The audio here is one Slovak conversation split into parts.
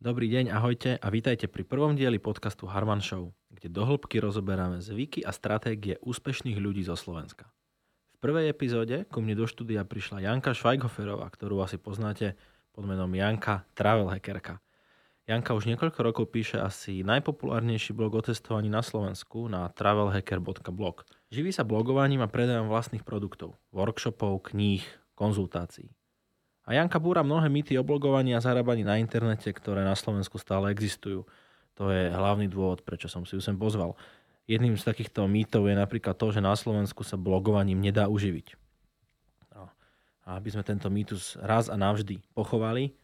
Dobrý deň, ahojte a vítajte pri prvom dieli podcastu Harman Show, kde dohlbky rozoberáme zvyky a stratégie úspešných ľudí zo Slovenska. V prvej epizóde ku mne do štúdia prišla Janka Švajghoferová, ktorú asi poznáte pod menom Janka Travel Hackerka. Janka už niekoľko rokov píše asi najpopulárnejší blog o cestovaní na Slovensku na travelhacker.blog. Živí sa blogovaním a predajom vlastných produktov, workshopov, kníh, konzultácií. A Janka búra mnohé mýty o blogovaní a zarábaní na internete, ktoré na Slovensku stále existujú. To je hlavný dôvod, prečo som si ju sem pozval. Jedným z takýchto mýtov je napríklad to, že na Slovensku sa blogovaním nedá uživiť. No. A aby sme tento mýtus raz a navždy pochovali,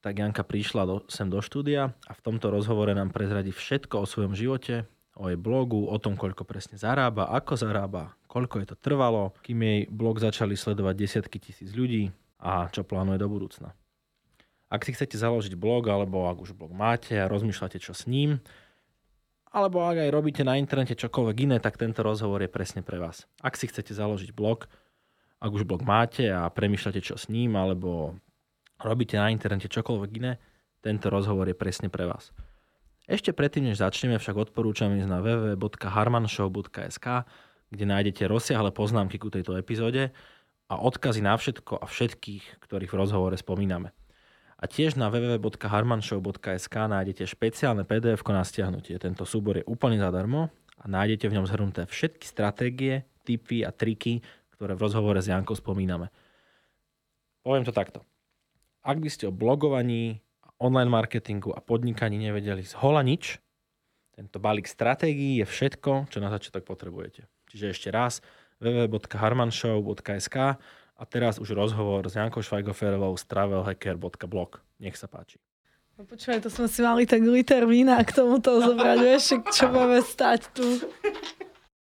tak Janka prišla do, sem do štúdia a v tomto rozhovore nám prezradí všetko o svojom živote, o jej blogu, o tom, koľko presne zarába, ako zarába, koľko je to trvalo, kým jej blog začali sledovať desiatky tisíc ľudí, a čo plánuje do budúcna. Ak si chcete založiť blog, alebo ak už blog máte a rozmýšľate, čo s ním, alebo ak aj robíte na internete čokoľvek iné, tak tento rozhovor je presne pre vás. Ak si chcete založiť blog, ak už blog máte a premýšľate, čo s ním, alebo robíte na internete čokoľvek iné, tento rozhovor je presne pre vás. Ešte predtým, než začneme, však odporúčam ísť na www.harmanshow.sk, kde nájdete rozsiahle poznámky ku tejto epizóde a odkazy na všetko a všetkých, ktorých v rozhovore spomíname. A tiež na www.harmanshow.sk nájdete špeciálne pdf na stiahnutie. Tento súbor je úplne zadarmo a nájdete v ňom zhrnuté všetky stratégie, tipy a triky, ktoré v rozhovore s Jankou spomíname. Poviem to takto. Ak by ste o blogovaní, online marketingu a podnikaní nevedeli z hola nič, tento balík stratégií je všetko, čo na začiatok potrebujete. Čiže ešte raz, www.harmanshow.sk a teraz už rozhovor s Jankou Švajgoferovou z travelhacker.blog. Nech sa páči. No počúvaj, to sme si mali tak liter vína k tomuto zobrať, vieš, čo máme stať tu.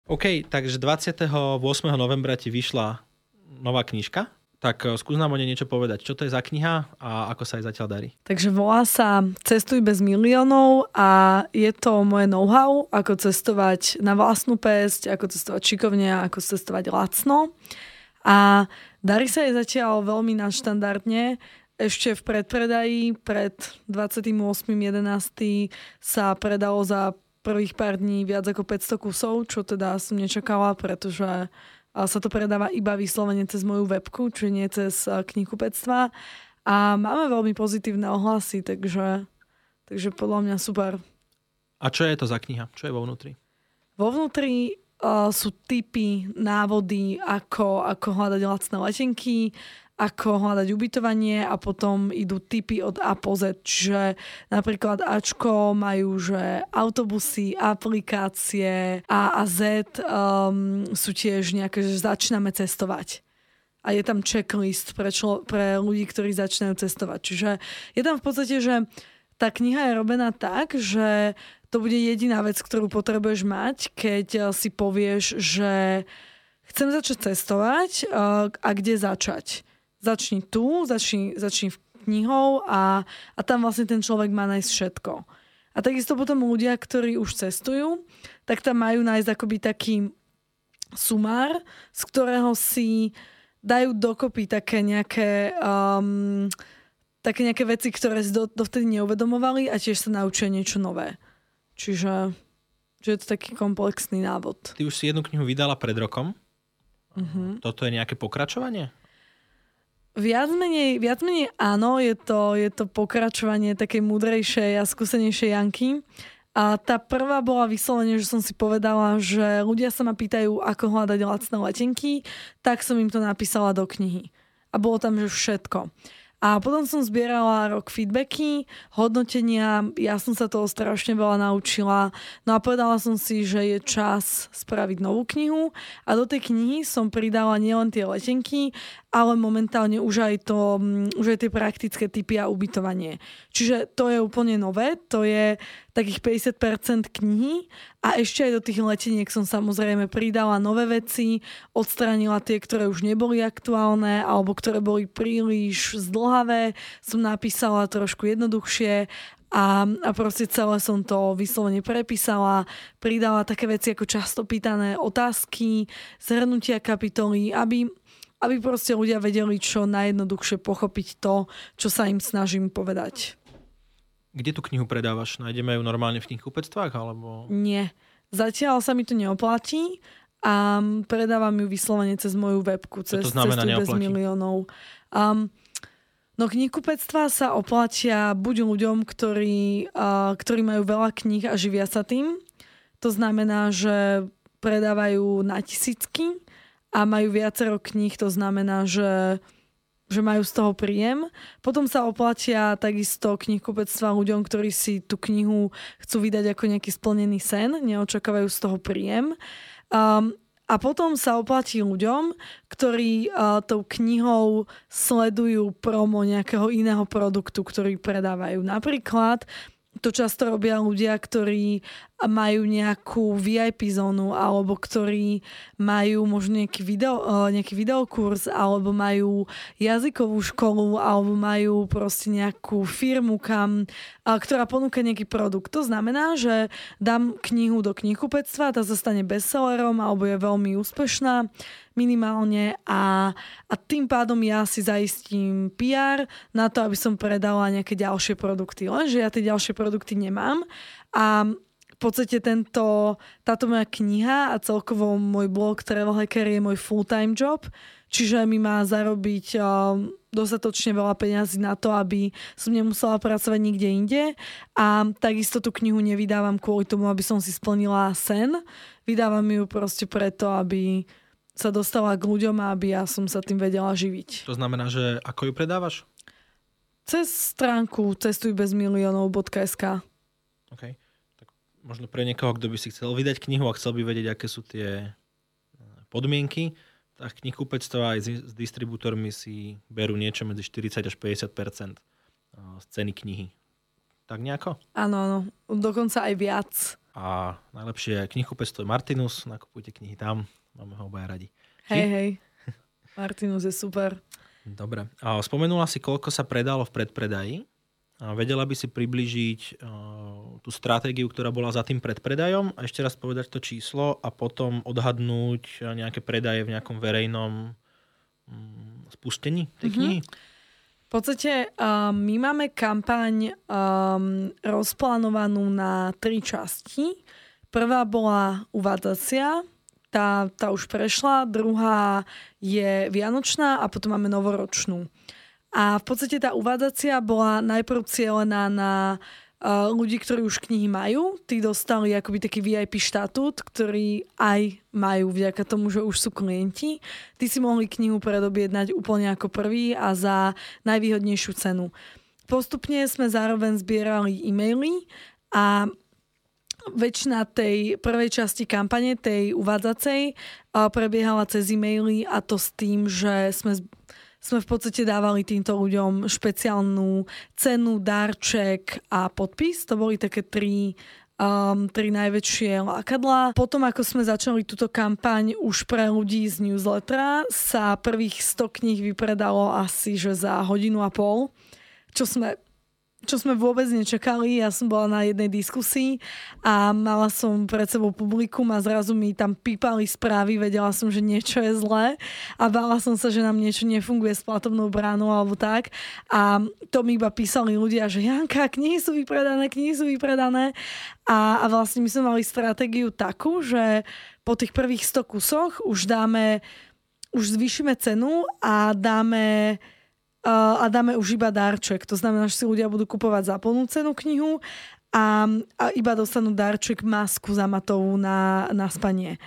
OK, takže 28. novembra ti vyšla nová knižka. Tak eh, skús nám o nej niečo povedať. Čo to je za kniha a ako sa jej zatiaľ darí? Takže volá sa Cestuj bez miliónov a je to moje know-how, ako cestovať na vlastnú pesť, ako cestovať šikovne, ako cestovať lacno. A darí sa jej zatiaľ veľmi naštandardne. Ešte v predpredaji pred 28.11. sa predalo za prvých pár dní viac ako 500 kusov, čo teda som nečakala, pretože sa to predáva iba vyslovene cez moju webku, čiže nie cez knihkupectva. A máme veľmi pozitívne ohlasy, takže, takže podľa mňa super. A čo je to za kniha? Čo je vo vnútri? Vo vnútri uh, sú typy, návody, ako, ako hľadať lacné letenky, ako hľadať ubytovanie a potom idú typy od A po Z. Čiže napríklad Ačko majú, že autobusy, aplikácie A a Z um, sú tiež nejaké, že začíname cestovať a je tam checklist pre, člo, pre ľudí, ktorí začínajú cestovať. Čiže je tam v podstate, že tá kniha je robená tak, že to bude jediná vec, ktorú potrebuješ mať, keď si povieš, že chcem začať cestovať uh, a kde začať začni tu, začni, začni v knihou a, a tam vlastne ten človek má nájsť všetko. A takisto potom ľudia, ktorí už cestujú, tak tam majú nájsť akoby taký sumár, z ktorého si dajú dokopy také nejaké, um, také nejaké veci, ktoré si do, dovtedy neuvedomovali a tiež sa naučia niečo nové. Čiže že je to taký komplexný návod. Ty už si jednu knihu vydala pred rokom. Uh-huh. Toto je nejaké pokračovanie? Viac menej, viac menej áno, je to, je to pokračovanie takej múdrejšej a skúsenejšej Janky. A tá prvá bola vyslovene, že som si povedala, že ľudia sa ma pýtajú, ako hľadať lacné letenky, tak som im to napísala do knihy. A bolo tam, že všetko. A potom som zbierala rok feedbacky, hodnotenia, ja som sa toho strašne veľa naučila. No a povedala som si, že je čas spraviť novú knihu a do tej knihy som pridala nielen tie letenky, ale momentálne už aj, to, mm, už aj tie praktické typy a ubytovanie. Čiže to je úplne nové, to je takých 50% knihy a ešte aj do tých leteniek som samozrejme pridala nové veci, odstranila tie, ktoré už neboli aktuálne alebo ktoré boli príliš zdlhavé, som napísala trošku jednoduchšie a, a proste celé som to vyslovene prepísala, pridala také veci ako často pýtané otázky, zhrnutia kapitoly, aby aby proste ľudia vedeli čo najjednoduchšie pochopiť to, čo sa im snažím povedať. Kde tú knihu predávaš? Nájdeme ju normálne v knihkupectvách? Alebo... Nie. Zatiaľ sa mi to neoplatí a predávam ju vyslovene cez moju webku, cez to znamená neoplatí? miliónov. Um, no knihkupectvá sa oplatia buď ľuďom, ktorí, uh, ktorí majú veľa kníh a živia sa tým. To znamená, že predávajú na tisícky a majú viacero kníh, to znamená, že že majú z toho príjem. Potom sa oplatia takisto knihkupectva ľuďom, ktorí si tú knihu chcú vydať ako nejaký splnený sen, neočakávajú z toho príjem. Um, a potom sa oplatí ľuďom, ktorí uh, tou knihou sledujú promo nejakého iného produktu, ktorý predávajú. Napríklad to často robia ľudia, ktorí majú nejakú VIP zónu alebo ktorí majú možno nejaký, video, e, nejaký videokurs alebo majú jazykovú školu alebo majú proste nejakú firmu, kam, ktorá ponúka nejaký produkt. To znamená, že dám knihu do knihkupectva, tá sa stane bestsellerom alebo je veľmi úspešná minimálne a, a tým pádom ja si zaistím PR na to, aby som predala nejaké ďalšie produkty. Lenže ja tie ďalšie produkty nemám a v podstate tento, táto moja kniha a celkovo môj blog Travel Hacker je môj full-time job, čiže mi má zarobiť uh, dostatočne veľa peňazí na to, aby som nemusela pracovať nikde inde a takisto tú knihu nevydávam kvôli tomu, aby som si splnila sen. Vydávam ju proste preto, aby sa dostala k ľuďom aby ja som sa tým vedela živiť. To znamená, že ako ju predávaš? Cez stránku cestujbezmilionov.sk OK. Tak možno pre niekoho, kto by si chcel vydať knihu a chcel by vedieť, aké sú tie eh, podmienky, tak knihkupectva aj s, distribútormi si berú niečo medzi 40 až 50% z ceny knihy. Tak nejako? Áno, áno. Dokonca aj viac. A najlepšie knihkupectvo je Martinus, nakupujte knihy tam. Máme ho obaja radi. Hej, hej. Martinus je super. Dobre. A spomenula si, koľko sa predalo v predpredaji. A vedela by si približiť uh, tú stratégiu, ktorá bola za tým predpredajom a ešte raz povedať to číslo a potom odhadnúť nejaké predaje v nejakom verejnom um, spustení tej mm-hmm. knihy? V podstate uh, my máme kampaň um, rozplánovanú na tri časti. Prvá bola uvádzacia, tá, tá už prešla, druhá je vianočná a potom máme novoročnú. A v podstate tá uvádzacia bola najprv cieľená na uh, ľudí, ktorí už knihy majú. Tí dostali akoby taký VIP štatút, ktorý aj majú vďaka tomu, že už sú klienti. Tí si mohli knihu predobjednať úplne ako prvý a za najvýhodnejšiu cenu. Postupne sme zároveň zbierali e-maily a väčšina tej prvej časti kampane, tej uvádzacej, prebiehala cez e-maily a to s tým, že sme, sme v podstate dávali týmto ľuďom špeciálnu cenu, darček a podpis. To boli také tri um, tri najväčšie lákadlá. Potom, ako sme začali túto kampaň už pre ľudí z newslettera, sa prvých 100 kníh vypredalo asi že za hodinu a pol, čo sme čo sme vôbec nečakali. Ja som bola na jednej diskusii a mala som pred sebou publikum a zrazu mi tam pípali správy, vedela som, že niečo je zlé a bála som sa, že nám niečo nefunguje s platobnou bránou alebo tak. A to mi iba písali ľudia, že Janka, knihy sú vypredané, knihy sú vypredané. A, a vlastne my sme mali stratégiu takú, že po tých prvých 100 kusoch už dáme, už zvýšime cenu a dáme a dáme už iba darček. To znamená, že si ľudia budú kupovať za plnú cenu knihu a, a iba dostanú darček masku za matovú na, na spanie.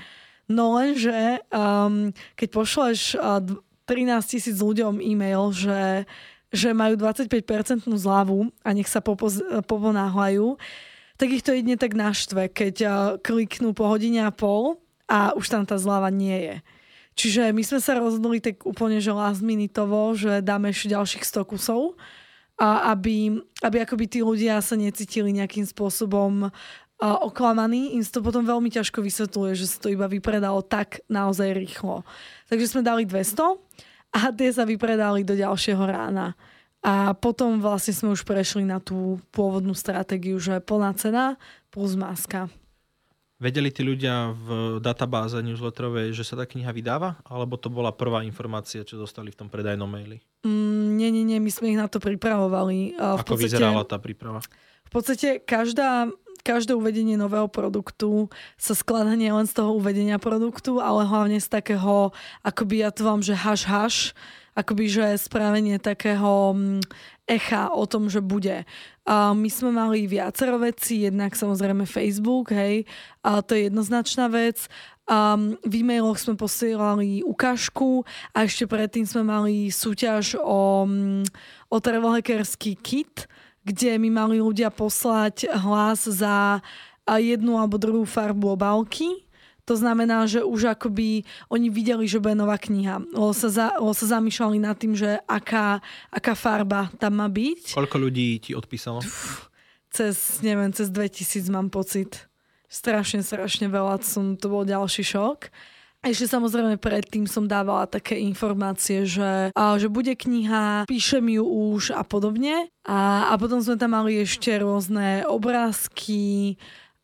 No lenže, um, keď pošleš uh, 13 tisíc ľuďom e-mail, že, že majú 25% zľavu a nech sa popoz, poponáhľajú, tak ich to jedne tak naštve, keď uh, kliknú po hodine a pol a už tam tá zľava nie je. Čiže my sme sa rozhodli tak úplne, že last minitovo, že dáme ešte ďalších 100 kusov, a aby, aby akoby tí ľudia sa necítili nejakým spôsobom oklamaní. Im to potom veľmi ťažko vysvetľuje, že sa to iba vypredalo tak naozaj rýchlo. Takže sme dali 200 a tie sa vypredali do ďalšieho rána. A potom vlastne sme už prešli na tú pôvodnú stratégiu, že plná cena plus maska. Vedeli tí ľudia v databáze newsletterovej, že sa tá kniha vydáva? Alebo to bola prvá informácia, čo dostali v tom predajnom maili? Mm, nie, nie, nie, my sme ich na to pripravovali. V Ako podstate, vyzerala tá príprava? V v podstate každá každé uvedenie nového produktu sa skladá nielen z toho uvedenia produktu, ale hlavne z takého, akoby ja to vám, že haš haš, akoby, že spravenie takého mm, echa o tom, že bude. A my sme mali viacero veci, jednak samozrejme Facebook, hej, a to je jednoznačná vec. Um, v e-mailoch sme posielali ukážku a ešte predtým sme mali súťaž o, mm, o travelhackerský kit, kde mi mali ľudia poslať hlas za jednu alebo druhú farbu obálky. To znamená, že už akoby oni videli, že bude nová kniha. Lebo sa, za, lebo sa zamýšľali nad tým, že aká, aká farba tam má byť. Koľko ľudí ti odpísalo? Cez, neviem, cez 2000 mám pocit strašne, strašne veľa, som, to bol ďalší šok. A ešte samozrejme predtým som dávala také informácie, že, a, že bude kniha, píšem ju už a podobne. A, a potom sme tam mali ešte rôzne obrázky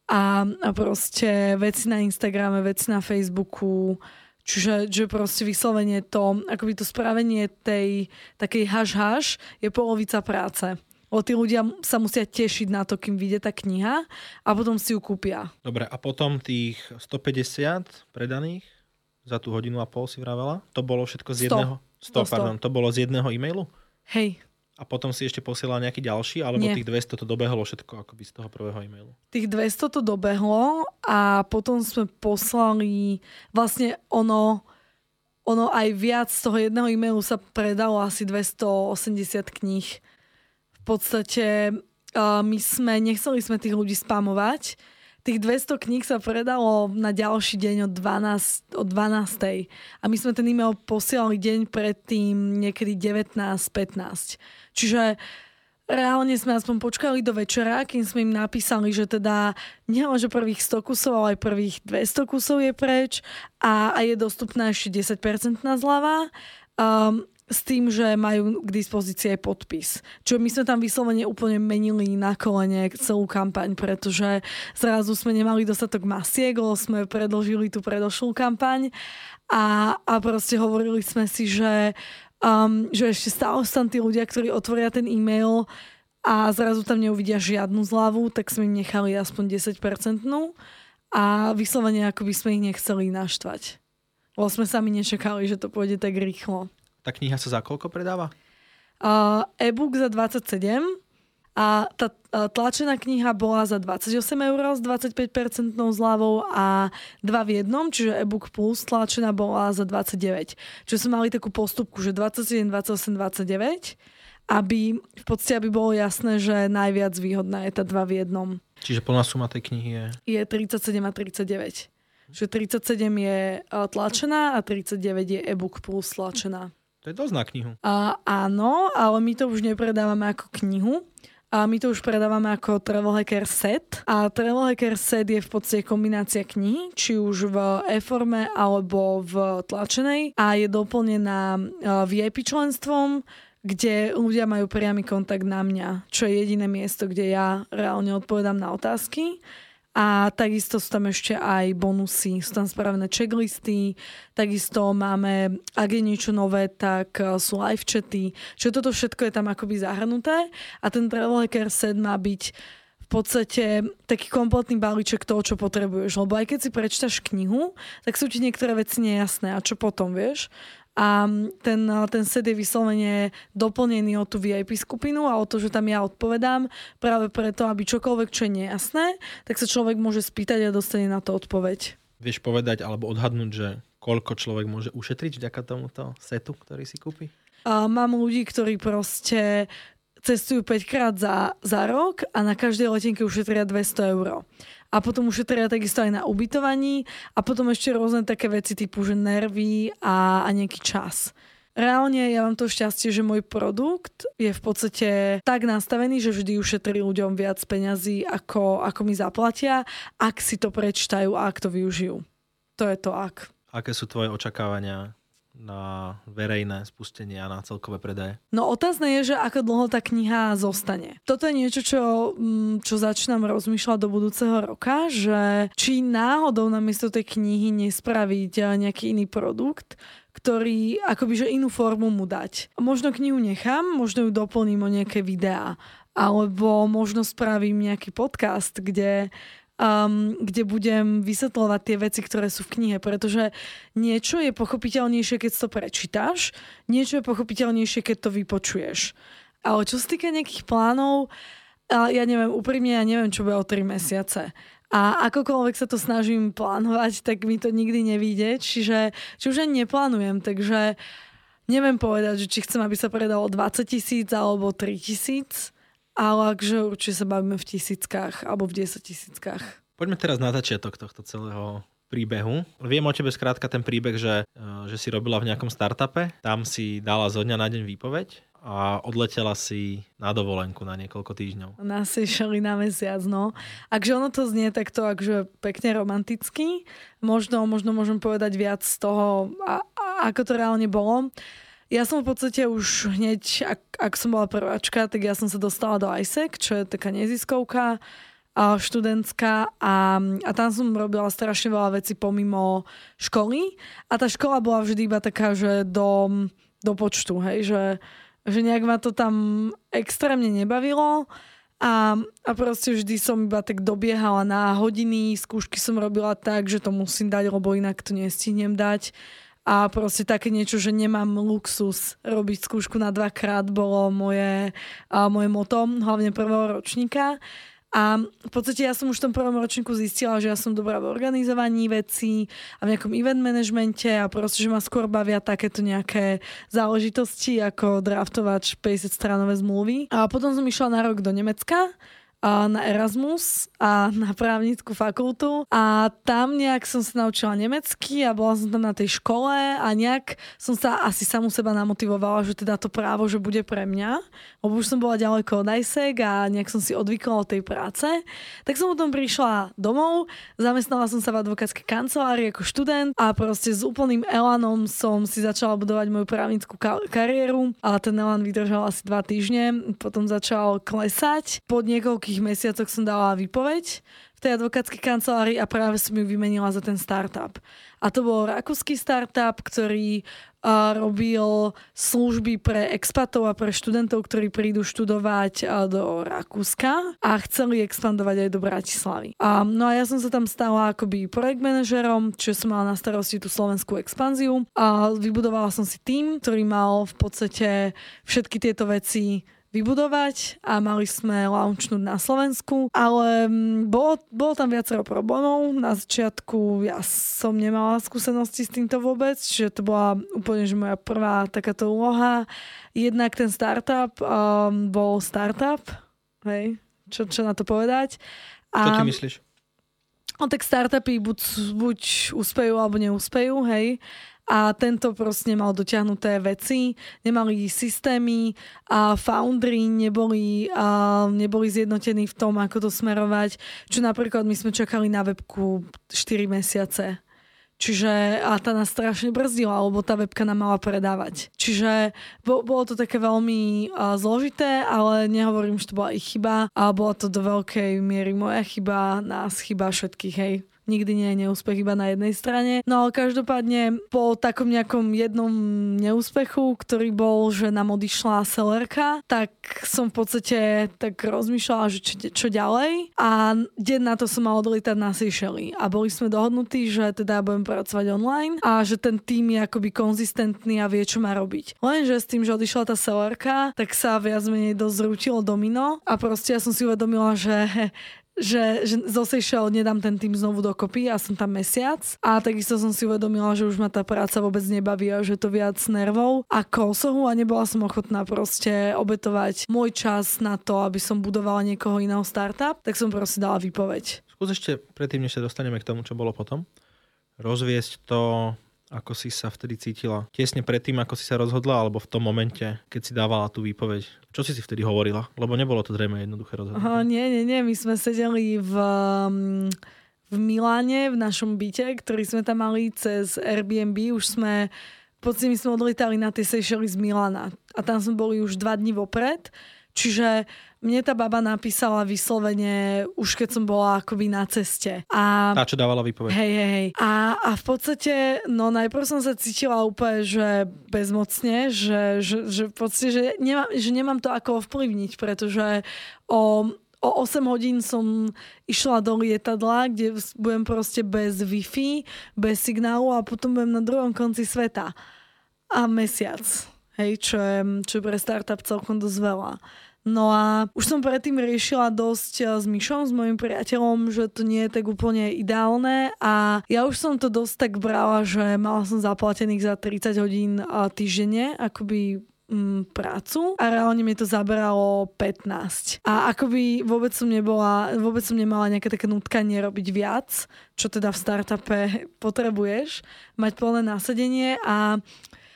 a, a proste veci na Instagrame, veci na Facebooku. Čiže že proste vyslovene to, akoby to spravenie tej takej haš-haš je polovica práce. Lebo tí ľudia sa musia tešiť na to, kým vyjde tá kniha a potom si ju kúpia. Dobre, a potom tých 150 predaných za tú hodinu a pol si vravela? To bolo všetko z 100. jedného? 100, 100. pardon. To bolo z jedného e-mailu? Hej, A potom si ešte posielal nejaký ďalší? Alebo Nie. tých 200 to dobehlo všetko akoby z toho prvého e-mailu? tých 200 to dobehlo a potom sme poslali vlastne ono ono aj viac z toho jedného e-mailu sa predalo asi 280 kníh. V podstate uh, my sme, nechceli sme tých ľudí spamovať. Tých 200 kníh sa predalo na ďalší deň od 12, od 12. A my sme ten e-mail posielali deň predtým niekedy 19.15. Čiže reálne sme aspoň počkali do večera, kým sme im napísali, že teda nielen, prvých 100 kusov, ale aj prvých 200 kusov je preč a, a je dostupná ešte 10% zľava. Um, s tým, že majú k dispozícii aj podpis. Čo my sme tam vyslovene úplne menili na kolene celú kampaň, pretože zrazu sme nemali dostatok masiek, lebo sme predložili tú predošlú kampaň a, a proste hovorili sme si, že, um, že ešte stále tam tí ľudia, ktorí otvoria ten e-mail a zrazu tam neuvidia žiadnu zľavu, tak sme im nechali aspoň 10% a vyslovene ako by sme ich nechceli naštvať. Lebo sme sami nečakali, že to pôjde tak rýchlo. Tá kniha sa za koľko predáva? Uh, e-book za 27 a tá tlačená kniha bola za 28 eur s 25% zľavou a dva v jednom, čiže e-book plus tlačená bola za 29. Čiže sme mali takú postupku, že 27, 28, 29 aby v podstate aby bolo jasné, že najviac výhodná je tá dva v jednom. Čiže plná suma tej knihy je... Je 37 a 39. Čiže 37 je uh, tlačená a 39 je e-book plus tlačená. To je dosť na knihu. A, áno, ale my to už nepredávame ako knihu. A my to už predávame ako Travel Hacker Set. A Travel Hacker Set je v podstate kombinácia knihy, či už v e-forme alebo v tlačenej. A je doplnená uh, VIP členstvom, kde ľudia majú priamy kontakt na mňa, čo je jediné miesto, kde ja reálne odpovedám na otázky. A takisto sú tam ešte aj bonusy, sú tam spravené checklisty, takisto máme, ak je niečo nové, tak eh, sú live chaty, čiže toto všetko je tam akoby zahrnuté a ten Travel Hacker set má byť v podstate taký kompletný balíček toho, čo potrebuješ. Lebo aj keď si prečítaš knihu, tak sú ti niektoré veci nejasné. A čo potom, vieš? A ten, ten set je vyslovene doplnený o tú VIP skupinu a o to, že tam ja odpovedám práve preto, aby čokoľvek, čo je nejasné, tak sa človek môže spýtať a dostane na to odpoveď. Vieš povedať alebo odhadnúť, že koľko človek môže ušetriť vďaka tomuto setu, ktorý si kúpi? A mám ľudí, ktorí proste cestujú 5 krát za, za rok a na každej letenke ušetria 200 eur. A potom ušetria takisto aj na ubytovaní a potom ešte rôzne také veci typu, že nervy a, a nejaký čas. Reálne ja mám to šťastie, že môj produkt je v podstate tak nastavený, že vždy ušetrí ľuďom viac peňazí, ako, ako mi zaplatia, ak si to prečtajú a ak to využijú. To je to ak. Aké sú tvoje očakávania na verejné spustenie a na celkové predaje? No otázne je, že ako dlho tá kniha zostane. Toto je niečo, čo, mm, čo začínam rozmýšľať do budúceho roka, že či náhodou namiesto tej knihy nespraviť eh, nejaký iný produkt, ktorý akoby, že inú formu mu dať. Možno knihu nechám, možno ju doplním o nejaké videá. alebo možno spravím nejaký podcast, kde um, kde budem vysvetľovať tie veci, ktoré sú v knihe, pretože niečo je pochopiteľnejšie, keď to prečítaš, niečo je pochopiteľnejšie, keď to vypočuješ. Ale čo sa týka nejakých plánov, ja neviem, úprimne, ja neviem, čo bude o 3 mesiace. A akokoľvek sa to snažím plánovať, tak mi to nikdy nevíde. Čiže či už ani neplánujem, takže neviem povedať, že či chcem, aby sa predalo 20 tisíc alebo 3 tisíc, ale akže určite sa bavíme v tisíckach alebo v 10 tisíckach. Poďme teraz na začiatok tohto celého príbehu. Viem o tebe skrátka ten príbeh, že, eh, že si robila v nejakom startupe, tam si dala zo dňa na deň výpoveď a odletela si na dovolenku na niekoľko týždňov. Na Seychely na mesiac, no. Akže ono to znie takto akže pekne romanticky. Možno, možno môžem povedať viac z toho, a, a, ako to reálne bolo. Ja som v podstate už hneď, ak, ak som bola prváčka, tak ja som sa dostala do ISEC, čo je taká neziskovka a študentská a, a tam som robila strašne veľa vecí pomimo školy. A tá škola bola vždy iba taká, že do, do počtu, hej, že že nejak ma to tam extrémne nebavilo. A, a proste vždy som iba tak dobiehala na hodiny, skúšky som robila tak, že to musím dať, lebo inak to nestihnem dať a proste také niečo, že nemám luxus robiť skúšku na dvakrát bolo moje, a moje moto, hlavne prvého ročníka. A v podstate ja som už v tom prvom ročníku zistila, že ja som dobrá v organizovaní vecí a v nejakom event managemente a proste, že ma skôr bavia takéto nejaké záležitosti ako draftovať 50 stranové zmluvy. A potom som išla na rok do Nemecka na Erasmus a na právnickú fakultu a tam nejak som sa naučila nemecky a bola som tam na tej škole a nejak som sa asi samu seba namotivovala, že teda to právo, že bude pre mňa, lebo už som bola ďaleko od ISEC a nejak som si odvykla od tej práce. Tak som potom prišla domov, zamestnala som sa v advokátskej kancelárii ako študent a proste s úplným elanom som si začala budovať moju právnickú kariéru, ale ten elan vydržal asi dva týždne, potom začal klesať. Po niekoľkých niekoľkých mesiacoch som dala výpoveď v tej advokátskej kancelárii a práve som ju vymenila za ten startup. A to bol rakúsky startup, ktorý uh, robil služby pre expatov a pre študentov, ktorí prídu študovať do Rakúska a chceli expandovať aj do Bratislavy. Uh, no a ja som sa tam stala akoby projekt manažerom, čiže som mala na starosti tú slovenskú expanziu a vybudovala som si tým, ktorý mal v podstate všetky tieto veci vybudovať a mali sme launchnúť na Slovensku, ale mm, bolo, bolo tam viacero problémov. Na začiatku ja som nemala skúsenosti s týmto vôbec, čiže to bola úplne že moja prvá takáto úloha. Jednak ten startup um, bol startup, hej, čo, čo na to povedať. A, čo ty myslíš? No tak startupy buď, buď úspejú alebo neúspejú, hej a tento proste nemal dotiahnuté veci, nemali systémy a foundry neboli, a neboli zjednotení v tom, ako to smerovať. Čo napríklad my sme čakali na webku 4 mesiace. Čiže a tá nás strašne brzdila, lebo tá webka nám mala predávať. Čiže bo, bolo to také veľmi uh, zložité, ale nehovorím, že to bola ich chyba, a bola to do veľkej miery moja chyba, nás chyba všetkých, hej nikdy nie je neúspech iba na jednej strane. No ale každopádne po takom nejakom jednom neúspechu, ktorý bol, že nám odišla selerka, tak som v podstate tak rozmýšľala, že čo, čo ďalej a deň na to som mala odlietať na Seychely a boli sme dohodnutí, že teda budem pracovať online a že ten tým je akoby konzistentný a vie, čo má robiť. Lenže s tým, že odišla tá selerka, tak sa viac menej dosť zrútilo domino a proste ja som si uvedomila, že že, že zo Seychelles nedám ten tým znovu dokopy a som tam mesiac a takisto som si uvedomila, že už ma tá práca vôbec nebaví a že to viac nervov a kosohu a nebola som ochotná proste obetovať môj čas na to, aby som budovala niekoho iného startup, tak som proste dala výpoveď. Skús ešte predtým, než sa dostaneme k tomu, čo bolo potom, rozviesť to ako si sa vtedy cítila? Tesne predtým, ako si sa rozhodla, alebo v tom momente, keď si dávala tú výpoveď? Čo si si vtedy hovorila? Lebo nebolo to zrejme jednoduché rozhodnutie. Uh, nie, nie, nie. My sme sedeli v, um, v Miláne, v našom byte, ktorý sme tam mali cez Airbnb. Už sme, podstate my sme odlietali na tie Seychelles z Milána. A tam sme boli už dva dní vopred Čiže mne tá baba napísala vyslovene už keď som bola akoby na ceste. A, tá, čo dávala výpoveď. Hej, hej, hej. A, a v podstate, no najprv som sa cítila úplne, že bezmocne, že, že, že v podstate, že nemám, že nemám to ako ovplyvniť, pretože o, o 8 hodín som išla do lietadla, kde budem proste bez Wi-Fi, bez signálu a potom budem na druhom konci sveta. A mesiac. Hej, čo je, čo je pre startup celkom dosť veľa. No a už som predtým riešila dosť eh, s Myšom, s mojim priateľom, že to nie je tak úplne ideálne. A ja už som to dosť tak brala, že mala som zaplatených za 30 hodín eh, týždenne, akoby mm, prácu. A reálne mi to zaberalo 15. A akoby vôbec som nebola, vôbec som nemala nejaké také nutkanie robiť viac, čo teda v startupe potrebuješ, mať plné nasadenie a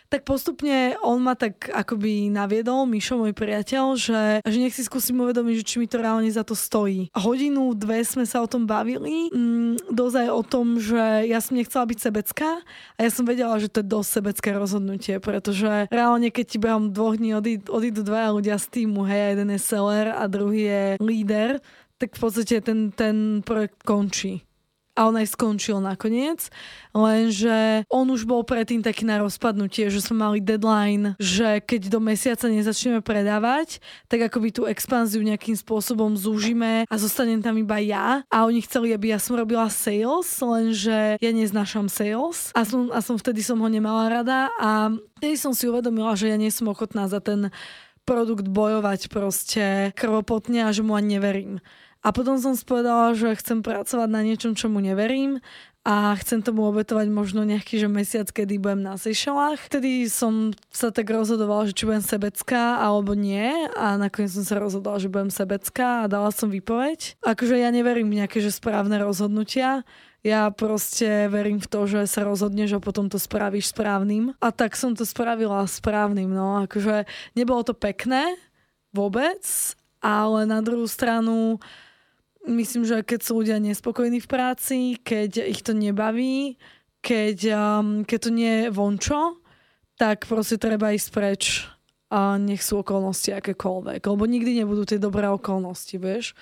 tak postupne on ma tak akoby naviedol, Mišo, môj priateľ, že, že nech si skúsim uvedomiť, že či mi to reálne za to stojí. Hodinu, dve sme sa o tom bavili, mm, dozaj o tom, že ja som nechcela byť sebecká a ja som vedela, že to je dosť sebecké rozhodnutie, pretože reálne keď ti behom dvoch dní odídu, odídu dvaja ľudia z týmu, hej, jeden je seller a druhý je líder, tak v podstate ten, ten projekt končí a on aj skončil nakoniec, lenže on už bol predtým taký na rozpadnutie, že sme mali deadline, že keď do mesiaca nezačneme predávať, tak akoby tú expanziu nejakým spôsobom zúžime a zostanem tam iba ja. A oni chceli, aby ja som robila sales, lenže ja neznášam sales. A som, a som vtedy som ho nemala rada a vtedy som si uvedomila, že ja nie som ochotná za ten produkt bojovať proste krvopotne a že mu ani neverím. A potom som spovedala, že chcem pracovať na niečom, čomu neverím a chcem tomu obetovať možno nejaký že mesiac, kedy budem na Seychellách. Vtedy som sa tak rozhodovala, že či budem sebecká alebo nie a nakoniec som sa rozhodla, že budem sebecká a dala som výpoveď. Akože ja neverím v nejaké že správne rozhodnutia, ja proste verím v to, že sa rozhodneš a potom to spravíš správnym. A tak som to spravila správnym, no. Akože nebolo to pekné vôbec, ale na druhú stranu myslím, že keď sú ľudia nespokojní v práci, keď ich to nebaví, keď, um, keď to nie je vončo, tak proste treba ísť preč a nech sú okolnosti akékoľvek. Lebo nikdy nebudú tie dobré okolnosti, vieš.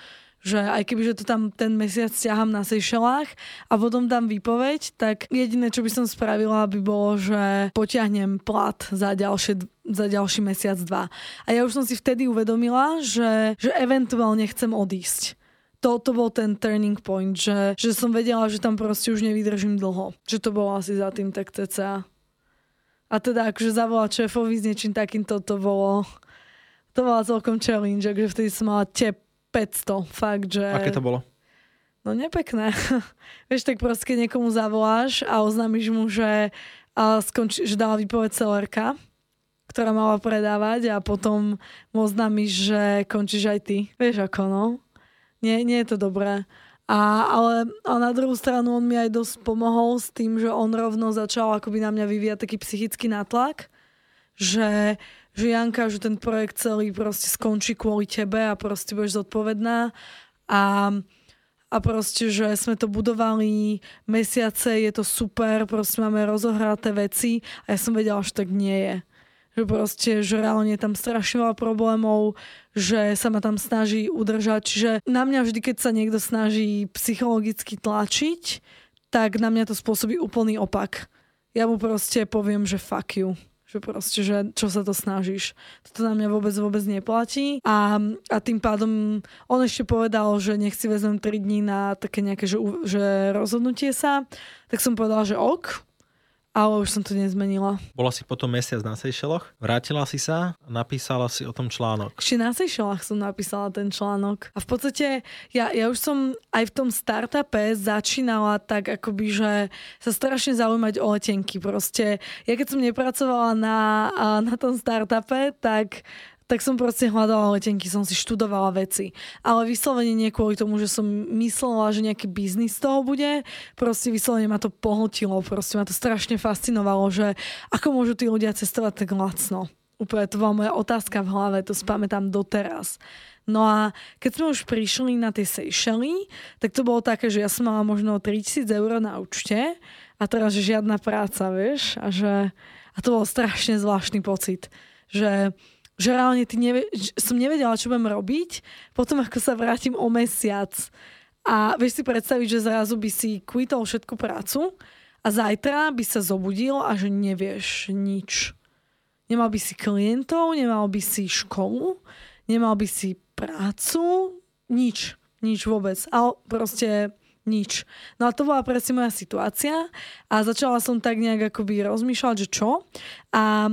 Že aj keby, že to tam ten mesiac ťahám na Seychellách a potom dám výpoveď, tak jediné, čo by som spravila, by bolo, že potiahnem plat za, ďalšie, za ďalší mesiac, dva. A ja už som si vtedy uvedomila, že, že eventuálne chcem odísť to, to bol ten turning point, že, že som vedela, že tam proste už nevydržím dlho. Že to bolo asi za tým tak cca. A teda akože zavolať šéfovi s niečím takýmto, to bolo to bola celkom challenge, že vtedy som mala tep 500, fakt, že... Aké to bolo? No nepekné. Vieš, tak proste keď niekomu zavoláš a oznámiš mu, že, a skonči, že dala výpoveď celerka, ktorá mala predávať a potom mu oznámiš, že končíš aj ty. Vieš ako, no? Nie, nie je to dobré. A, ale, a na druhú stranu on mi aj dosť pomohol s tým, že on rovno začal akoby na mňa vyvíjať taký psychický nátlak, že, že Janka, že ten projekt celý proste skončí kvôli tebe a proste budeš zodpovedná a, a proste, že sme to budovali mesiace, je to super, proste máme rozohraté veci a ja som vedela, že tak nie je že proste, že reálne tam strašne veľa problémov, že sa ma tam snaží udržať. Čiže na mňa vždy, keď sa niekto snaží psychologicky tlačiť, tak na mňa to spôsobí úplný opak. Ja mu proste poviem, že fuck you. Že proste, že čo sa to snažíš. Toto na mňa vôbec, vôbec neplatí. A, a tým pádom on ešte povedal, že nech si vezmem 3 dní na také nejaké, že, že rozhodnutie sa. Tak som povedala, že ok, ale už som to nezmenila. Bola si potom mesiac na Seychelloch, vrátila si sa a napísala si o tom článok. Ešte na Seychellách som napísala ten článok. A v podstate ja, ja už som aj v tom startupe začínala tak akoby, že sa strašne zaujímať o letenky. Proste ja keď som nepracovala na, na tom startupe, tak tak som proste hľadala letenky, som si študovala veci. Ale vyslovene nie kvôli tomu, že som myslela, že nejaký biznis z toho bude. Proste vyslovene ma to pohltilo, proste ma to strašne fascinovalo, že ako môžu tí ľudia cestovať tak lacno. Úplne to bola moja otázka v hlave, to spamätám doteraz. No a keď sme už prišli na tie Seychely, tak to bolo také, že ja som mala možno 3000 eur na účte a teraz, že žiadna práca, vieš, a že a to bol strašne zvláštny pocit, že že reálne ty nevie, som nevedela, čo budem robiť, potom ako sa vrátim o mesiac a vieš si predstaviť, že zrazu by si kvitol všetku prácu a zajtra by sa zobudil a že nevieš nič. Nemal by si klientov, nemal by si školu, nemal by si prácu, nič, nič vôbec. Ale proste nič. No a to bola presne moja situácia a začala som tak nejak akoby rozmýšľať, že čo. A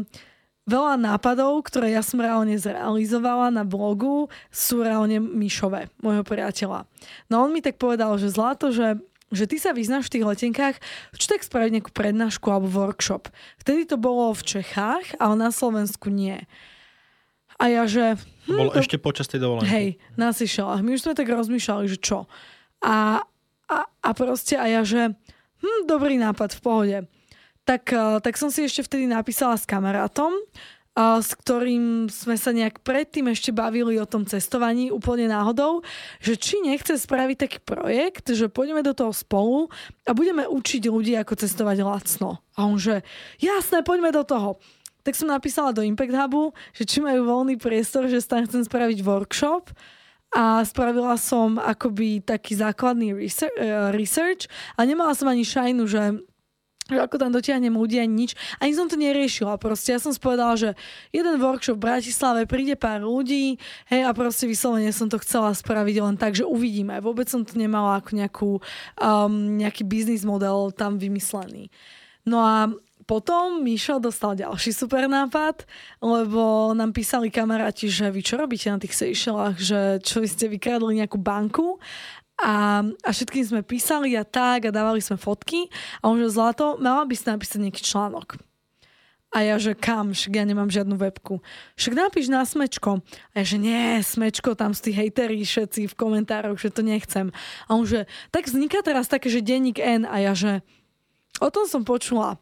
veľa nápadov, ktoré ja som reálne zrealizovala na blogu, sú reálne Mišové, môjho priateľa. No on mi tak povedal, že zlato, že že ty sa vyznáš v tých letenkách, čo tak spraviť nejakú prednášku alebo workshop. Vtedy to bolo v Čechách, ale na Slovensku nie. A ja, že... Hm, bolo to... ešte počas tej dovolenky. Hej, na Seychellách. My už sme tak rozmýšľali, že čo. A, a, a proste a ja, že hm, dobrý nápad, v pohode tak, eh, tak som si ešte vtedy napísala s kamarátom, eh, s ktorým sme sa nejak predtým ešte bavili o tom cestovaní úplne náhodou, že či nechce spraviť taký projekt, že pôjdeme do toho spolu a budeme učiť ľudí, ako cestovať lacno. A on že, jasné, poďme do toho. Tak som napísala do Impact Hubu, že či majú voľný priestor, že tam chcem spraviť workshop a spravila som akoby taký základný eh, research a nemala som ani šajnu, že že ako tam dotiahnem ľudí ani nič. Ani som to neriešila. Proste ja som spovedala, že jeden workshop v Bratislave, príde pár ľudí, hej, a proste vyslovene som to chcela spraviť len tak, že uvidíme. Vôbec som to nemala ako nejakú, um, nejaký biznis model tam vymyslený. No a potom Mišo dostal ďalší super nápad, lebo nám písali kamaráti, že vy čo robíte na tých Seychellách, že čo vy ste vykradli nejakú banku a, a všetkým sme písali a tak a dávali sme fotky a on že zlato, mala by si napísať nejaký článok. A ja, že kam, však ja nemám žiadnu webku. Však napíš na smečko. A ja, že nie, smečko, tam sú tí hejteri všetci v komentároch, že to nechcem. A on, že tak vzniká teraz také, že denník N. A ja, že o tom som počula.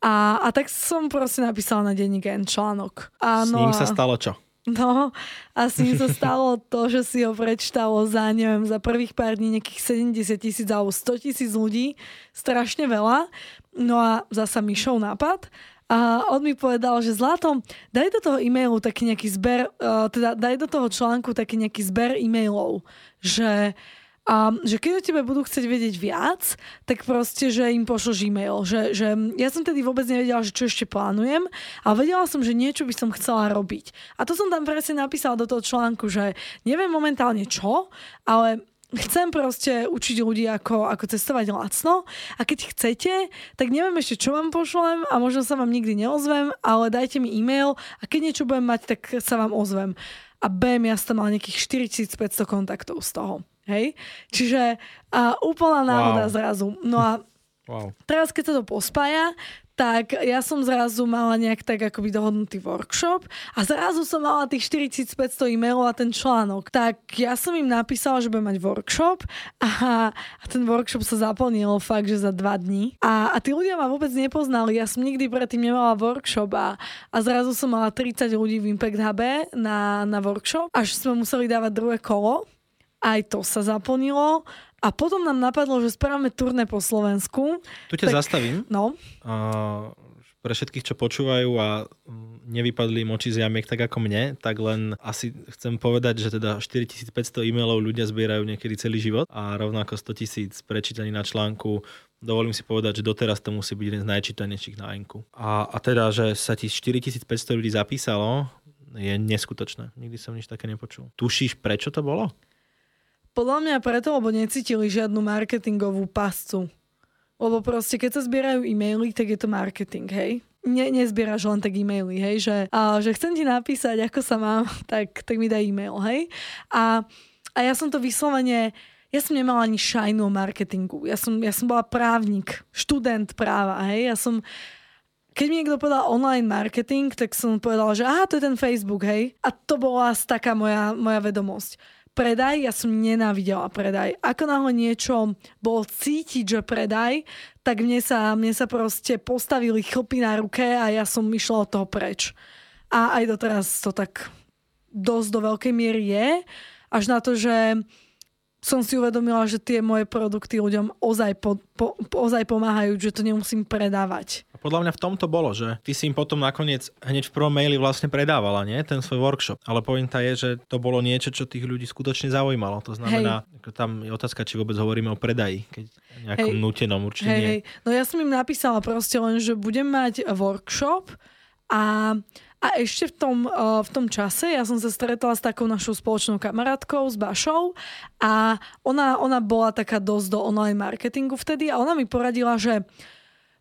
A, a tak som proste napísala na denník N článok. A, S ním no, sa stalo čo? No, asi mi sa stalo to, že si ho prečítalo za, neviem, za prvých pár dní nejakých 70 tisíc alebo 100 tisíc ľudí. Strašne veľa. No a zasa mi šol nápad. A on mi povedal, že Zlato, daj do toho e-mailu taký nejaký zber, uh, teda daj do toho článku taký nejaký zber e-mailov, že a že keď o tebe budú chcieť vedieť viac, tak proste, že im pošloš e-mail. Že, že ja som tedy vôbec nevedela, že čo ešte plánujem, ale vedela som, že niečo by som chcela robiť. A to som tam presne napísala do toho článku, že neviem momentálne čo, ale chcem proste učiť ľudí, ako, ako cestovať lacno a keď chcete, tak neviem ešte, čo vám pošlem a možno sa vám nikdy neozvem, ale dajte mi e-mail a keď niečo budem mať, tak sa vám ozvem. A BM, ja som mal nejakých 4500 kontaktov z toho. Hej? Čiže a úplná náhoda wow. zrazu. No a wow. teraz, keď sa to pospája, tak ja som zrazu mala nejak tak akoby dohodnutý workshop a zrazu som mala tých 4500 e-mailov a ten článok. Tak ja som im napísala, že budem mať workshop a, a ten workshop sa zaplnil fakt, že za dva dní. A, a tí ľudia ma vôbec nepoznali. Ja som nikdy predtým nemala workshop a, a zrazu som mala 30 ľudí v Impact Hub na, na workshop, až sme museli dávať druhé kolo aj to sa zaplnilo. A potom nám napadlo, že spravíme turné po Slovensku. Tu ťa tak, zastavím. No. Uh, pre všetkých, čo počúvajú a mm, nevypadli moči z jamiek tak ako mne, tak len asi chcem povedať, že teda 4500 e-mailov ľudia zbierajú niekedy celý život a rovnako 100 tisíc prečítaní na článku. Dovolím si povedať, že doteraz to musí byť jeden z najčítanejších na Enku. A, a teda, že sa ti 4500 ľudí zapísalo, je neskutočné. Nikdy som nič také nepočul. Tušíš, prečo to bolo? Podľa mňa preto, lebo necítili žiadnu marketingovú pascu. Lebo proste, keď sa zbierajú e-maily, tak je to marketing, hej? Ne, nezbieraš len tak e-maily, hej? Že, a, že chcem ti napísať, ako sa mám, tak, tak mi daj e-mail, hej? A, a ja som to vyslovene, ja som nemala ani šajnu o marketingu. Ja som, ja som bola právnik, študent práva, hej? Ja som, keď mi niekto povedal online marketing, tak som povedala, že aha, to je ten Facebook, hej? A to bola taká moja, moja vedomosť predaj, ja som nenávidela predaj. Ako náhle niečo bolo cítiť, že predaj, tak mne sa, mne sa proste postavili chlpy na ruke a ja som išla od toho preč. A aj doteraz to tak dosť do veľkej miery je, až na to, že som si uvedomila, že tie moje produkty ľuďom ozaj, po, po, ozaj pomáhajú, že to nemusím predávať. A podľa mňa v tom to bolo, že ty si im potom nakoniec hneď v prvom maili vlastne predávala, nie? Ten svoj workshop. Ale pointa je, že to bolo niečo, čo tých ľudí skutočne zaujímalo. To znamená, hej. tam je otázka, či vôbec hovoríme o predaji, keď nejakom hej. nutenom určite hej, nie. Hej. No ja som im napísala proste len, že budem mať workshop a a ešte v tom, uh, v tom čase ja som sa stretla s takou našou spoločnou kamarátkou, s Bašou a ona, ona bola taká dosť do online marketingu vtedy a ona mi poradila, že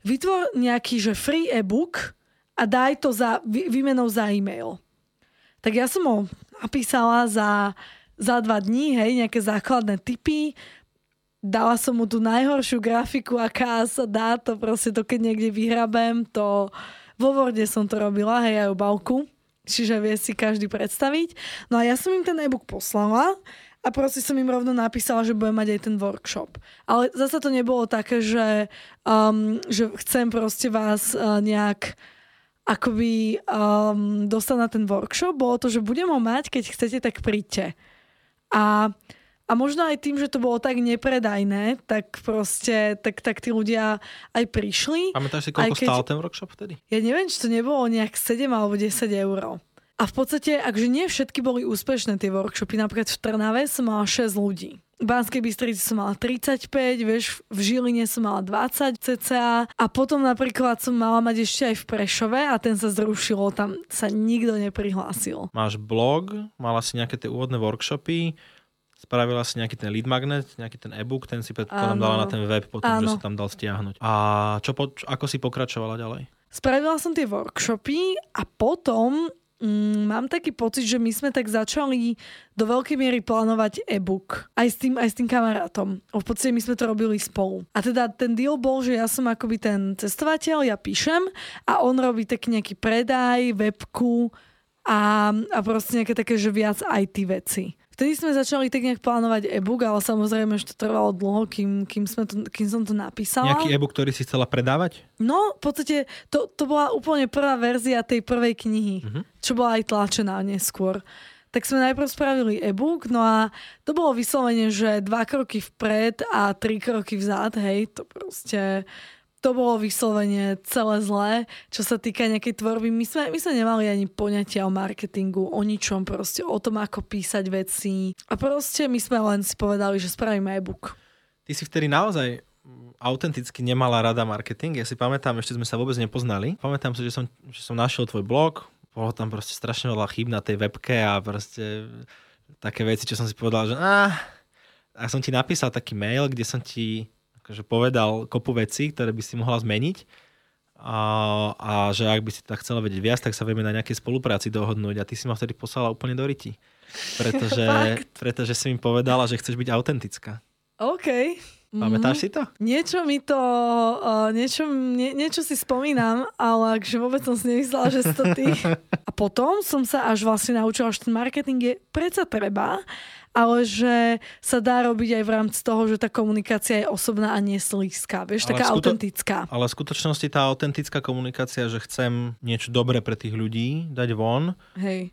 vytvor nejaký že free e-book a daj to za, vy, výmenou za e-mail. Tak ja som ho napísala za, za dva dní, hej, nejaké základné typy, dala som mu tú najhoršiu grafiku, aká sa dá, to proste to keď niekde vyhrabem, to vo Worde som to robila, hej, aj obálku, čiže vie si každý predstaviť. No a ja som im ten e-book poslala a proste som im rovno napísala, že budem mať aj ten workshop. Ale zase to nebolo také, že, um, že chcem proste vás uh, nejak akoby um, dostať na ten workshop. Bolo to, že budem ho mať, keď chcete, tak príďte. A a možno aj tým, že to bolo tak nepredajné, tak proste, tak, tak tí ľudia aj prišli. Pamätáš si, koľko keď... stál ten workshop vtedy? Ja neviem, či to nebolo nejak 7 alebo 10 eur. A v podstate, akže nie všetky boli úspešné tie workshopy, napríklad v Trnave som mala 6 ľudí. V Banskej Bystrici som mala 35, vieš, v Žiline som mala 20 cca a potom napríklad som mala mať ešte aj v Prešove a ten sa zrušilo, tam sa nikto neprihlásil. Máš blog, mala si nejaké tie úvodné workshopy, spravila si nejaký ten lead magnet, nejaký ten e-book, ten si predpokladám dala na ten web potom, Áno. že sa tam dal stiahnuť. A čo po, ako si pokračovala ďalej? Spravila som tie workshopy a potom mm, mám taký pocit, že my sme tak začali do veľkej miery plánovať e-book. Aj s tým, aj s tým kamarátom. V podstate my sme to robili spolu. A teda ten deal bol, že ja som akoby ten cestovateľ, ja píšem a on robí tak nejaký predaj, webku a, a proste nejaké také, že viac IT veci. Vtedy sme začali tak nejak plánovať e-book, ale samozrejme, že to trvalo dlho, kým, kým, sme to, kým som to napísala. Nejaký e-book, ktorý si chcela predávať? No, v podstate to, to bola úplne prvá verzia tej prvej knihy, uh-huh. čo bola aj tlačená neskôr. Tak sme najprv spravili e-book, no a to bolo vyslovene, že dva kroky vpred a tri kroky vzad, hej, to proste to bolo vyslovene celé zlé, čo sa týka nejakej tvorby. My sme, my sme nemali ani poňatia o marketingu, o ničom, proste o tom, ako písať veci. A proste my sme len si povedali, že spravíme e-book. Ty si vtedy naozaj autenticky nemala rada marketing. Ja si pamätám, ešte sme sa vôbec nepoznali. Pamätám si, že som, že som našiel tvoj blog, bolo tam proste strašne veľa chýb na tej webke a proste také veci, čo som si povedal, že ah, a som ti napísal taký mail, kde som ti akože povedal kopu vecí, ktoré by si mohla zmeniť a, a že ak by si tak chcela vedieť viac, tak sa vieme na nejakej spolupráci dohodnúť a ty si ma vtedy poslala úplne do riti. Pretože, pretože si mi povedala, že chceš byť autentická. OK. Pamätáš si to? Niečo mi to, uh, niečo, nie, niečo si spomínam, ale akže vôbec som si nemyslela, že si to ty. A potom som sa až vlastne naučila, že ten marketing je predsa treba ale že sa dá robiť aj v rámci toho, že tá komunikácia je osobná a nie slízká, vieš, ale taká skuto- autentická. Ale v skutočnosti tá autentická komunikácia, že chcem niečo dobré pre tých ľudí dať von, Hej.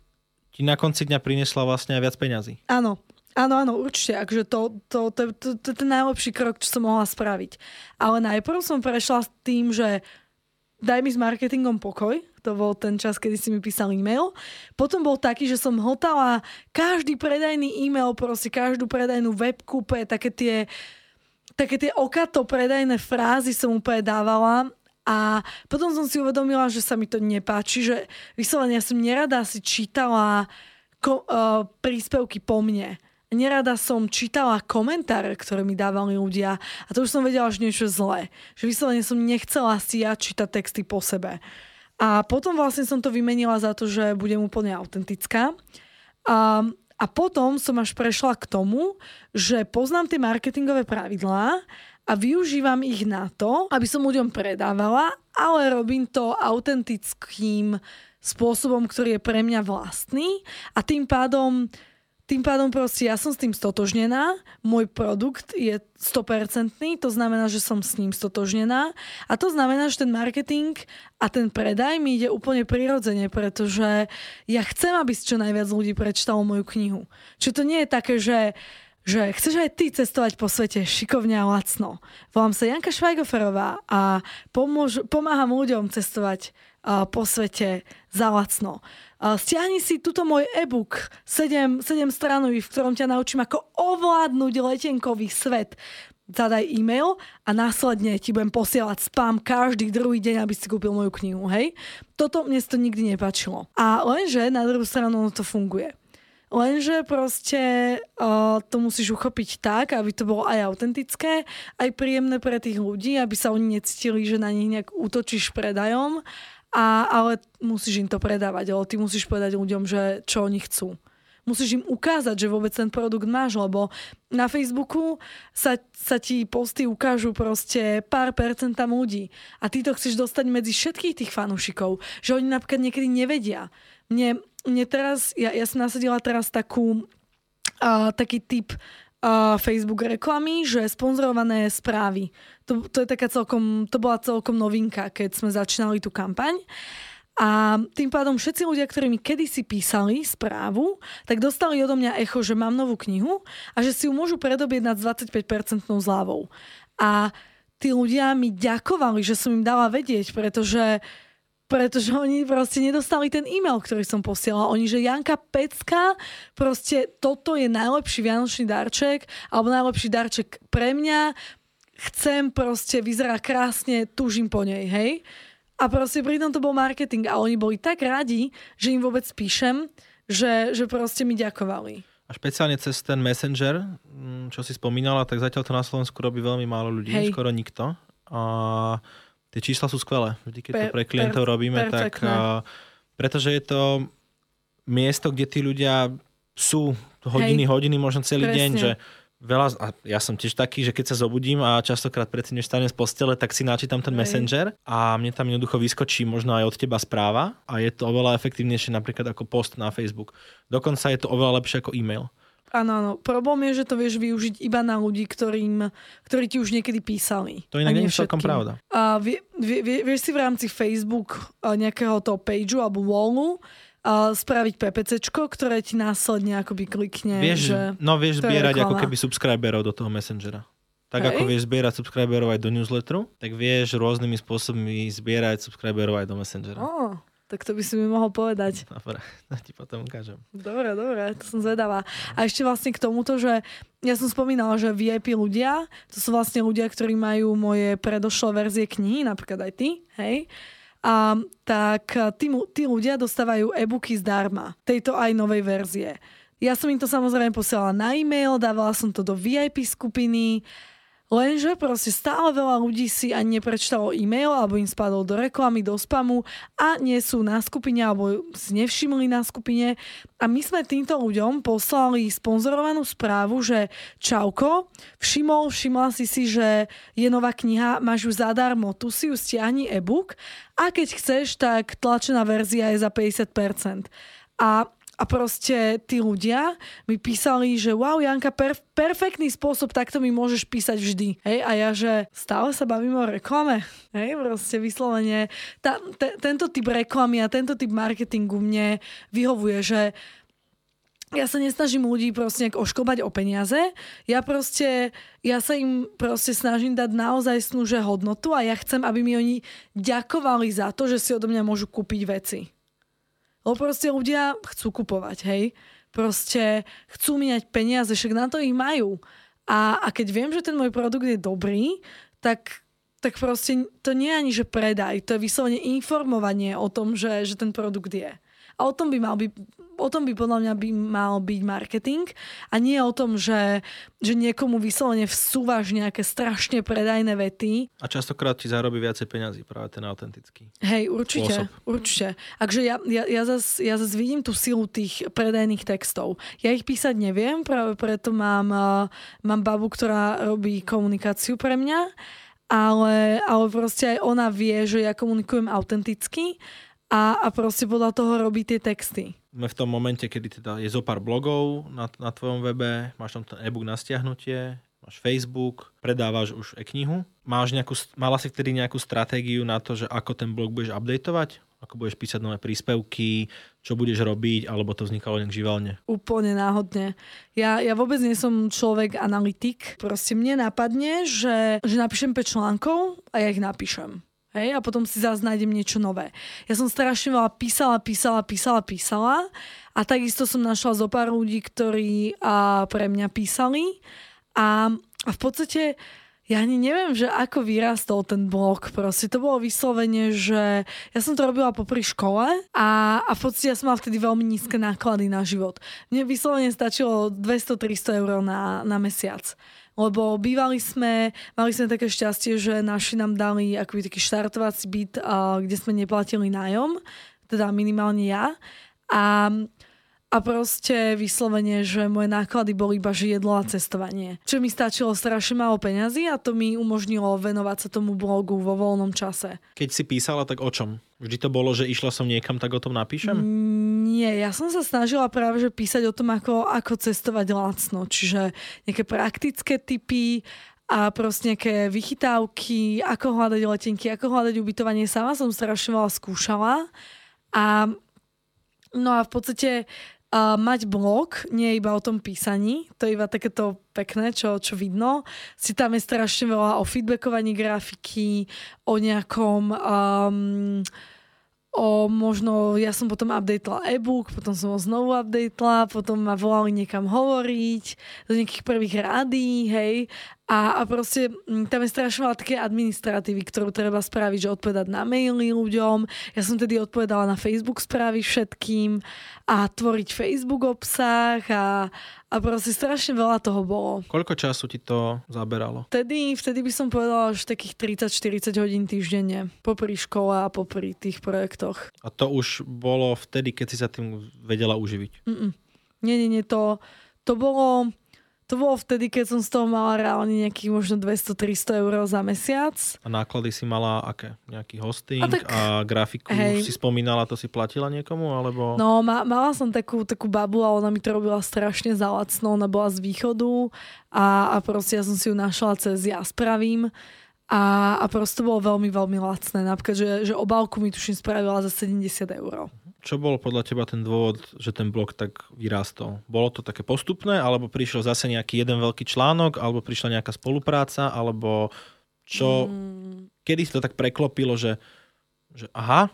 ti na konci dňa priniesla vlastne aj viac peňazí. Áno, Áno, áno, určite. Akže to, to, to, to, to, je ten najlepší krok, čo som mohla spraviť. Ale najprv som prešla s tým, že daj mi s marketingom pokoj, to bol ten čas, kedy si mi písal e-mail. Potom bol taký, že som hotala každý predajný e-mail, proste každú predajnú webkupe, také tie, také tie okato predajné frázy som úplne dávala a potom som si uvedomila, že sa mi to nepáči, že vyslovene ja som nerada si čítala ko, uh, príspevky po mne nerada som čítala komentáre, ktoré mi dávali ľudia a to už som vedela, že niečo zlé. Že vyslovene som nechcela si ja čítať texty po sebe. A potom vlastne som to vymenila za to, že budem úplne autentická. A, a potom som až prešla k tomu, že poznám tie marketingové pravidlá a využívam ich na to, aby som ľuďom predávala, ale robím to autentickým spôsobom, ktorý je pre mňa vlastný a tým pádom tým pádom proste ja som s tým stotožnená, môj produkt je 100%, to znamená, že som s ním stotožnená a to znamená, že ten marketing a ten predaj mi ide úplne prirodzene, pretože ja chcem, aby čo najviac ľudí prečítalo moju knihu. Čiže to nie je také, že že chceš aj ty cestovať po svete šikovne a lacno. Volám sa Janka Švajgoferová a pomôž, pomáham ľuďom cestovať uh, po svete za lacno. Stiahni si túto môj e-book 7, 7 stranový, v ktorom ťa naučím, ako ovládnuť letenkový svet. Zadaj e-mail a následne ti budem posielať spam každý druhý deň, aby si kúpil moju knihu, hej? Toto mne to nikdy nepačilo. A lenže na druhú stranu to funguje. Lenže proste uh, to musíš uchopiť tak, aby to bolo aj autentické, aj príjemné pre tých ľudí, aby sa oni necítili, že na nich nejak útočíš predajom, a, ale musíš im to predávať, ale ty musíš povedať ľuďom, že čo oni chcú. Musíš im ukázať, že vôbec ten produkt máš, lebo na Facebooku sa, sa ti posty ukážu proste pár percent tam ľudí. A ty to chceš dostať medzi všetkých tých fanúšikov, že oni napríklad niekedy nevedia. Mne, mne teraz, ja, ja som nasadila teraz takú, uh, taký typ Facebook reklamy, že sponzorované správy. To, to je taká celkom, to bola celkom novinka, keď sme začínali tú kampaň. A tým pádom všetci ľudia, ktorí mi kedysi písali správu, tak dostali odo mňa echo, že mám novú knihu a že si ju môžu predobieť nad 25% zľavou. A tí ľudia mi ďakovali, že som im dala vedieť, pretože pretože oni proste nedostali ten e-mail, ktorý som posielala. Oni, že Janka Pecka, proste toto je najlepší vianočný darček, alebo najlepší darček pre mňa. Chcem proste, vyzerá krásne, túžim po nej, hej? A proste pritom to bol marketing a oni boli tak radi, že im vôbec píšem, že, že proste mi ďakovali. A špeciálne cez ten Messenger, mm, čo si spomínala, tak zatiaľ to na Slovensku robí veľmi málo ľudí, Hej. skoro nikto. A tie čísla sú skvelé. Vždy, keď to pre klientov per, robíme, perfektné. tak pretože je to miesto, kde tí ľudia sú hodiny, Hej, hodiny, možno celý presne. deň, že veľa, a ja som tiež taký, že keď sa zobudím a častokrát predtým, než stanem z postele, tak si načítam ten Hej. messenger a mne tam jednoducho vyskočí možno aj od teba správa a je to oveľa efektívnejšie napríklad ako post na Facebook. Dokonca je to oveľa lepšie ako e-mail. Áno, áno. Problém je, že to vieš využiť iba na ľudí, ktorým, ktorí ti už niekedy písali. To inak nie je celkom pravda. A vie, vie, vie, vieš si v rámci Facebook nejakého toho pageu alebo wallu uh, spraviť PPCčko, ktoré ti následne akoby klikne. Vieš, že no vieš zbierať ako keby subscriberov do toho Messengera. Tak Hej. ako vieš zbierať subscriberov aj do newsletteru, tak vieš rôznymi spôsobmi zbierať subscriberov aj do Messengera. Oh. Tak to by si mi mohol povedať. Dobre, to ti potom ukážem. Dobre, dobre, to som zvedavá. A ešte vlastne k tomuto, že ja som spomínala, že VIP ľudia, to sú vlastne ľudia, ktorí majú moje predošlé verzie knihy, napríklad aj ty, hej, a tak tí, tí ľudia dostávajú e-booky zdarma, tejto aj novej verzie. Ja som im to samozrejme posielala na e-mail, dávala som to do VIP skupiny, Lenže proste stále veľa ľudí si ani neprečítalo e-mail alebo im spadol do reklamy, do spamu a nie sú na skupine alebo si nevšimli na skupine. A my sme týmto ľuďom poslali sponzorovanú správu, že čauko, všimol, všimla si si, že je nová kniha, máš ju zadarmo, tu si ju stiahni e-book a keď chceš, tak tlačená verzia je za 50%. A a proste tí ľudia mi písali, že wow, Janka, perf- perfektný spôsob, takto mi môžeš písať vždy. Hej, a ja, že stále sa bavím o reklame. Hej, proste vyslovene. Ta, te, tento typ reklamy a tento typ marketingu mne vyhovuje, že ja sa nesnažím ľudí proste nejak oškobať o peniaze, ja proste, ja sa im proste snažím dať naozaj snúže hodnotu a ja chcem, aby mi oni ďakovali za to, že si odo mňa môžu kúpiť veci. Lebo proste ľudia chcú kupovať, hej. Proste chcú míňať peniaze, však na to ich majú. A, a keď viem, že ten môj produkt je dobrý, tak, tak proste to nie je ani, že predaj. To je vyslovene informovanie o tom, že, že ten produkt je. A o tom by mal byť o tom by podľa mňa by mal byť marketing a nie o tom, že, že niekomu vyslovene vsúvaš nejaké strašne predajné vety. A častokrát ti zarobí viacej peňazí práve ten autentický. Hej, určite, spôsob. určite. Takže ja, ja, ja zase ja zas vidím tú silu tých predajných textov. Ja ich písať neviem, práve preto mám, uh, mám babu, ktorá robí komunikáciu pre mňa, ale, ale proste aj ona vie, že ja komunikujem autenticky a, a proste podľa toho robí tie texty. Sme v tom momente, kedy teda je zo pár blogov na, na tvojom webe, máš tam ten e-book na stiahnutie, máš Facebook, predávaš už e-knihu. Máš nejakú, mala si vtedy nejakú stratégiu na to, že ako ten blog budeš updateovať? Ako budeš písať nové príspevky, čo budeš robiť, alebo to vznikalo nejak živelne? Úplne náhodne. Ja, ja vôbec nie som človek analytik. Proste mne napadne, že, že napíšem 5 článkov a ja ich napíšem. Hej, a potom si zase nájdem niečo nové. Ja som strašne veľa písala, písala, písala, písala a takisto som našla zo pár ľudí, ktorí a, pre mňa písali a, a v podstate ja ani neviem, že ako vyrastol ten blog. Proste to bolo vyslovene, že ja som to robila popri škole a, a v podstate ja som mala vtedy veľmi nízke náklady na život. Mne vyslovene stačilo 200-300 eur na, na mesiac. Lebo bývali sme, mali sme také šťastie, že naši nám dali akoby taký štartovací byt, kde sme neplatili nájom, teda minimálne ja. A a proste vyslovene, že moje náklady boli iba že jedlo a cestovanie. Čo mi stačilo strašne málo peňazí a to mi umožnilo venovať sa tomu blogu vo voľnom čase. Keď si písala, tak o čom? Vždy to bolo, že išla som niekam, tak o tom napíšem? Mm, nie, ja som sa snažila práve že písať o tom, ako, ako cestovať lacno. Čiže nejaké praktické typy, a proste nejaké vychytávky, ako hľadať letenky, ako hľadať ubytovanie. Sama som strašne veľa skúšala a no a v podstate Uh, mať blog nie iba o tom písaní, to je iba takéto pekné, čo, čo vidno. Si tam je strašne veľa o feedbackovaní grafiky, o nejakom... Um, o možno, ja som potom updatela e-book, potom som ho znovu updatela, potom ma volali niekam hovoriť, do nejakých prvých rádí, hej, a, a proste mm, tam je strašne také administratívy, ktorú treba spraviť, že odpovedať na maily ľuďom. Ja som tedy odpovedala na Facebook správy všetkým a tvoriť Facebook obsah a, a proste strašne veľa toho bolo. Koľko času ti to zaberalo? Vtedy, vtedy by som povedala že takých 30-40 hodín týždenne. Popri škole a popri tých projektoch. A to už bolo vtedy, keď si sa tým vedela uživiť? Mm-mm. Nie, nie, nie. To, to bolo to bolo vtedy, keď som z toho mala reálne nejakých možno 200-300 eur za mesiac. A náklady si mala aké? Nejaký hosting a, tak, a grafiku hej. si spomínala, to si platila niekomu? Alebo... No, ma, mala som takú, takú babu a ona mi to robila strašne za lacno. Ona bola z východu a, a proste ja som si ju našla cez Ja spravím. A, a proste to bolo veľmi, veľmi lacné. Napríklad, že, že obálku mi tuším spravila za 70 eur. Čo bol podľa teba ten dôvod, že ten blog tak vyrástol? Bolo to také postupné, alebo prišiel zase nejaký jeden veľký článok, alebo prišla nejaká spolupráca, alebo čo? Mm. Kedy si to tak preklopilo, že, že aha,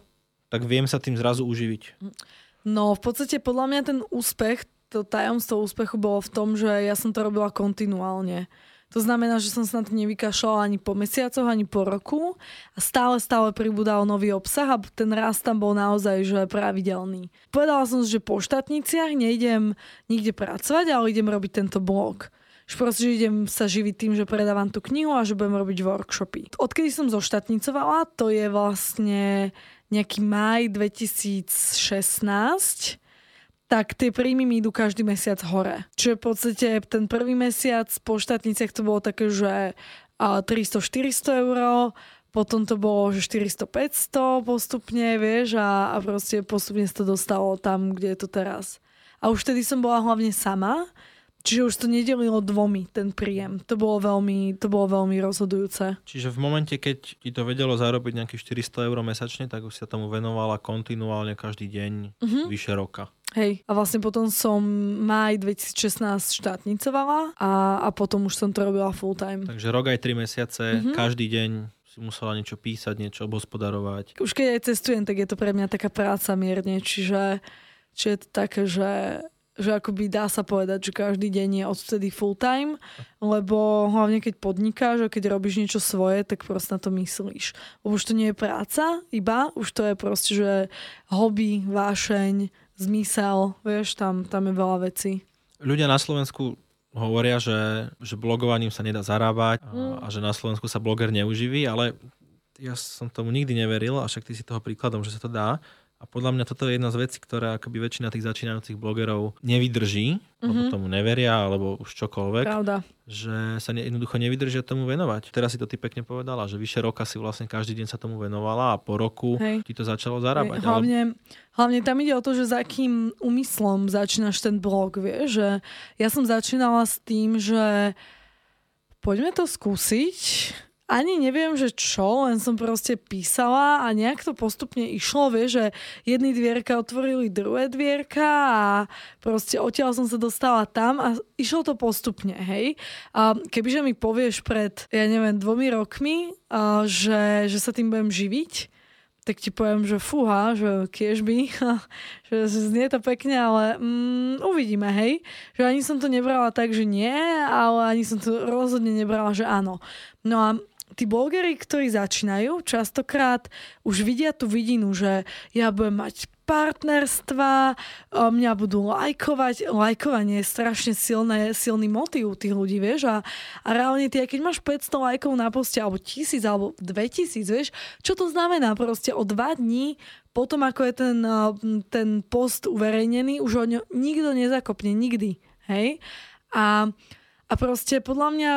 tak viem sa tým zrazu uživiť? No v podstate podľa mňa ten úspech, to tajomstvo úspechu bolo v tom, že ja som to robila kontinuálne. To znamená, že som sa na to nevykašľala ani po mesiacoch, ani po roku a stále, stále pribudal nový obsah a ten rast tam bol naozaj že pravidelný. Povedala som že po štátniciach nejdem nikde pracovať, ale idem robiť tento blog. Že proste, že idem sa živiť tým, že predávam tú knihu a že budem robiť workshopy. Odkedy som zoštátnicovala, to je vlastne nejaký maj 2016 tak tie príjmy mi idú každý mesiac hore. Čiže v podstate ten prvý mesiac po štátniciach to bolo také, že 300-400 eur, potom to bolo, že 400-500 postupne, vieš, a, a proste postupne sa to dostalo tam, kde je to teraz. A už vtedy som bola hlavne sama, Čiže už to nedelilo dvomi, ten príjem. To bolo veľmi, to bolo veľmi rozhodujúce. Čiže v momente, keď ti to vedelo zarobiť nejakých 400 eur mesačne, tak už sa tomu venovala kontinuálne každý deň uh-huh. vyše roka. Hej, a vlastne potom som maj 2016 štátnicovala a, a potom už som to robila full time. Takže rok aj 3 mesiace, mm-hmm. každý deň si musela niečo písať, niečo obhospodarovať. Už keď aj cestujem, tak je to pre mňa taká práca mierne, čiže, čiže je to také, že že akoby dá sa povedať, že každý deň je odvtedy full time, lebo hlavne keď podnikáš a keď robíš niečo svoje, tak proste na to myslíš. Lebo už to nie je práca iba, už to je proste, že hobby, vášeň, zmysel, vieš, tam, tam je veľa vecí. Ľudia na Slovensku hovoria, že, že blogovaním sa nedá zarábať a, mm. a že na Slovensku sa bloger neuživí, ale ja som tomu nikdy neveril a však ty si toho príkladom, že sa to dá. A podľa mňa toto je jedna z vecí, ktorá akoby väčšina tých začínajúcich blogerov nevydrží, mm-hmm. lebo mhm. tomu neveria, alebo už čokoľvek. Pravda. Že sa ne, jednoducho nevydržia tomu venovať. Teraz si to ty pekne povedala, že vyše roka si vlastne každý deň sa tomu venovala a po roku Hej. ti to začalo zarábať. Hej, hlavne, ale... hlavne tam ide o to, že za akým úmyslom začínaš ten blog, vieš, že ja som začínala s tým, že poďme to skúsiť ani neviem, že čo, len som proste písala a nejak to postupne išlo, vie, že jedny dvierka otvorili druhé dvierka a proste odtiaľ som sa dostala tam a išlo to postupne, hej. A kebyže mi povieš pred, ja neviem, dvomi rokmi, a že, že sa tým budem živiť, tak ti poviem, že fúha, že kiež by, že znie to pekne, ale mm, uvidíme, hej. Že ani som to nebrala tak, že nie, ale ani som to rozhodne nebrala, že áno. No a tí blogery, ktorí začínajú, častokrát už vidia tú vidinu, že ja budem mať partnerstva, mňa budú lajkovať. Lajkovanie je strašne silné, silný motiv tých ľudí, vieš. A, a reálne ty, keď máš 500 lajkov na poste, alebo 1000, alebo 2000, vieš, čo to znamená? Proste o dva dní potom, ako je ten, ten post uverejnený, už ho nikto nezakopne, nikdy. Hej? A, a proste podľa mňa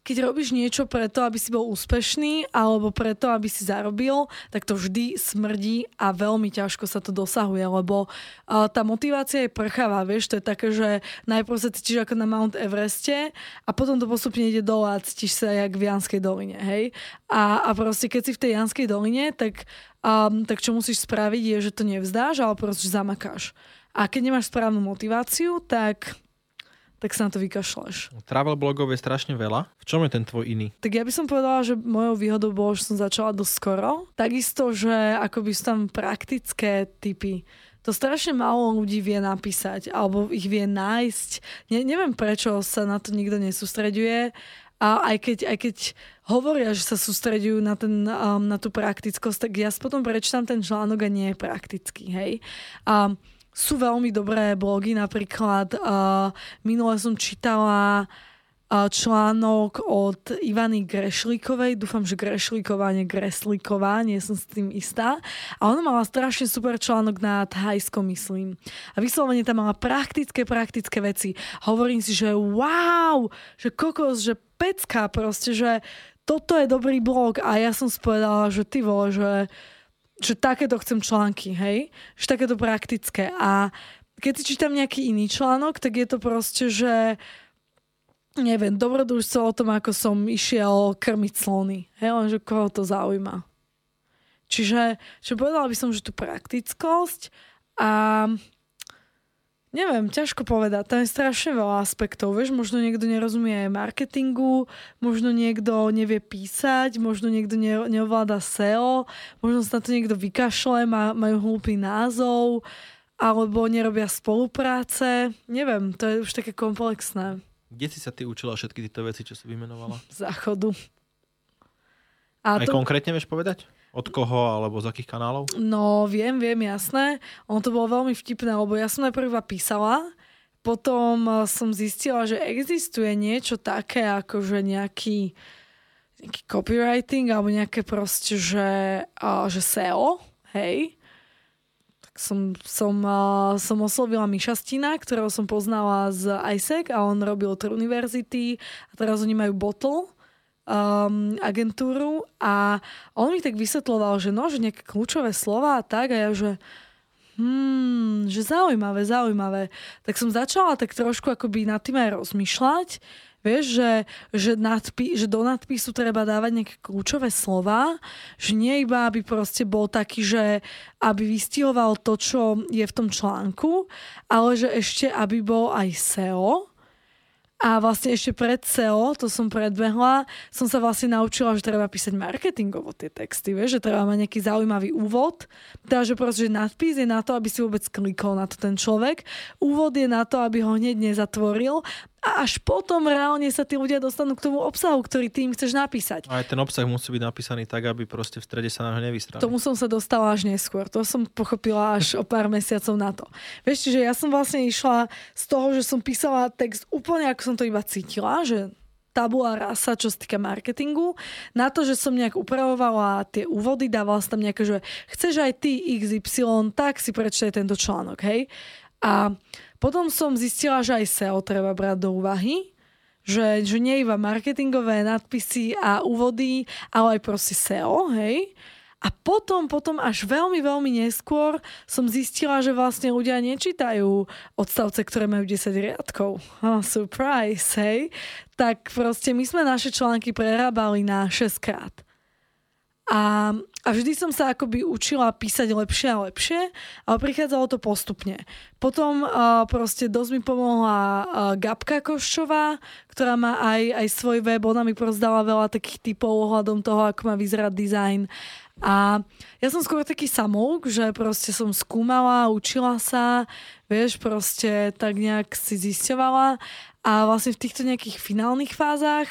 keď robíš niečo preto, aby si bol úspešný alebo preto, aby si zarobil, tak to vždy smrdí a veľmi ťažko sa to dosahuje, lebo uh, tá motivácia je prchavá, vieš, to je také, že najprv sa cítiš ako na Mount Evereste a potom to postupne ide dole a cítiš sa jak v Janskej doline, hej? A, a proste keď si v tej Janskej doline, tak, um, tak čo musíš spraviť je, že to nevzdáš, ale proste zamakáš. A keď nemáš správnu motiváciu, tak tak sa na to vykašľaš. Travel blogov je strašne veľa. V čom je ten tvoj iný? Tak ja by som povedala, že mojou výhodou bolo, že som začala dosť skoro. Takisto, že ako by sú tam praktické typy. To strašne málo ľudí vie napísať, alebo ich vie nájsť. Ne, neviem, prečo sa na to nikto nesústreďuje. A aj keď, aj keď hovoria, že sa sústreďujú na, ten, um, na tú praktickosť, tak ja potom prečítam ten článok a nie je praktický. Hej? Um, sú veľmi dobré blogy, napríklad uh, minule som čítala uh, článok od Ivany Grešlíkovej, dúfam, že Grešlíková, nie Greslíková, nie som s tým istá. A ona mala strašne super článok na Thajsko, myslím. A vyslovene tam mala praktické, praktické veci. Hovorím si, že wow, že kokos, že pecka proste, že toto je dobrý blog. A ja som spovedala, že ty vole, že že takéto chcem články, hej? Že takéto praktické. A keď si čítam nejaký iný článok, tak je to proste, že neviem, dobrodružstvo o tom, ako som išiel krmiť slony. Hej, lenže koho to zaujíma. Čiže, čo povedala by som, že tú praktickosť a Neviem, ťažko povedať. Tam je strašne veľa aspektov. Vieš, možno niekto nerozumie marketingu, možno niekto nevie písať, možno niekto ne, neovláda SEO, možno sa na to niekto vykašle, má, majú hlúpy názov, alebo nerobia spolupráce. Neviem, to je už také komplexné. Kde si sa ty učila všetky tieto veci, čo si vymenovala? Záchodu. A Aj to... konkrétne vieš povedať? Od koho alebo z akých kanálov? No, viem, viem, jasné. Ono to bolo veľmi vtipné, lebo ja som najprv písala, potom eh, som zistila, že existuje niečo také, ako že nejaký, nejaký copywriting alebo nejaké proste, že, uh, že SEO, hej. Tak som, som, uh, som oslovila Miša Stina, ktorého som poznala z ISEC a on robil od univerzity a teraz oni majú Bottle um, agentúru a on mi tak vysvetloval, že no, že nejaké kľúčové slova a tak a ja, že hmm, že zaujímavé, zaujímavé. Tak som začala tak trošku akoby nad tým aj rozmýšľať, Vieš, že, že, nadpi- že do nadpisu treba dávať nejaké kľúčové slova, že nie iba, aby proste bol taký, že aby vystihoval to, čo je v tom článku, ale že ešte, aby bol aj SEO, a vlastne ešte pred SEO, to som predbehla, som sa vlastne naučila, že treba písať marketingovo tie texty, vieš, že treba mať nejaký zaujímavý úvod. Teda, že proste, že nadpis je na to, aby si vôbec klikol na to ten človek. Úvod je na to, aby ho hneď nezatvoril a až potom reálne sa tí ľudia dostanú k tomu obsahu, ktorý ty im chceš napísať. A aj ten obsah musí byť napísaný tak, aby proste v strede sa na ho nevystrali. Tomu som sa dostala až neskôr. To som pochopila až o pár mesiacov na to. Vieš, čiže ja som vlastne išla z toho, že som písala text úplne ako som to iba cítila, že tabula rasa, čo sa týka marketingu, na to, že som nejak upravovala tie úvody, dávala som tam nejaké, že chceš aj ty XY, tak si prečítaj tento článok, hej. A potom som zistila, že aj SEO treba brať do úvahy, že, že nie iba marketingové nadpisy a úvody, ale aj proste SEO, hej. A potom, potom až veľmi, veľmi neskôr som zistila, že vlastne ľudia nečítajú odstavce, ktoré majú 10 riadkov. Oh, surprise, hej. tak proste my sme naše články prerábali na 6 krát. A, a vždy som sa akoby učila písať lepšie a lepšie, ale prichádzalo to postupne. Potom uh, proste dosť mi pomohla uh, Gabka Koščová, ktorá má aj, aj svoj web, ona mi prozdala veľa takých typov ohľadom toho, ako má vyzerať dizajn. A ja som skôr taký samouk, že proste som skúmala, učila sa, vieš, proste tak nejak si zisťovala a vlastne v týchto nejakých finálnych fázach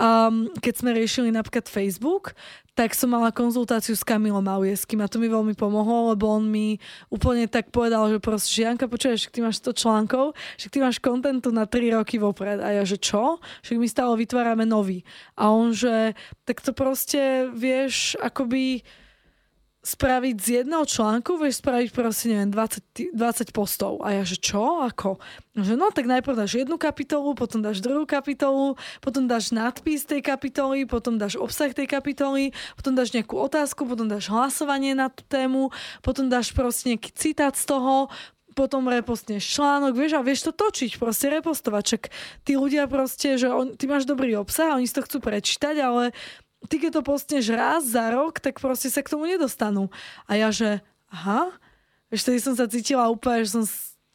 um, keď sme riešili napríklad Facebook, tak som mala konzultáciu s Kamilom Auieským a to mi veľmi pomohlo, lebo on mi úplne tak povedal, že proste, že Janka, počuješ, ty máš 100 článkov, že ty máš kontentu na 3 roky vopred. A ja, že čo? Že my stále vytvárame nový. A on, že tak to proste vieš, akoby spraviť z jedného článku, vieš spraviť proste, neviem, 20, 20 postov. A ja, že čo? Ako? Že no, tak najprv dáš jednu kapitolu, potom dáš druhú kapitolu, potom dáš nadpis tej kapitoly, potom dáš obsah tej kapitoly, potom dáš nejakú otázku, potom dáš hlasovanie na tú tému, potom dáš proste nejaký citát z toho, potom repostneš článok, vieš, a vieš to točiť, proste repostovať. Čak tí ľudia proste, že on, ty máš dobrý obsah, oni si to chcú prečítať, ale ty keď to postneš raz za rok, tak proste sa k tomu nedostanú. A ja, že aha, ešte som sa cítila úplne, že som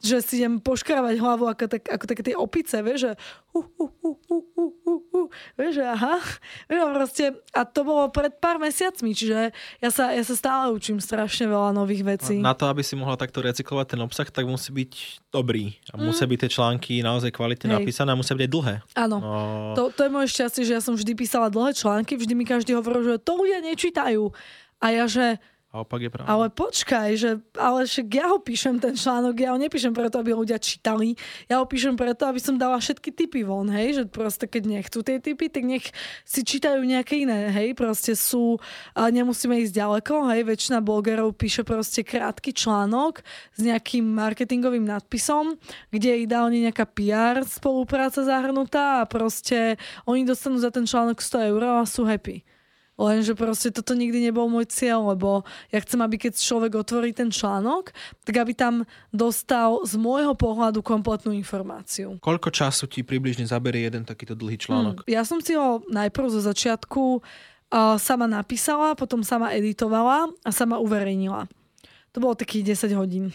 že si idem poškrávať hlavu ako, tak, ako také tie opice, vieš, že uh, uh, uh, uh, uh, uh, uh, vieš, že aha. Vieš, proste, a to bolo pred pár mesiacmi, čiže ja sa, ja sa stále učím strašne veľa nových vecí. Na to, aby si mohla takto recyklovať ten obsah, tak musí byť dobrý. A mm. musia byť tie články naozaj kvalitne Hej. napísané a musia byť aj dlhé. Áno. No... To, to je moje šťastie, že ja som vždy písala dlhé články, vždy mi každý hovoril, že to ľudia nečítajú. A ja, že a opak je pravda. Ale počkaj, že, ale však ja ho píšem ten článok, ja ho nepíšem preto, aby ľudia čítali, ja ho píšem preto, aby som dala všetky typy von, hej, že proste keď nechcú tie typy, tak nech si čítajú nejaké iné, hej, proste sú, a nemusíme ísť ďaleko, hej, väčšina blogerov píše proste krátky článok s nejakým marketingovým nadpisom, kde je ideálne nejaká PR spolupráca zahrnutá a proste oni dostanú za ten článok 100 eur a sú happy. Lenže proste toto nikdy nebol môj cieľ, lebo ja chcem, aby keď človek otvorí ten článok, tak aby tam dostal z môjho pohľadu kompletnú informáciu. Koľko času ti približne zaberie jeden takýto dlhý článok? Hmm. Ja som si ho najprv zo začiatku uh, sama napísala, potom sama editovala a sama uverejnila. To bolo takých 10 hodín.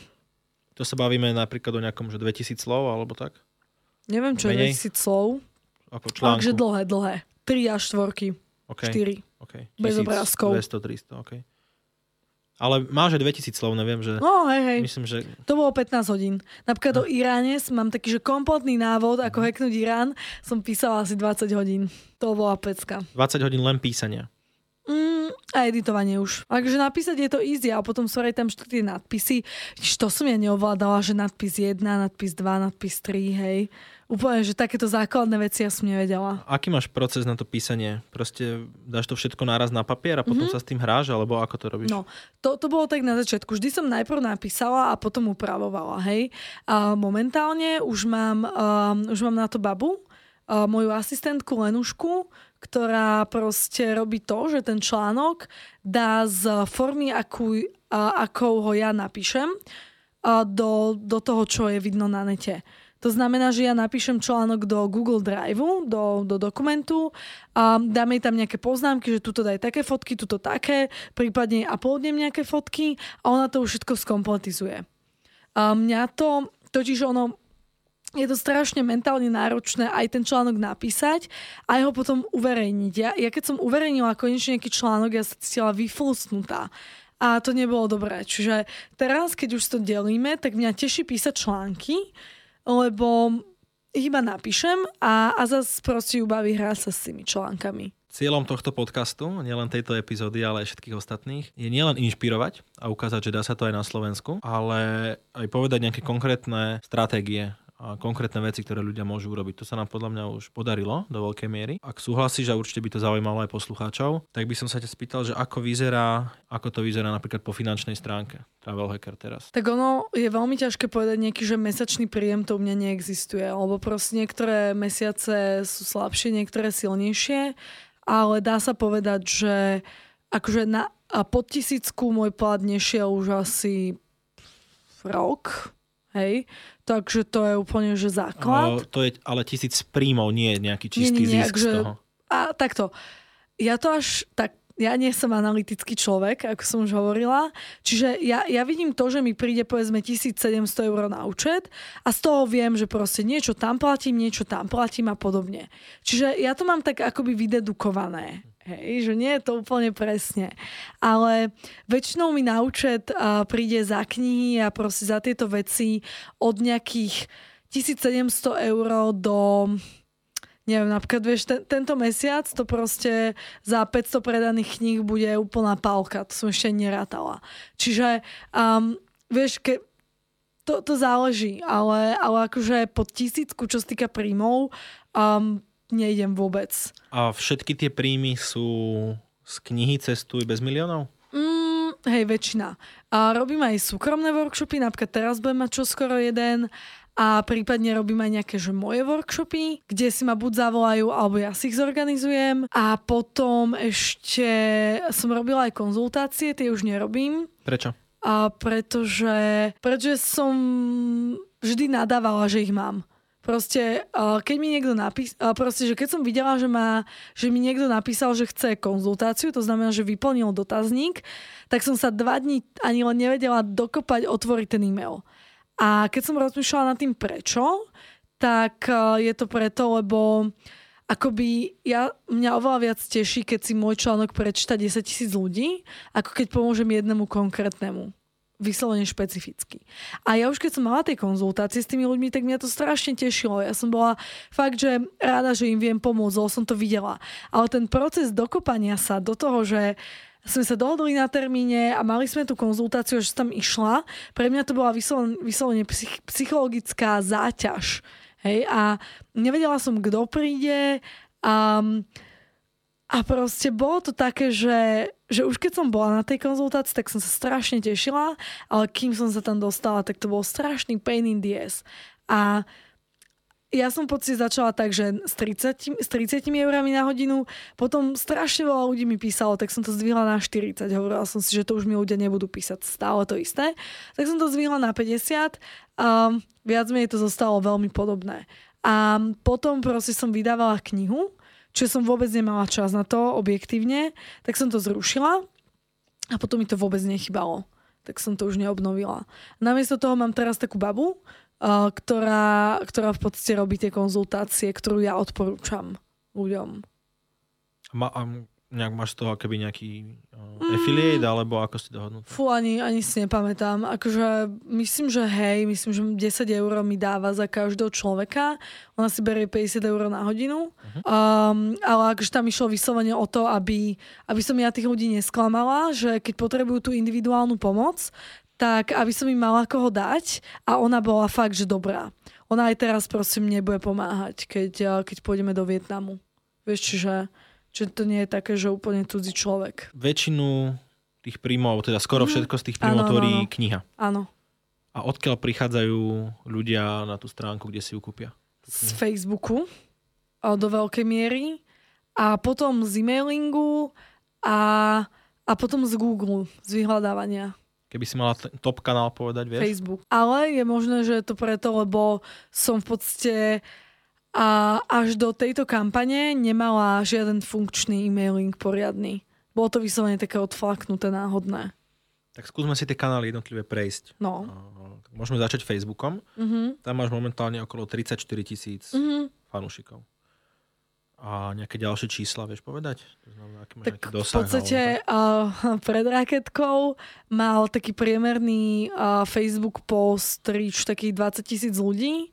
To sa bavíme napríklad o nejakom, že 2000 slov alebo tak? Neviem, čo Menej? je 2000 slov. Ako článku. Takže dlhé, dlhé. 3 až 4. Okay. 4. Okay. Bez obrázkov. 200, 300, OK. Ale máš aj 2000 slov, neviem, že... No, hej, hej. Myslím, že... To bolo 15 hodín. Napríklad no. o Iráne mám taký, že kompletný návod, ako uh-huh. hacknúť Irán, som písala asi 20 hodín. To bola pecka. 20 hodín len písania. Mm, a editovanie už. Takže napísať je to easy a potom sú aj tam tie nadpisy. To som ja neovládala, že nadpis 1, nadpis 2, nadpis 3, hej. Úplne, že takéto základné veci ja som nevedela. Aký máš proces na to písanie? Proste dáš to všetko naraz na papier a potom mm-hmm. sa s tým hráš, alebo ako to robíš? No, to, to bolo tak na začiatku. Vždy som najprv napísala a potom upravovala, hej. A momentálne už mám, um, už mám na to babu, uh, moju asistentku Lenušku, ktorá proste robí to, že ten článok dá z formy, akú, akou ho ja napíšem, do, do toho, čo je vidno na nete. To znamená, že ja napíšem článok do Google Drive, do, do dokumentu a dáme tam nejaké poznámky, že tuto daj také fotky, tuto také, prípadne uploadnem nejaké fotky a ona to už všetko skompletizuje. A mňa to, totiž ono, je to strašne mentálne náročné aj ten článok napísať a ho potom uverejniť. Ja, ja keď som uverejnila konečne nejaký článok, ja sa cítila vyflusnutá. A to nebolo dobré. Čiže teraz, keď už to delíme, tak mňa teší písať články, lebo ich iba napíšem a, a zase proste ju baví sa s tými článkami. Cieľom tohto podcastu, nielen tejto epizódy, ale aj všetkých ostatných, je nielen inšpirovať a ukázať, že dá sa to aj na Slovensku, ale aj povedať nejaké konkrétne stratégie, a konkrétne veci, ktoré ľudia môžu urobiť. To sa nám podľa mňa už podarilo do veľkej miery. Ak súhlasíš a určite by to zaujímalo aj poslucháčov, tak by som sa ťa spýtal, že ako vyzerá, ako to vyzerá napríklad po finančnej stránke Travel Hacker teraz. Tak ono je veľmi ťažké povedať nejaký, že mesačný príjem to u mňa neexistuje, lebo proste niektoré mesiace sú slabšie, niektoré silnejšie, ale dá sa povedať, že akože na, a pod tisícku môj plat nešiel už asi rok, Hej, takže to je úplne, že základ. O, to je ale tisíc príjmov, nie nejaký čistý nie, nie, zisk z toho. A takto, ja to až tak ja nie som analytický človek, ako som už hovorila, čiže ja, ja vidím to, že mi príde povedzme 1700 eur na účet a z toho viem, že proste niečo tam platím, niečo tam platím a podobne. Čiže ja to mám tak akoby vydedukované. Hej, že nie je to úplne presne. Ale väčšinou mi na účet príde za knihy a proste za tieto veci od nejakých 1700 eur do neviem, napríklad, vieš, ten, tento mesiac to proste za 500 predaných kníh bude úplná pálka, to som ešte nerátala. Čiže, um, vieš, ke, to, to záleží, ale, ale akože pod tisícku, čo sa týka príjmov, um, nejdem vôbec. A všetky tie príjmy sú z knihy Cestuj bez miliónov? Mm, hej, väčšina. A robím aj súkromné workshopy, napríklad teraz budem mať čoskoro jeden a prípadne robím aj nejaké že moje workshopy, kde si ma buď zavolajú, alebo ja si ich zorganizujem. A potom ešte som robila aj konzultácie, tie už nerobím. Prečo? A pretože, pretože som vždy nadávala, že ich mám. Proste, keď mi niekto napísal, proste, že keď som videla, že, má, že mi niekto napísal, že chce konzultáciu, to znamená, že vyplnil dotazník, tak som sa dva dní ani len nevedela dokopať otvoriť ten e-mail. A keď som rozmýšľala nad tým prečo, tak e, je to preto, lebo akoby ja, mňa oveľa viac teší, keď si môj článok prečíta 10 tisíc ľudí, ako keď pomôžem jednému konkrétnemu vyslovene špecificky. A ja už keď som mala tie konzultácie s tými ľuďmi, tak mňa to strašne tešilo. Ja som bola fakt, že rada, že im viem pomôcť, lebo som to videla. Ale ten proces dokopania sa do toho, že sme sa dohodli na termíne a mali sme tú konzultáciu, že tam išla. Pre mňa to bola vyslovene, vyslovene psych, psychologická záťaž. Hej? A nevedela som, kto príde. A, a proste bolo to také, že, že už keď som bola na tej konzultácii, tak som sa strašne tešila, ale kým som sa tam dostala, tak to bol strašný pain in the ass. A ja som pocit začala tak, že s 30, s 30 eurami na hodinu, potom strašne veľa ľudí mi písalo, tak som to zdvihla na 40. Hovorila som si, že to už mi ľudia nebudú písať stále to isté. Tak som to zdvihla na 50 a viac menej to zostalo veľmi podobné. A potom proste som vydávala knihu, čo som vôbec nemala čas na to objektívne, tak som to zrušila a potom mi to vôbec nechybalo. Tak som to už neobnovila. Namiesto toho mám teraz takú babu, ktorá, ktorá v podstate robí tie konzultácie, ktorú ja odporúčam ľuďom. Ma, um, nejak máš z toho keby nejaký uh, affiliate, mm. alebo ako si dohodnutý? Fú, ani, ani si nepamätám. Akože myslím, že hej, myslím, že 10 eur mi dáva za každého človeka. Ona si berie 50 eur na hodinu. Uh-huh. Um, ale akože tam išlo vyslovene o to, aby, aby som ja tých ľudí nesklamala, že keď potrebujú tú individuálnu pomoc, tak aby som im mala koho dať a ona bola fakt, že dobrá. Ona aj teraz prosím nebude pomáhať, keď, keď pôjdeme do Vietnamu. Vieš, čiže, čiže to nie je také, že úplne cudzí človek. Väčšinu tých príjmov, teda skoro mm. všetko z tých príjmov tvorí kniha. Áno. A odkiaľ prichádzajú ľudia na tú stránku, kde si ju kúpia? Z Facebooku do veľkej miery a potom z e-mailingu a, a potom z Google, z vyhľadávania. Keby si mala top kanál povedať, vieš? Facebook. Ale je možné, že je to preto, lebo som v podstate a až do tejto kampane nemala žiaden funkčný e-mailing poriadny. Bolo to vyslovene také odflaknuté náhodné. Tak skúsme si tie kanály jednotlivé prejsť. No. Môžeme začať Facebookom. Uh-huh. Tam máš momentálne okolo 34 tisíc uh-huh. fanúšikov. A nejaké ďalšie čísla vieš povedať? To znamená, aký tak dosah, v podstate uh, pred raketkou mal taký priemerný uh, Facebook post reach takých 20 tisíc ľudí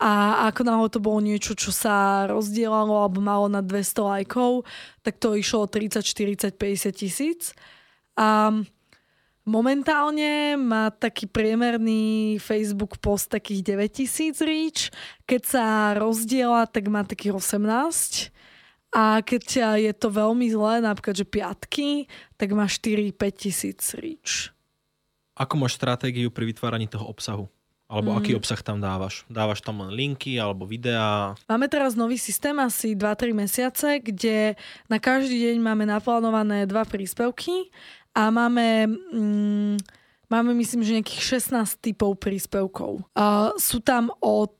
a ako náhle to bolo niečo, čo sa rozdielalo alebo malo na 200 lajkov, tak to išlo 30, 40, 50 tisíc. A Momentálne má taký priemerný Facebook post takých 9000 reach. Keď sa rozdiela, tak má takých 18. A keď je to veľmi zlé, napríklad, že piatky, tak má 4-5 tisíc reach. Ako máš stratégiu pri vytváraní toho obsahu? Alebo mm. aký obsah tam dávaš? Dávaš tam len linky alebo videá? Máme teraz nový systém asi 2-3 mesiace, kde na každý deň máme naplánované dva príspevky a máme mm, Máme myslím, že nejakých 16 typov príspevkov. Uh, sú tam od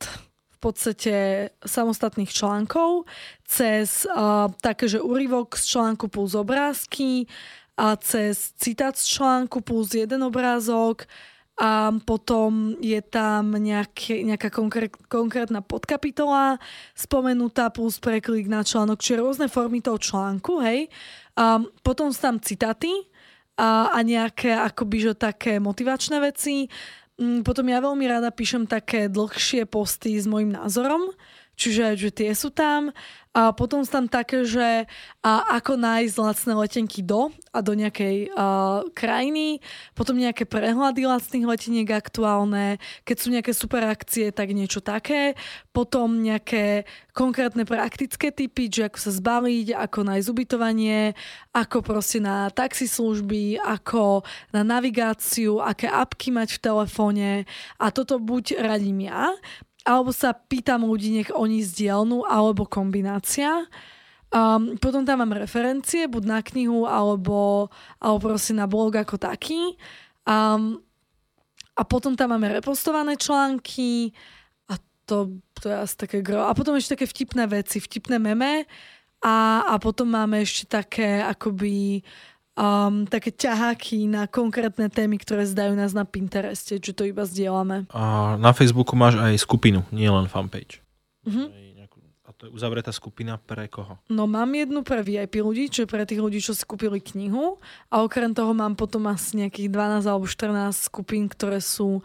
v podstate samostatných článkov cez uh, také, že úryvok z článku plus obrázky a cez citát z článku plus jeden obrázok a potom je tam nejaké, nejaká konkrét, konkrétna podkapitola spomenutá plus preklik na článok, čiže rôzne formy toho článku, hej. A potom sú tam citáty, a, a nejaké akoby, že také motivačné veci. Mm, potom ja veľmi rada píšem také dlhšie posty s môjim názorom, čiže že tie sú tam. A potom tam také, že a ako nájsť lacné letenky do a do nejakej a, krajiny. Potom nejaké prehľady lacných leteniek aktuálne. Keď sú nejaké super akcie, tak niečo také. Potom nejaké konkrétne praktické typy, že ako sa zbaviť, ako nájsť ubytovanie, ako proste na taxislužby, ako na navigáciu, aké apky mať v telefóne. A toto buď radím ja, alebo sa pýtam ľudí, nech oni zdieľnú, alebo kombinácia. Um, potom tam mám referencie, buď na knihu, alebo, alebo proste na blog ako taký. Um, a potom tam máme repostované články a to, to je asi také gro. A potom ešte také vtipné veci, vtipné meme a, a potom máme ešte také akoby um, také ťaháky na konkrétne témy, ktoré zdajú nás na Pintereste, že to iba zdieľame. A na Facebooku máš aj skupinu, nie len fanpage. Mhm. To je uzavretá skupina pre koho? No mám jednu pre VIP ľudí, čo je pre tých ľudí, čo si kúpili knihu a okrem toho mám potom asi nejakých 12 alebo 14 skupín, ktoré sú,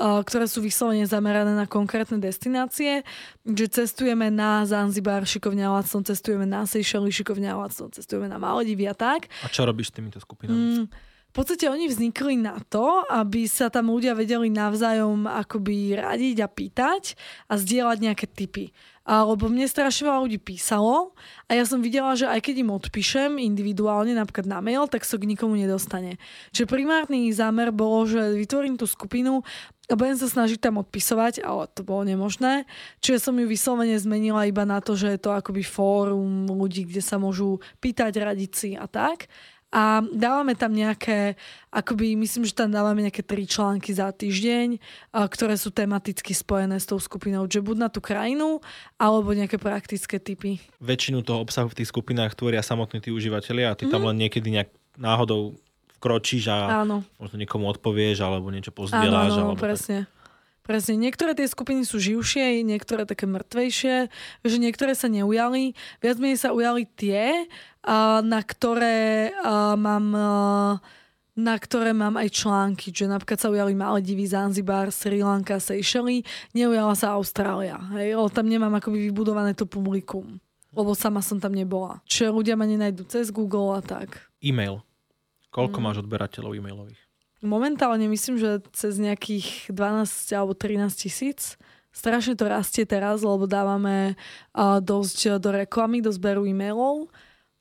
ktoré sú vyslovene zamerané na konkrétne destinácie, že cestujeme na Zanzibar šikovne a lacno, cestujeme na Seychelles šikovne a lacno, cestujeme na Maledivy a tak. A čo robíš s týmito skupinami? Mm, podstate oni vznikli na to, aby sa tam ľudia vedeli navzájom akoby radiť a pýtať a zdieľať nejaké typy. A, lebo mne strašne veľa ľudí písalo a ja som videla, že aj keď im odpíšem individuálne, napríklad na mail, tak sa k nikomu nedostane. Čiže primárny zámer bolo, že vytvorím tú skupinu a budem sa snažiť tam odpisovať, ale to bolo nemožné. Čiže som ju vyslovene zmenila iba na to, že je to akoby fórum ľudí, kde sa môžu pýtať, radiť si a tak a dávame tam nejaké, akoby myslím, že tam dávame nejaké tri články za týždeň, ktoré sú tematicky spojené s tou skupinou, že buď na tú krajinu, alebo nejaké praktické typy. Väčšinu toho obsahu v tých skupinách tvoria samotní tí užívateľia a ty mm. tam mhm. len niekedy nejak náhodou vkročíš a áno. možno niekomu odpovieš alebo niečo pozdieľaš. Áno, áno, presne. Tak. Presne, niektoré tie skupiny sú živšie, niektoré také mŕtvejšie, že niektoré sa neujali. Viac menej sa ujali tie, na ktoré mám na ktoré mám aj články, že napríklad sa ujali Maledivy, Zanzibar, Sri Lanka, Seychelles, neujala sa Austrália, hej, lebo tam nemám akoby vybudované to publikum, lebo sama som tam nebola. Čiže ľudia ma nenajdu cez Google a tak. E-mail. Koľko mm. máš odberateľov e-mailových? Momentálne myslím, že cez nejakých 12 alebo 13 tisíc. Strašne to rastie teraz, lebo dávame uh, dosť do reklamy, do zberu e-mailov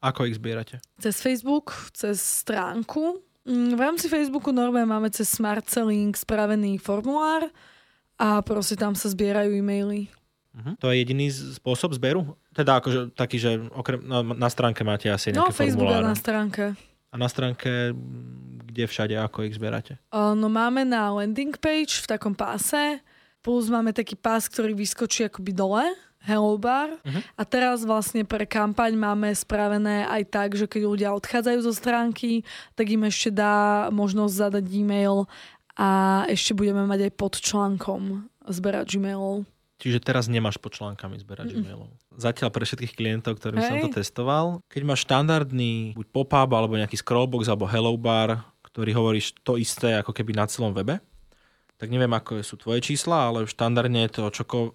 ako ich zbierate? Cez Facebook, cez stránku. Mm, v rámci Facebooku normálne máme cez Smart Selling spravený formulár a proste tam sa zbierajú e-maily. Uh-huh. To je jediný spôsob zberu? Teda akože taký, že okrem, no, na stránke máte asi no, nejaké Facebook formuláre. na stránke. A na stránke, kde všade, ako ich zberáte? No máme na landing page v takom páse, plus máme taký pás, ktorý vyskočí akoby dole Hello Bar. Uh-huh. A teraz vlastne pre kampaň máme spravené aj tak, že keď ľudia odchádzajú zo stránky, tak im ešte dá možnosť zadať e-mail a ešte budeme mať aj pod článkom zberať e-mailov. Čiže teraz nemáš pod článkami zberať mm e-mailov. Zatiaľ pre všetkých klientov, ktorým hey. som to testoval, keď máš štandardný buď pop-up alebo nejaký scrollbox alebo hello bar, ktorý hovoríš to isté ako keby na celom webe, tak neviem, ako sú tvoje čísla, ale štandardne je to čoko,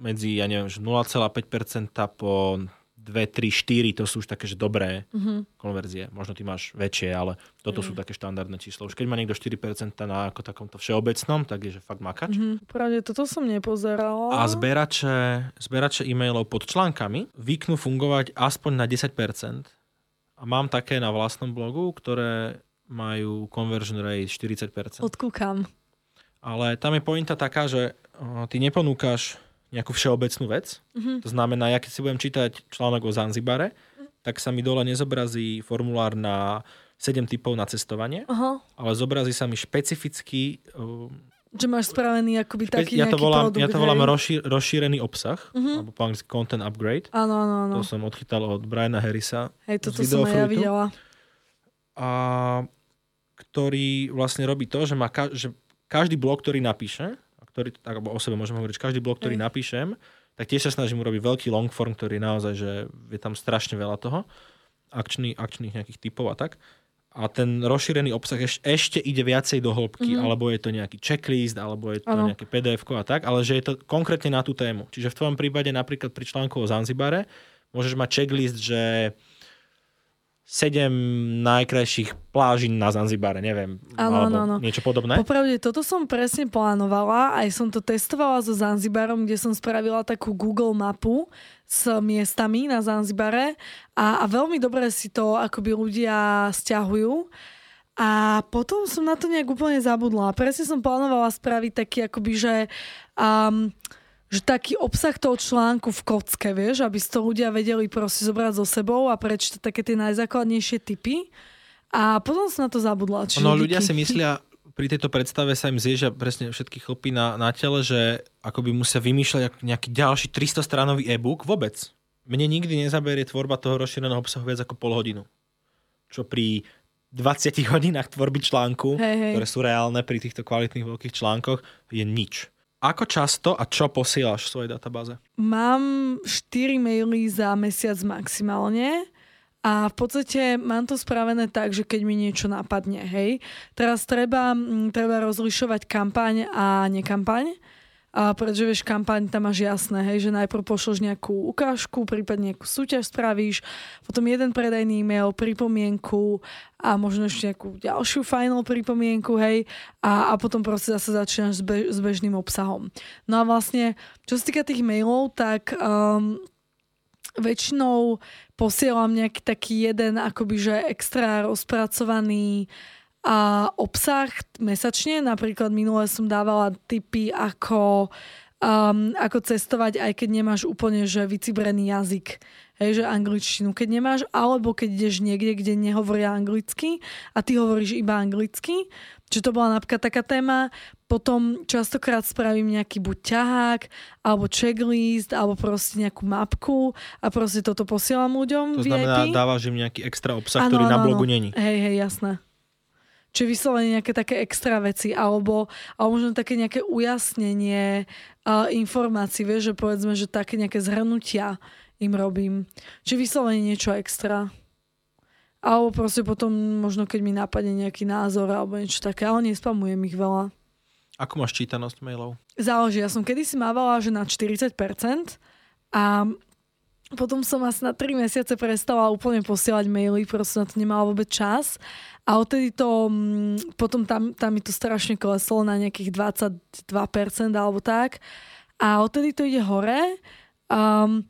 medzi, ja neviem, 0,5% po 2, 3, 4, to sú už také, že dobré mm-hmm. konverzie. Možno ty máš väčšie, ale toto mm. sú také štandardné čísla. Už keď má niekto 4% na ako takomto všeobecnom, tak je, že fakt makač. Mm-hmm. Pravde, toto som nepozerala. A zberače, zberače e-mailov pod článkami vyknú fungovať aspoň na 10%. A mám také na vlastnom blogu, ktoré majú conversion rate 40%. Odkúkam. Ale tam je pointa taká, že ty neponúkaš nejakú všeobecnú vec. Mm-hmm. To znamená, ja keď si budem čítať článok o Zanzibare, mm-hmm. tak sa mi dole nezobrazí formulár na 7 typov na cestovanie, Aha. ale zobrazí sa mi špecifický uh, Že máš spravený akoby Špe- taký ja to volám, produkt, ja to volám rozšír, rozšírený obsah, Mhm. alebo po anglicky content upgrade. Áno, áno, áno. To som odchytal od Briana Harrisa, Hej, toto som aj ja videla. A ktorý vlastne robí to, že, má ka- že každý blog, ktorý napíše, ktorý, tak, alebo o sebe môžem hovoriť, každý blog, ktorý Hej. napíšem, tak tiež sa snažím urobiť veľký long form, ktorý je naozaj, že je tam strašne veľa toho, akčný, akčných nejakých typov a tak. A ten rozšírený obsah eš, ešte ide viacej do hĺbky, Mhm. alebo je to nejaký checklist, alebo je to Áno. nejaké pdf a tak, ale že je to konkrétne na tú tému. Čiže v tvojom prípade napríklad pri článku o Zanzibare môžeš mať checklist, že 7 najkrajších pláží na Zanzibare, neviem, Áno, alebo áno. niečo podobné. Popravde, toto som presne plánovala, aj som to testovala so Zanzibarom, kde som spravila takú Google mapu s miestami na Zanzibare a, a veľmi dobre si to akoby ľudia stiahujú. A potom som na to nejak úplne zabudla. Presne som plánovala spraviť taký akoby, že, um, že taký obsah toho článku v kocke, vieš, aby si to ľudia vedeli proste zobrať so sebou a prečítať také tie najzákladnejšie typy. A potom som na to zabudla. Čiže No ľudia si myslia, pri tejto predstave sa im zježia presne všetky chlpy na, na tele, že akoby musia vymýšľať ak- nejaký ďalší 300-stranový e-book. Vôbec. Mne nikdy nezaberie tvorba toho rozšíreného obsahu viac ako pol hodinu. Čo pri 20 hodinách tvorby článku, Hej, hej. ktoré sú reálne pri týchto kvalitných veľkých článkoch, je nič. Ako často a čo posielaš v svojej databáze? Mám 4 maily za mesiac maximálne a v podstate mám to spravené tak, že keď mi niečo napadne, hej. Teraz treba, mm, treba rozlišovať kampaň a nekampaň. A pretože vieš, kampaň tam máš jasné, hej, že najprv pošleš nejakú ukážku, prípadne nejakú súťaž spravíš, potom jeden predajný e-mail, pripomienku a možno ešte nejakú ďalšiu final pripomienku, hej, a, a potom proste zase začínaš s, be, s bežným obsahom. No a vlastne, čo sa týka tých mailov, tak um, väčšinou posielam nejaký taký jeden akoby, že extra rozpracovaný a obsah mesačne. Napríklad minule som dávala tipy ako, um, ako cestovať, aj keď nemáš úplne že vycibrený jazyk. Hej, že angličtinu, keď nemáš, alebo keď ideš niekde, kde nehovoria anglicky a ty hovoríš iba anglicky. Čiže to bola napríklad taká téma. Potom častokrát spravím nejaký buď ťahák, alebo checklist, alebo proste nejakú mapku a proste toto posielam ľuďom To VIP. znamená, dávaš im nejaký extra obsah, Áno, ktorý na áno, blogu áno. není. Hej, hej, jasné. Čiže vyslovene nejaké také extra veci, alebo, alebo možno také nejaké ujasnenie uh, informácií, vieš, že povedzme, že také nejaké zhrnutia im robím. Čiže vyslovene niečo extra. Alebo proste potom možno, keď mi napadne nejaký názor alebo niečo také, ale nespamujem ich veľa. Ako máš čítanosť mailov? Záleží, ja som kedysi mávala, že na 40% a potom som asi na 3 mesiace prestala úplne posielať maily, proste na to nemala vôbec čas. A odtedy to, mm, potom tam, tam mi to strašne kleslo na nejakých 22% alebo tak. A odtedy to ide hore. Um,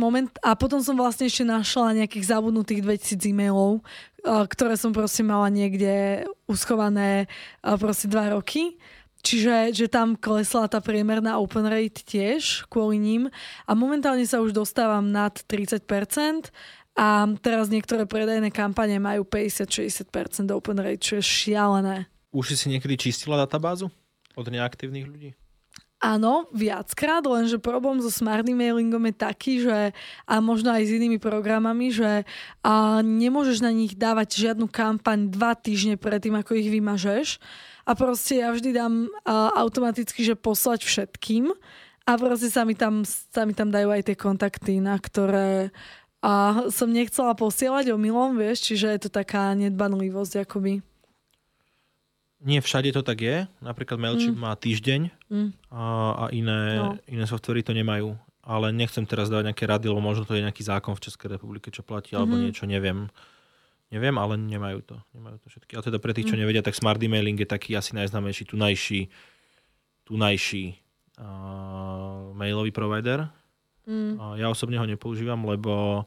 moment, a potom som vlastne ešte našla nejakých zabudnutých 2000 e-mailov, ktoré som proste mala niekde uschované proste dva roky. Čiže že tam klesla tá priemerná open rate tiež kvôli ním a momentálne sa už dostávam nad 30% a teraz niektoré predajné kampane majú 50-60% open rate, čo je šialené. Už si niekedy čistila databázu od neaktívnych ľudí? Áno, viackrát, lenže problém so smart emailingom je taký, že a možno aj s inými programami, že a nemôžeš na nich dávať žiadnu kampaň dva týždne predtým, ako ich vymažeš. A proste ja vždy dám a, automaticky, že poslať všetkým a proste sa mi, tam, sa mi tam dajú aj tie kontakty, na ktoré a som nechcela posielať omylom, vieš, čiže je to taká nedbanlivosť akoby. Nie všade to tak je. Napríklad Mailchimp má týždeň Mm. a, a iné, No. iné softvery to nemajú. Ale nechcem teraz dávať nejaké rady, lebo možno to je nejaký zákon v Českej republike, čo platí, alebo Mhm. niečo, neviem. Neviem, ale nemajú to. Nemajú to všetky. A teda pre tých, čo Mm. nevedia, tak smart emailing je taký asi najznámejší, tunajší, tunajší uh, mailový provider. Mm. A ja osobne ho nepoužívam, lebo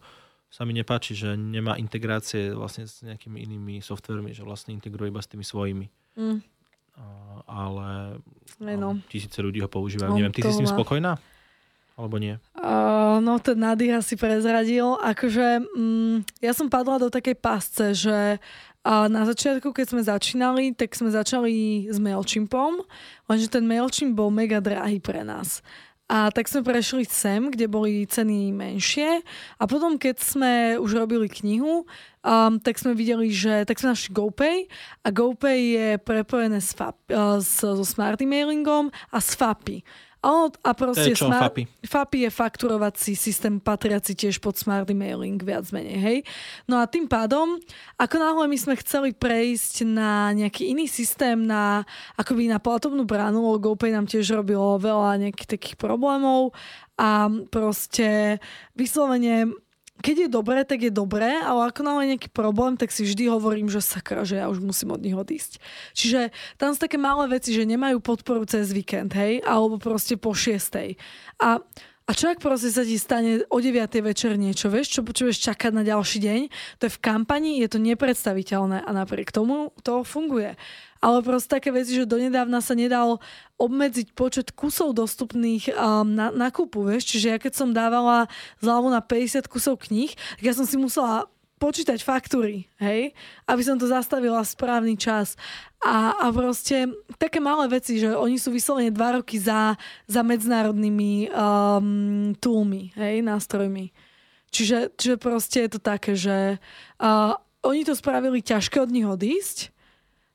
sa mi nepáči, že nemá integrácie vlastne s nejakými inými softvermi, že vlastne integruje iba s tými svojimi. Mm. A, ale no. tisíce ľudí ho používajú. On Neviem, ty si s má. spokojná? Alebo nie? Uh, no ten nádych asi prezradil. Akože mm, ja som padla do takej pásce, že uh, na začiatku, keď sme začínali, tak sme začali s MailChimpom, lenže ten MailChimp bol mega drahý pre nás. A tak sme prešli sem, kde boli ceny menšie. A potom, keď sme už robili knihu, um, tak sme videli, že tak sme našli GoPay a GoPay je prepojené s FAP, uh, s, so smart emailingom a s FAPI. A, a proste To je čo, smart, FAPI? FAPI je fakturovací systém patriaci tiež pod smart emailing, viac menej, hej. No a tým pádom, ako náhle my sme chceli prejsť na nejaký iný systém, na akoby na platobnú bránu, lebo GoPay nám tiež robilo veľa nejakých takých problémov a proste vyslovene keď je dobré, tak je dobré, ale ako náhle nejaký problém, tak si vždy hovorím, že sakra, že ja už musím od nich odísť. Čiže tam sú také malé veci, že nemajú podporu cez víkend, hej, alebo proste po šiestej. A a čo ak proste sa ti stane o 9. večer niečo, vieš, čo potrebuješ čakať na ďalší deň? To je v kampani, je to nepredstaviteľné a napriek tomu to funguje. Ale proste také veci, že donedávna sa nedal obmedziť počet kusov dostupných um, na, kúpu, vieš. Čiže ja keď som dávala zľavu na 50 kusov kníh, tak ja som si musela počítať faktúry, hej, aby som to zastavila správny čas. A, a proste také malé veci, že oni sú vyslovene dva roky za, za medzinárodnými um, toolmi, hej, nástrojmi. Čiže, čiže proste je to také, že uh, oni to spravili ťažké od nich odísť,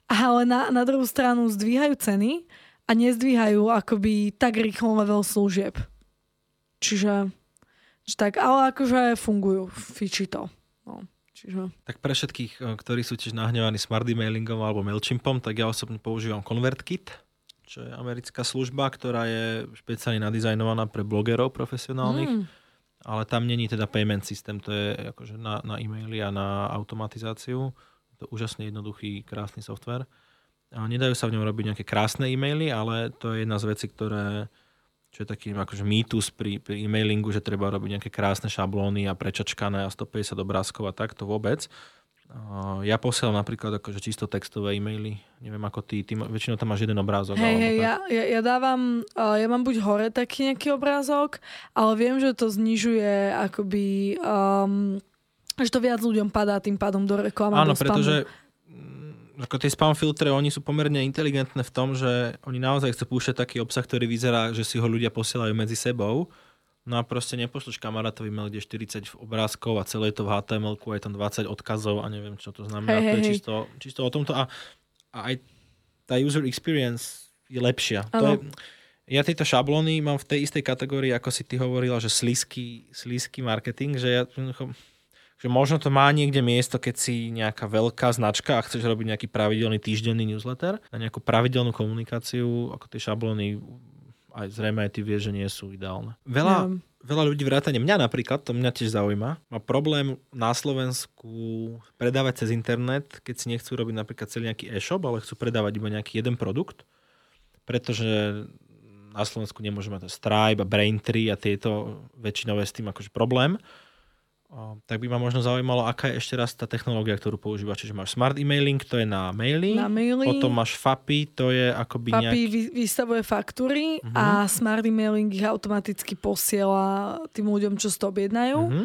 ale na, na druhú stranu zdvíhajú ceny a nezdvíhajú akoby tak rýchlo level služieb. Čiže, čiže tak, ale akože fungujú, fičí to. No. Čiže... Tak pre všetkých, eh, ktorí sú tiež nahnevaní smart emailingom alebo MailChimpom, tak ja osobne používam ConvertKit, čo je americká služba, ktorá je špeciálne nadizajnovaná pre blogerov profesionálnych, mm. ale tam není teda payment systém, to je akože na, na e-maily a na automatizáciu. To úžasne jednoduchý, krásny software. A nedajú sa v ňom robiť nejaké krásne e-maily, ale to je jedna z vecí, ktoré čo je taký akože mýtus pri, pri e-mailingu, že treba robiť nejaké krásne šablóny a prečačkané a 150 obrázkov a takto vôbec. Uh, ja posielam napríklad akože čisto textové e-maily. Neviem ako ty, ty väčšinou tam máš jeden obrázok. Hej, hej, ja, ja, ja dávam, uh, ja mám buď hore taký nejaký obrázok, ale viem, že to znižuje akoby, um, že to viac ľuďom padá tým pádom do reklamy. Áno, pretože ako tie spam filtre, oni sú pomerne inteligentné v tom, že oni naozaj chcú púšťať taký obsah, ktorý vyzerá, že si ho ľudia posielajú medzi sebou. No a proste nepošleš kamarátovi mail, kde 40 obrázkov a celé je to v HTML, je tam 20 odkazov a neviem, čo to znamená. Hej, to je čisto, čisto o tomto. A, a aj tá user experience je lepšia. To je, ja tieto šablóny mám v tej istej kategórii, ako si ty hovorila, že slízky, slízky marketing, že ja že možno to má niekde miesto, keď si nejaká veľká značka a chceš robiť nejaký pravidelný týždenný newsletter na nejakú pravidelnú komunikáciu, ako tie šablóny aj zrejme aj ty vieš, že nie sú ideálne. Veľa, Neviem. veľa ľudí vrátane mňa napríklad, to mňa tiež zaujíma, má problém na Slovensku predávať cez internet, keď si nechcú robiť napríklad celý nejaký e-shop, ale chcú predávať iba nejaký jeden produkt, pretože na Slovensku nemôžeme to Stripe a Braintree a tieto väčšinové s tým akože problém. Tak by ma možno zaujímalo, aká je ešte raz tá technológia, ktorú používaš. Čiže máš smart emailing, to je na maily, Na maily. potom máš FAPI, to je akoby Papi nejaký... vy, vystavuje faktúry Mhm. a smart emailing ich automaticky posiela tým ľuďom, čo si to objednajú. Mhm.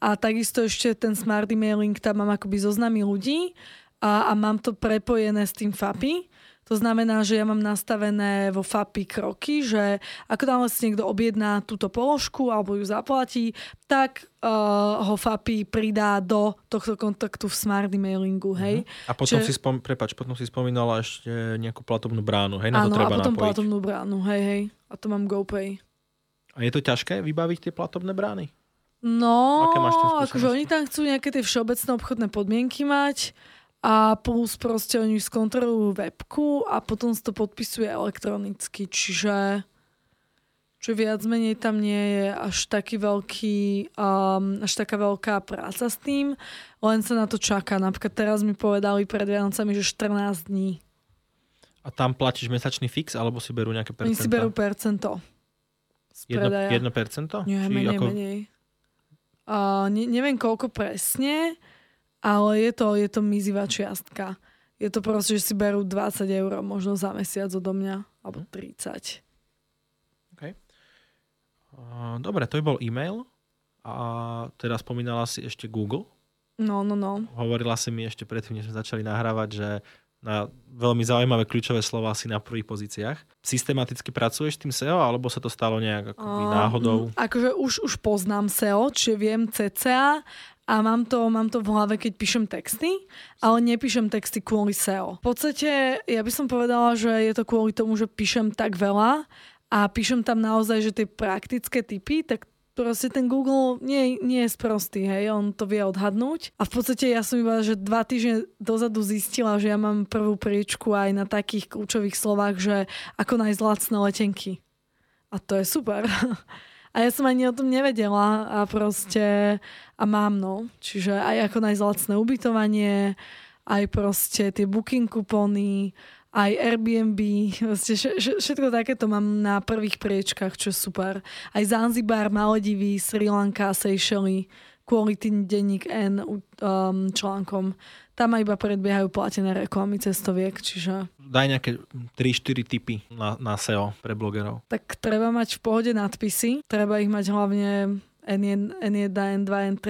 A takisto ešte ten smart emailing, tam mám akoby zoznamy ľudí a, a mám to prepojené s tým FAPI. To znamená, že ja mám nastavené vo FAPI kroky, že ako náhle si niekto objedná túto položku alebo ju zaplatí, tak uh, ho FAPI pridá do tohto kontaktu v smart emailingu, hej. A potom Čiže- si, spom... Prepač, potom si spomínala ešte nejakú platobnú bránu, hej, na to Áno, a treba potom napojiť. platobnú bránu, hej, hej. A to mám GoPay. A je to ťažké vybaviť tie platobné brány? No, akože oni tam chcú nejaké tie všeobecné obchodné podmienky mať a plus proste oni skontrolujú webku a potom sa to podpisuje elektronicky, čiže čo viac menej tam nie je až taký veľký, um, až taká veľká práca s tým, len sa na to čaká. Napríklad teraz mi povedali pred Vianocami, že 14 dní. A tam platíš mesačný fix, alebo si berú nejaké percentá? Oni si berú percento jedno, jedno percento? Nie, Či menej, ako... menej. Uh, ne, neviem koľko presne, ale je to, je to mizivá čiastka. Je to proste, že si berú 20 eur možno za mesiac odo mňa, alebo 30. Dobre, to by bol e-mail. A teda spomínala si ešte Google. No, no, no. Hovorila si mi ešte predtým, než sme začali nahrávať, že na veľmi zaujímavé kľúčové slova si na prvých pozíciách. Systematicky pracuješ s tým SEO, alebo sa to stalo nejak akoby náhodou? Um, akože už, už poznám SEO, čiže viem CCA a mám to, mám to v hlave, keď píšem texty, ale nepíšem texty kvôli SEO. V podstate ja by som povedala, že je to kvôli tomu, že píšem tak veľa a píšem tam naozaj, že tie praktické typy, tak proste ten Google nie, nie je sprostý, hej, on to vie odhadnúť. A v podstate ja som iba, že dva týždne dozadu zistila, že ja mám prvú priečku aj na takých kľúčových slovách, že ako nájsť lacné letenky. A to je super. A ja som ani o tom nevedela a proste a mám no. Čiže aj ako nájsť lacné ubytovanie, aj proste tie booking kupóny, aj Airbnb, vlastne všetko takéto mám na prvých priečkách, čo je super. Aj Zanzibar, Maledivy, Sri Lanka, Seychelles, kvôli tým denník N um, článkom. Tam iba predbiehajú platené reklamy cestoviek, čiže... Daj nejaké 3-4 typy na, na SEO pre blogerov. Tak treba mať v pohode nadpisy, treba ich mať hlavne N1, N1 N2, N3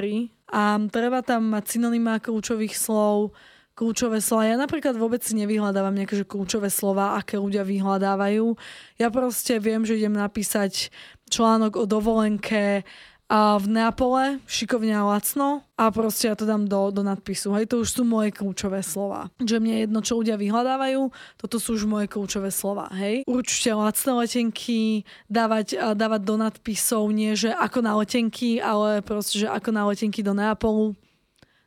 a treba tam mať synonymá kľúčových slov, kľúčové slova. Ja napríklad vôbec si nevyhľadávam nejaké že kľúčové slova, aké ľudia vyhľadávajú. Ja proste viem, že idem napísať článok o dovolenke a v Neapole, šikovne a lacno a proste ja to dám do, do nadpisu. Hej, to už sú moje kľúčové slova. Že mne jedno, čo ľudia vyhľadávajú, toto sú už moje kľúčové slova. Hej, určite lacné letenky, dávať, dávať do nadpisov, nie že ako na letenky, ale proste, že ako na letenky do Neapolu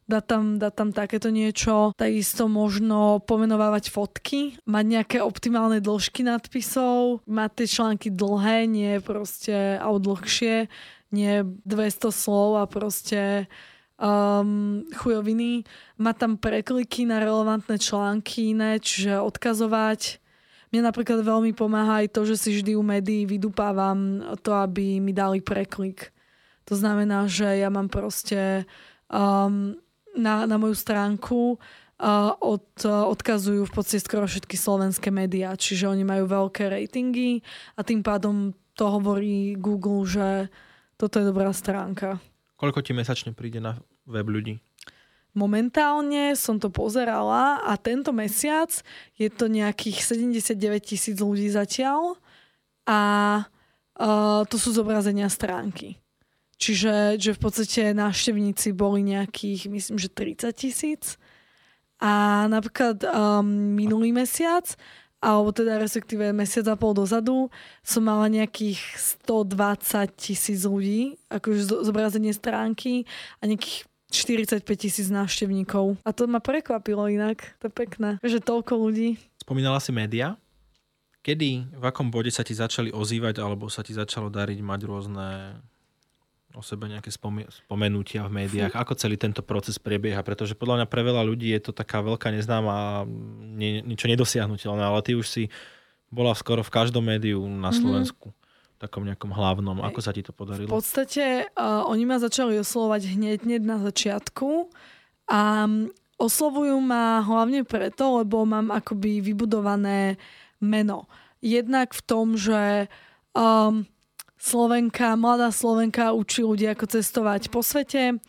dať tam, dať tam takéto niečo. Takisto možno pomenovávať fotky, mať nejaké optimálne dĺžky nadpisov, mať tie články dlhé, nie proste, alebo dlhšie, nie 200 slov a proste um, chujoviny. Mať tam prekliky na relevantné články iné, čiže odkazovať. Mne napríklad veľmi pomáha aj to, že si vždy u médií vydupávam to, aby mi dali preklik. To znamená, že ja mám proste um, na, na moju stránku uh, od, uh, odkazujú v podstate skoro všetky slovenské médiá, čiže oni majú veľké ratingy a tým pádom to hovorí Google, že toto je dobrá stránka. Koľko ti mesačne príde na web ľudí? Momentálne som to pozerala a tento mesiac je to nejakých 79 tisíc ľudí zatiaľ a uh, to sú zobrazenia stránky. Čiže že v podstate návštevníci boli nejakých, myslím, že 30 tisíc. A napríklad um, minulý mesiac, alebo teda respektíve mesiac a pol dozadu, som mala nejakých 120 tisíc ľudí, akože zobrazenie stránky a nejakých 45 tisíc návštevníkov. A to ma prekvapilo inak. To je pekné, že toľko ľudí. Spomínala si média. Kedy, v akom bode sa ti začali ozývať alebo sa ti začalo dariť mať rôzne o sebe nejaké spomenutia v médiách, ako celý tento proces prebieha, pretože podľa mňa pre veľa ľudí je to taká veľká neznáma a nie, niečo nedosiahnutelné, ale ty už si bola skoro v každom médiu na mhm. Slovensku. Mm-hmm takom nejakom hlavnom. Ako sa ti to podarilo? V podstate uh, oni ma začali oslovať hneď, hneď na začiatku a oslovujú ma hlavne preto, lebo mám akoby vybudované meno. Jednak v tom, že um, Slovenka, mladá Slovenka učí ľudí, ako cestovať po svete.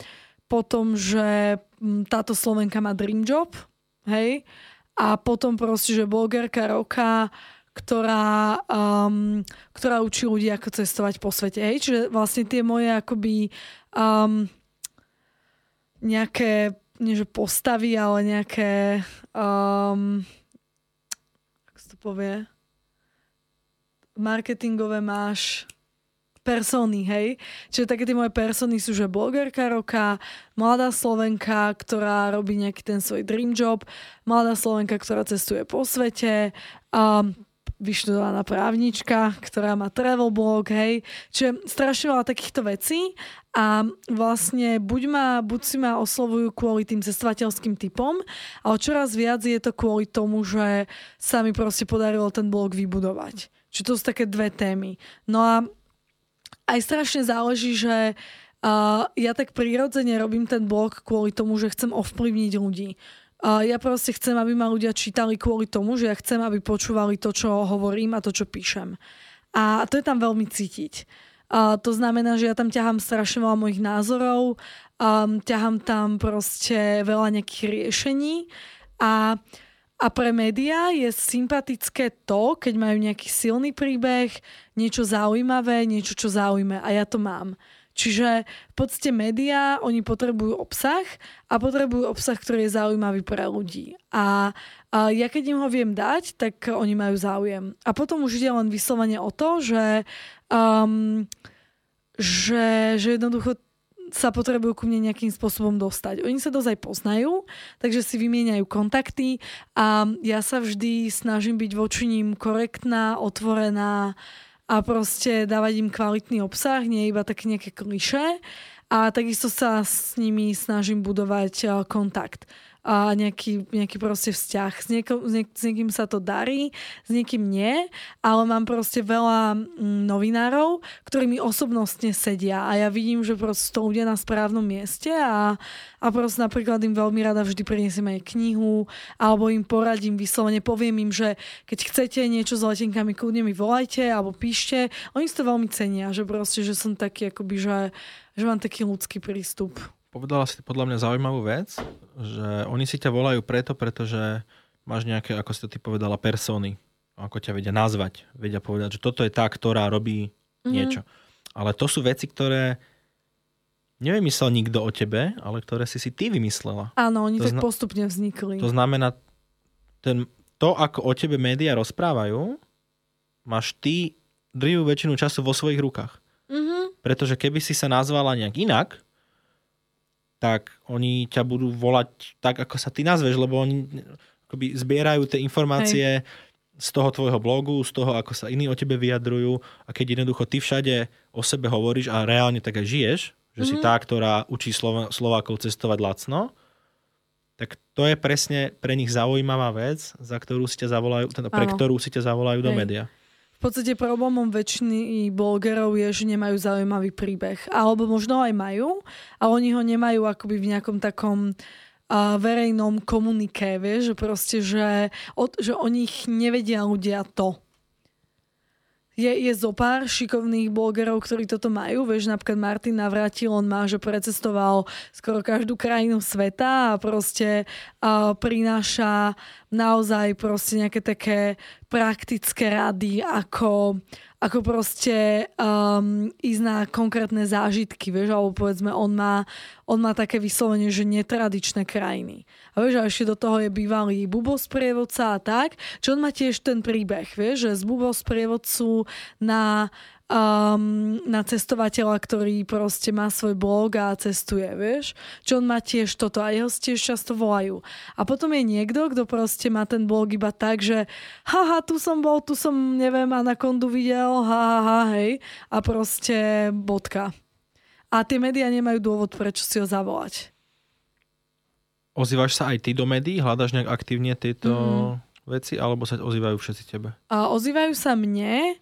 Potom, že mm, táto Slovenka má dream job, hej. A potom proste, že blogerka roka, ktorá, um, ktorá učí ľudí, ako cestovať po svete. Hej. Čiže vlastne tie moje akoby um, nejaké, nie že postavy, ale nejaké um, ako sa to povie marketingové máš persony, hej. Čiže také tie moje persony sú, že blogerka roka, mladá Slovenka, ktorá robí nejaký ten svoj dream job, mladá Slovenka, ktorá cestuje po svete, um, vyštudovaná právnička, ktorá má travel blog, hej. Čiže strašne veľa takýchto vecí a vlastne buď, ma, buď si ma oslovujú kvôli tým cestovateľským typom, ale čoraz viac je to kvôli tomu, že sa mi proste podarilo ten blog vybudovať. Čiže to sú také dve témy. No a aj strašne záleží, že uh, ja tak prirodzene robím ten blog kvôli tomu, že chcem ovplyvniť ľudí. Uh, ja proste chcem, aby ma ľudia čítali kvôli tomu, že ja chcem, aby počúvali to, čo hovorím a to, čo píšem. A to je tam veľmi cítiť. A to znamená, že ja tam ťahám strašne veľa mojich názorov, um, ťahám tam proste veľa nejakých riešení a a pre médiá je sympatické to, keď majú nejaký silný príbeh, niečo zaujímavé, niečo, čo zaujíme. A ja to mám. Čiže v podstate médiá, oni potrebujú obsah a potrebujú obsah, ktorý je zaujímavý pre ľudí. A, a ja keď im ho viem dať, tak oni majú záujem. A potom už ide len vyslovene o to, že, um, že, že jednoducho sa potrebujú ku mne nejakým spôsobom dostať. Oni sa dosť aj poznajú, takže si vymieňajú kontakty a ja sa vždy snažím byť voči ním korektná, otvorená a proste dávať im kvalitný obsah, nie iba také nejaké kliše a takisto sa s nimi snažím budovať eh, kontakt a nejaký, nejaký proste vzťah. S, nieko, s, niek- s niekým sa to darí, s niekým nie, ale mám proste veľa mm, novinárov, ktorí mi osobnostne sedia a ja vidím, že proste to ľudia na správnom mieste a, a proste napríklad im veľmi rada vždy prinesiem aj knihu alebo im poradím vyslovene, poviem im, že keď chcete niečo s letenkami, kľudne mi volajte alebo píšte. Oni si to veľmi cenia, že proste, že som taký akoby, že, že mám taký ľudský prístup povedala si podľa mňa zaujímavú vec, že oni si ťa volajú preto, pretože máš nejaké, ako si to ty povedala, persony. Ako ťa vedia nazvať. Vedia povedať, že toto je tá, ktorá robí mm-hmm. niečo. Ale to sú veci, ktoré nevymyslel nikto o tebe, ale ktoré si si ty vymyslela. Áno, oni to tak zna- postupne vznikli. To znamená, ten, to, ako o tebe médiá rozprávajú, máš ty drvivú väčšinu času vo svojich rukách. Mm-hmm. Pretože keby si sa nazvala nejak inak, tak oni ťa budú volať tak, ako sa ty nazveš, lebo oni akoby zbierajú tie informácie Hej. z toho tvojho blogu, z toho, ako sa iní o tebe vyjadrujú a keď jednoducho ty všade o sebe hovoríš a reálne tak aj žiješ, že mm-hmm. si mhm. tá, ktorá učí Slova- Slovákov cestovať lacno, tak to je presne pre nich zaujímavá vec, za ktorú si ťa zavolajú, teda pre ktorú si ťa zavolajú Hej. do média. V podstate problémom väčšiny blogerov je, že nemajú zaujímavý príbeh. Alebo možno aj majú, ale oni ho nemajú akoby v nejakom takom uh, verejnom komuniké, vieš, že proste, že, od, že o nich nevedia ľudia to je, je zo pár šikovných blogerov, ktorí toto majú. Vieš, napríklad Martin Navratil, on má, že precestoval skoro každú krajinu sveta a proste uh, prináša naozaj proste nejaké také praktické rady, ako, ako proste um, ísť na konkrétne zážitky, vieš, alebo povedzme, on má, on má také vyslovene, že netradičné krajiny. A vieš, a ešte do toho je bývalý bubosprievodca a tak, čo on má tiež ten príbeh, vieš, že z bubosprievodcu na um, na cestovateľa, ktorý proste má svoj blog a cestuje, vieš. Čo on má tiež toto a jeho tiež často volajú. A potom je niekto, kto proste má ten blog iba tak, že haha, tu som bol, tu som, neviem, anakondu videl, haha, ha, hej. A proste bodka. A tie médiá nemajú dôvod, prečo si ho zavolať. Ozývaš sa aj ty do médií? Hľadaš nejak aktívne tieto mm. veci? Alebo sa ozývajú všetci tebe? A ozývajú sa mne.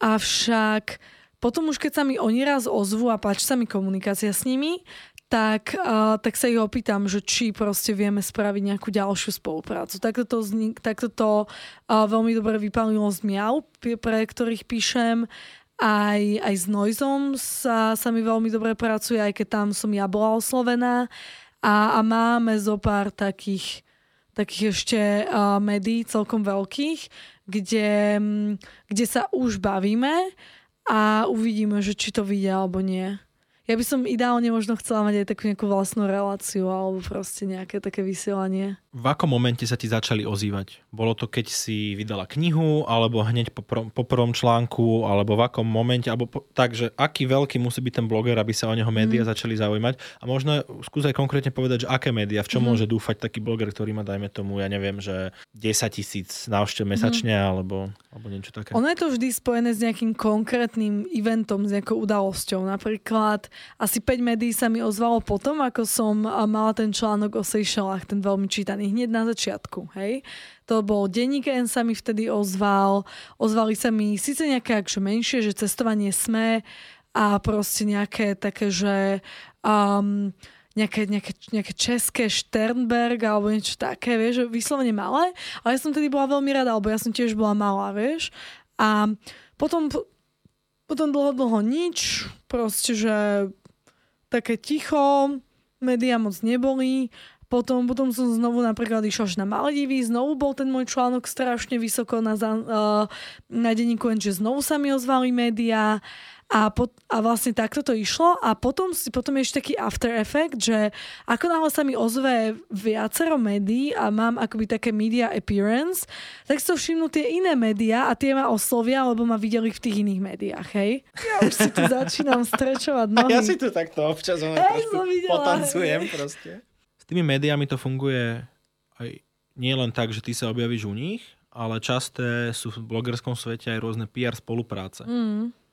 Avšak potom už keď sa mi oni raz ozvú a páči sa mi komunikácia s nimi, tak, uh, tak sa ich opýtam, že či proste vieme spraviť nejakú ďalšiu spoluprácu. Takto to, vznik, takto to uh, veľmi dobre vypalilo z Miau, pre ktorých píšem. Aj, aj s Noizom sa, sa mi veľmi dobre pracuje, aj keď tam som ja bola oslovená. A, a máme zo pár takých, takých ešte uh, médií celkom veľkých, kde, mm, kde sa už bavíme a uvidíme, že či to vidia alebo nie. Ja by som ideálne možno chcela mať aj takú nejakú vlastnú reláciu alebo proste nejaké také vysielanie. V akom momente sa ti začali ozývať? Bolo to, keď si vydala knihu, alebo hneď po, pr- po prvom článku, alebo v akom momente? Alebo po, takže aký veľký musí byť ten bloger, aby sa o neho médiá mm. začali zaujímať? A možno skúsaj konkrétne povedať, že aké médiá, v čom mm. môže dúfať taký bloger, ktorý má, dajme tomu, ja neviem, že 10 tisíc návštev mesačne, mm. alebo, alebo niečo také. Ono je to vždy spojené s nejakým konkrétnym eventom, s nejakou udalosťou. Napríklad asi 5 médií sa mi ozvalo potom, ako som mala ten článok o Seychellách, ten veľmi čítaný, hneď na začiatku, hej. To bol denník N sa mi vtedy ozval, ozvali sa mi síce nejaké akže menšie, že cestovanie sme a proste nejaké také, že um, nejaké, nejaké, nejaké české Sternberg alebo niečo také, vieš, vyslovene malé, ale ja som tedy bola veľmi rada, alebo ja som tiež bola malá, vieš. A potom potom dlho, dlho nič, proste, že také ticho, média moc neboli. Potom, potom som znovu napríklad išla na Maldivy, znovu bol ten môj článok strašne vysoko na, uh, na denníku, že znovu sa mi ozvali médiá a, pot, a vlastne takto to išlo a potom, potom je ešte taký after effect, že ako náhle sa mi ozve viacero médií a mám akoby také media appearance, tak si to všimnú tie iné médiá a tie ma oslovia, lebo ma videli v tých iných médiách, hej? Ja už si tu začínam strečovať nohy. Ja si tu takto občas hey, potancujem proste. S tými médiami to funguje aj nie len tak, že ty sa objavíš u nich, ale časté sú v blogerskom svete aj rôzne PR spolupráce. Mm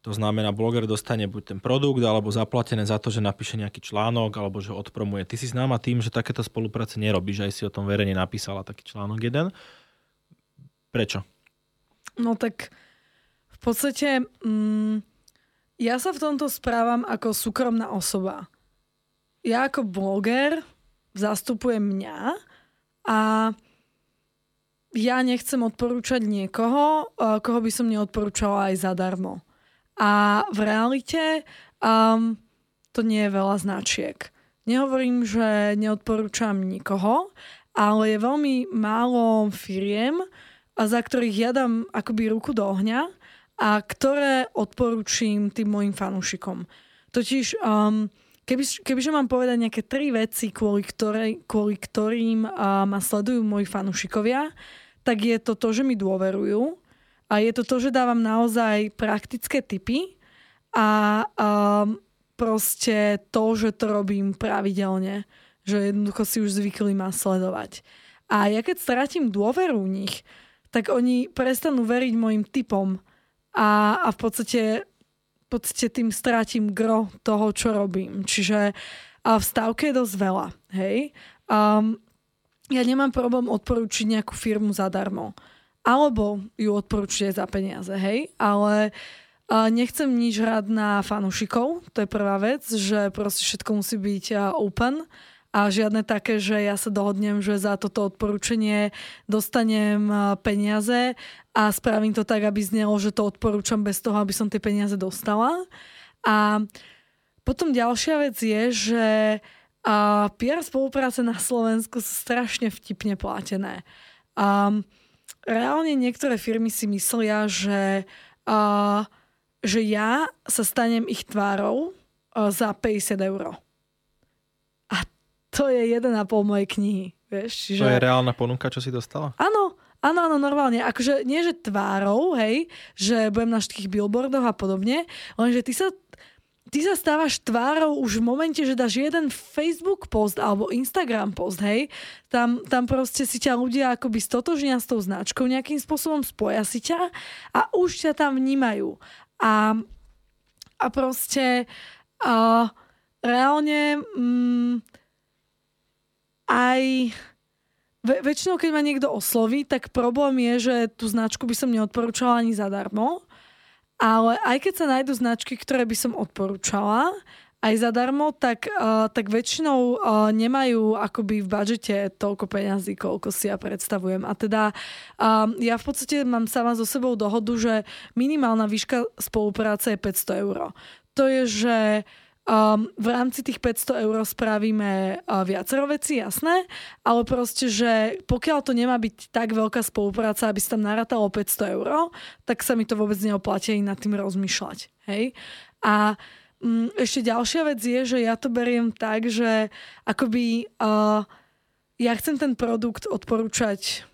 to znamená, bloger dostane buď ten produkt, alebo zaplatené za to, že napíše nejaký článok, alebo že odpromuje. Ty si známa tým, že takéto spolupráce nerobíš, aj si o tom verejne napísala taký článok jeden. Prečo? No tak v podstate mm, ja sa v tomto správam ako súkromná osoba. Ja ako bloger zastupujem mňa a ja nechcem odporúčať niekoho, koho by som neodporúčala aj zadarmo. A v realite um, to nie je veľa značiek. Nehovorím, že neodporúčam nikoho, ale je veľmi málo firiem, za ktorých ja dám akoby ruku do ohňa a ktoré odporúčim tým mojim fanúšikom. Totiž, um, keby, kebyže mám povedať nejaké tri veci, kvôli, ktorej, kvôli ktorým uh, ma sledujú moji fanúšikovia, tak je to to, že mi dôverujú, a je to to, že dávam naozaj praktické typy a um, proste to, že to robím pravidelne. Že jednoducho si už zvykli ma sledovať. A ja keď stratím dôveru v nich, tak oni prestanú veriť mojim typom a, a v podstate v podstate tým stratím gro toho, čo robím. Čiže a v stávke je dosť veľa. Hej? Um, ja nemám problém odporúčiť nejakú firmu zadarmo alebo ju odporúčite za peniaze, hej, ale nechcem nič hrať na fanúšikov, to je prvá vec, že proste všetko musí byť open a žiadne také, že ja sa dohodnem, že za toto odporúčanie dostanem peniaze a spravím to tak, aby znelo, že to odporúčam bez toho, aby som tie peniaze dostala. A potom ďalšia vec je, že PR spolupráce na Slovensku sú strašne vtipne platené. Um, reálne niektoré firmy si myslia, že, uh, že ja sa stanem ich tvárou uh, za 50 eur. A to je jeden a pol mojej knihy. Vieš, čiže... To je reálna ponuka, čo si dostala? Áno, Áno, áno, normálne. Akože nie, že tvárou, hej, že budem na všetkých billboardoch a podobne, lenže ty sa ty sa stávaš tvárou už v momente, že dáš jeden Facebook post alebo Instagram post, hej, tam, tam proste si ťa ľudia akoby stotožnia s tou značkou, nejakým spôsobom spoja si ťa a už ťa tam vnímajú. A, a proste a reálne mm, aj Ve, väčšinou, keď ma niekto osloví, tak problém je, že tú značku by som neodporúčala ani zadarmo, ale aj keď sa nájdú značky, ktoré by som odporúčala, aj zadarmo, tak, uh, tak väčšinou uh, nemajú akoby v budžete toľko peňazí, koľko si ja predstavujem. A teda uh, ja v podstate mám sama so sebou dohodu, že minimálna výška spolupráce je 500 eur. To je, že Um, v rámci tých 500 eur spravíme uh, viacero veci, jasné, ale proste, že pokiaľ to nemá byť tak veľká spolupráca, aby sa tam narátalo 500 eur, tak sa mi to vôbec neoplatí nad tým rozmýšľať. Hej? A um, ešte ďalšia vec je, že ja to beriem tak, že akoby uh, ja chcem ten produkt odporúčať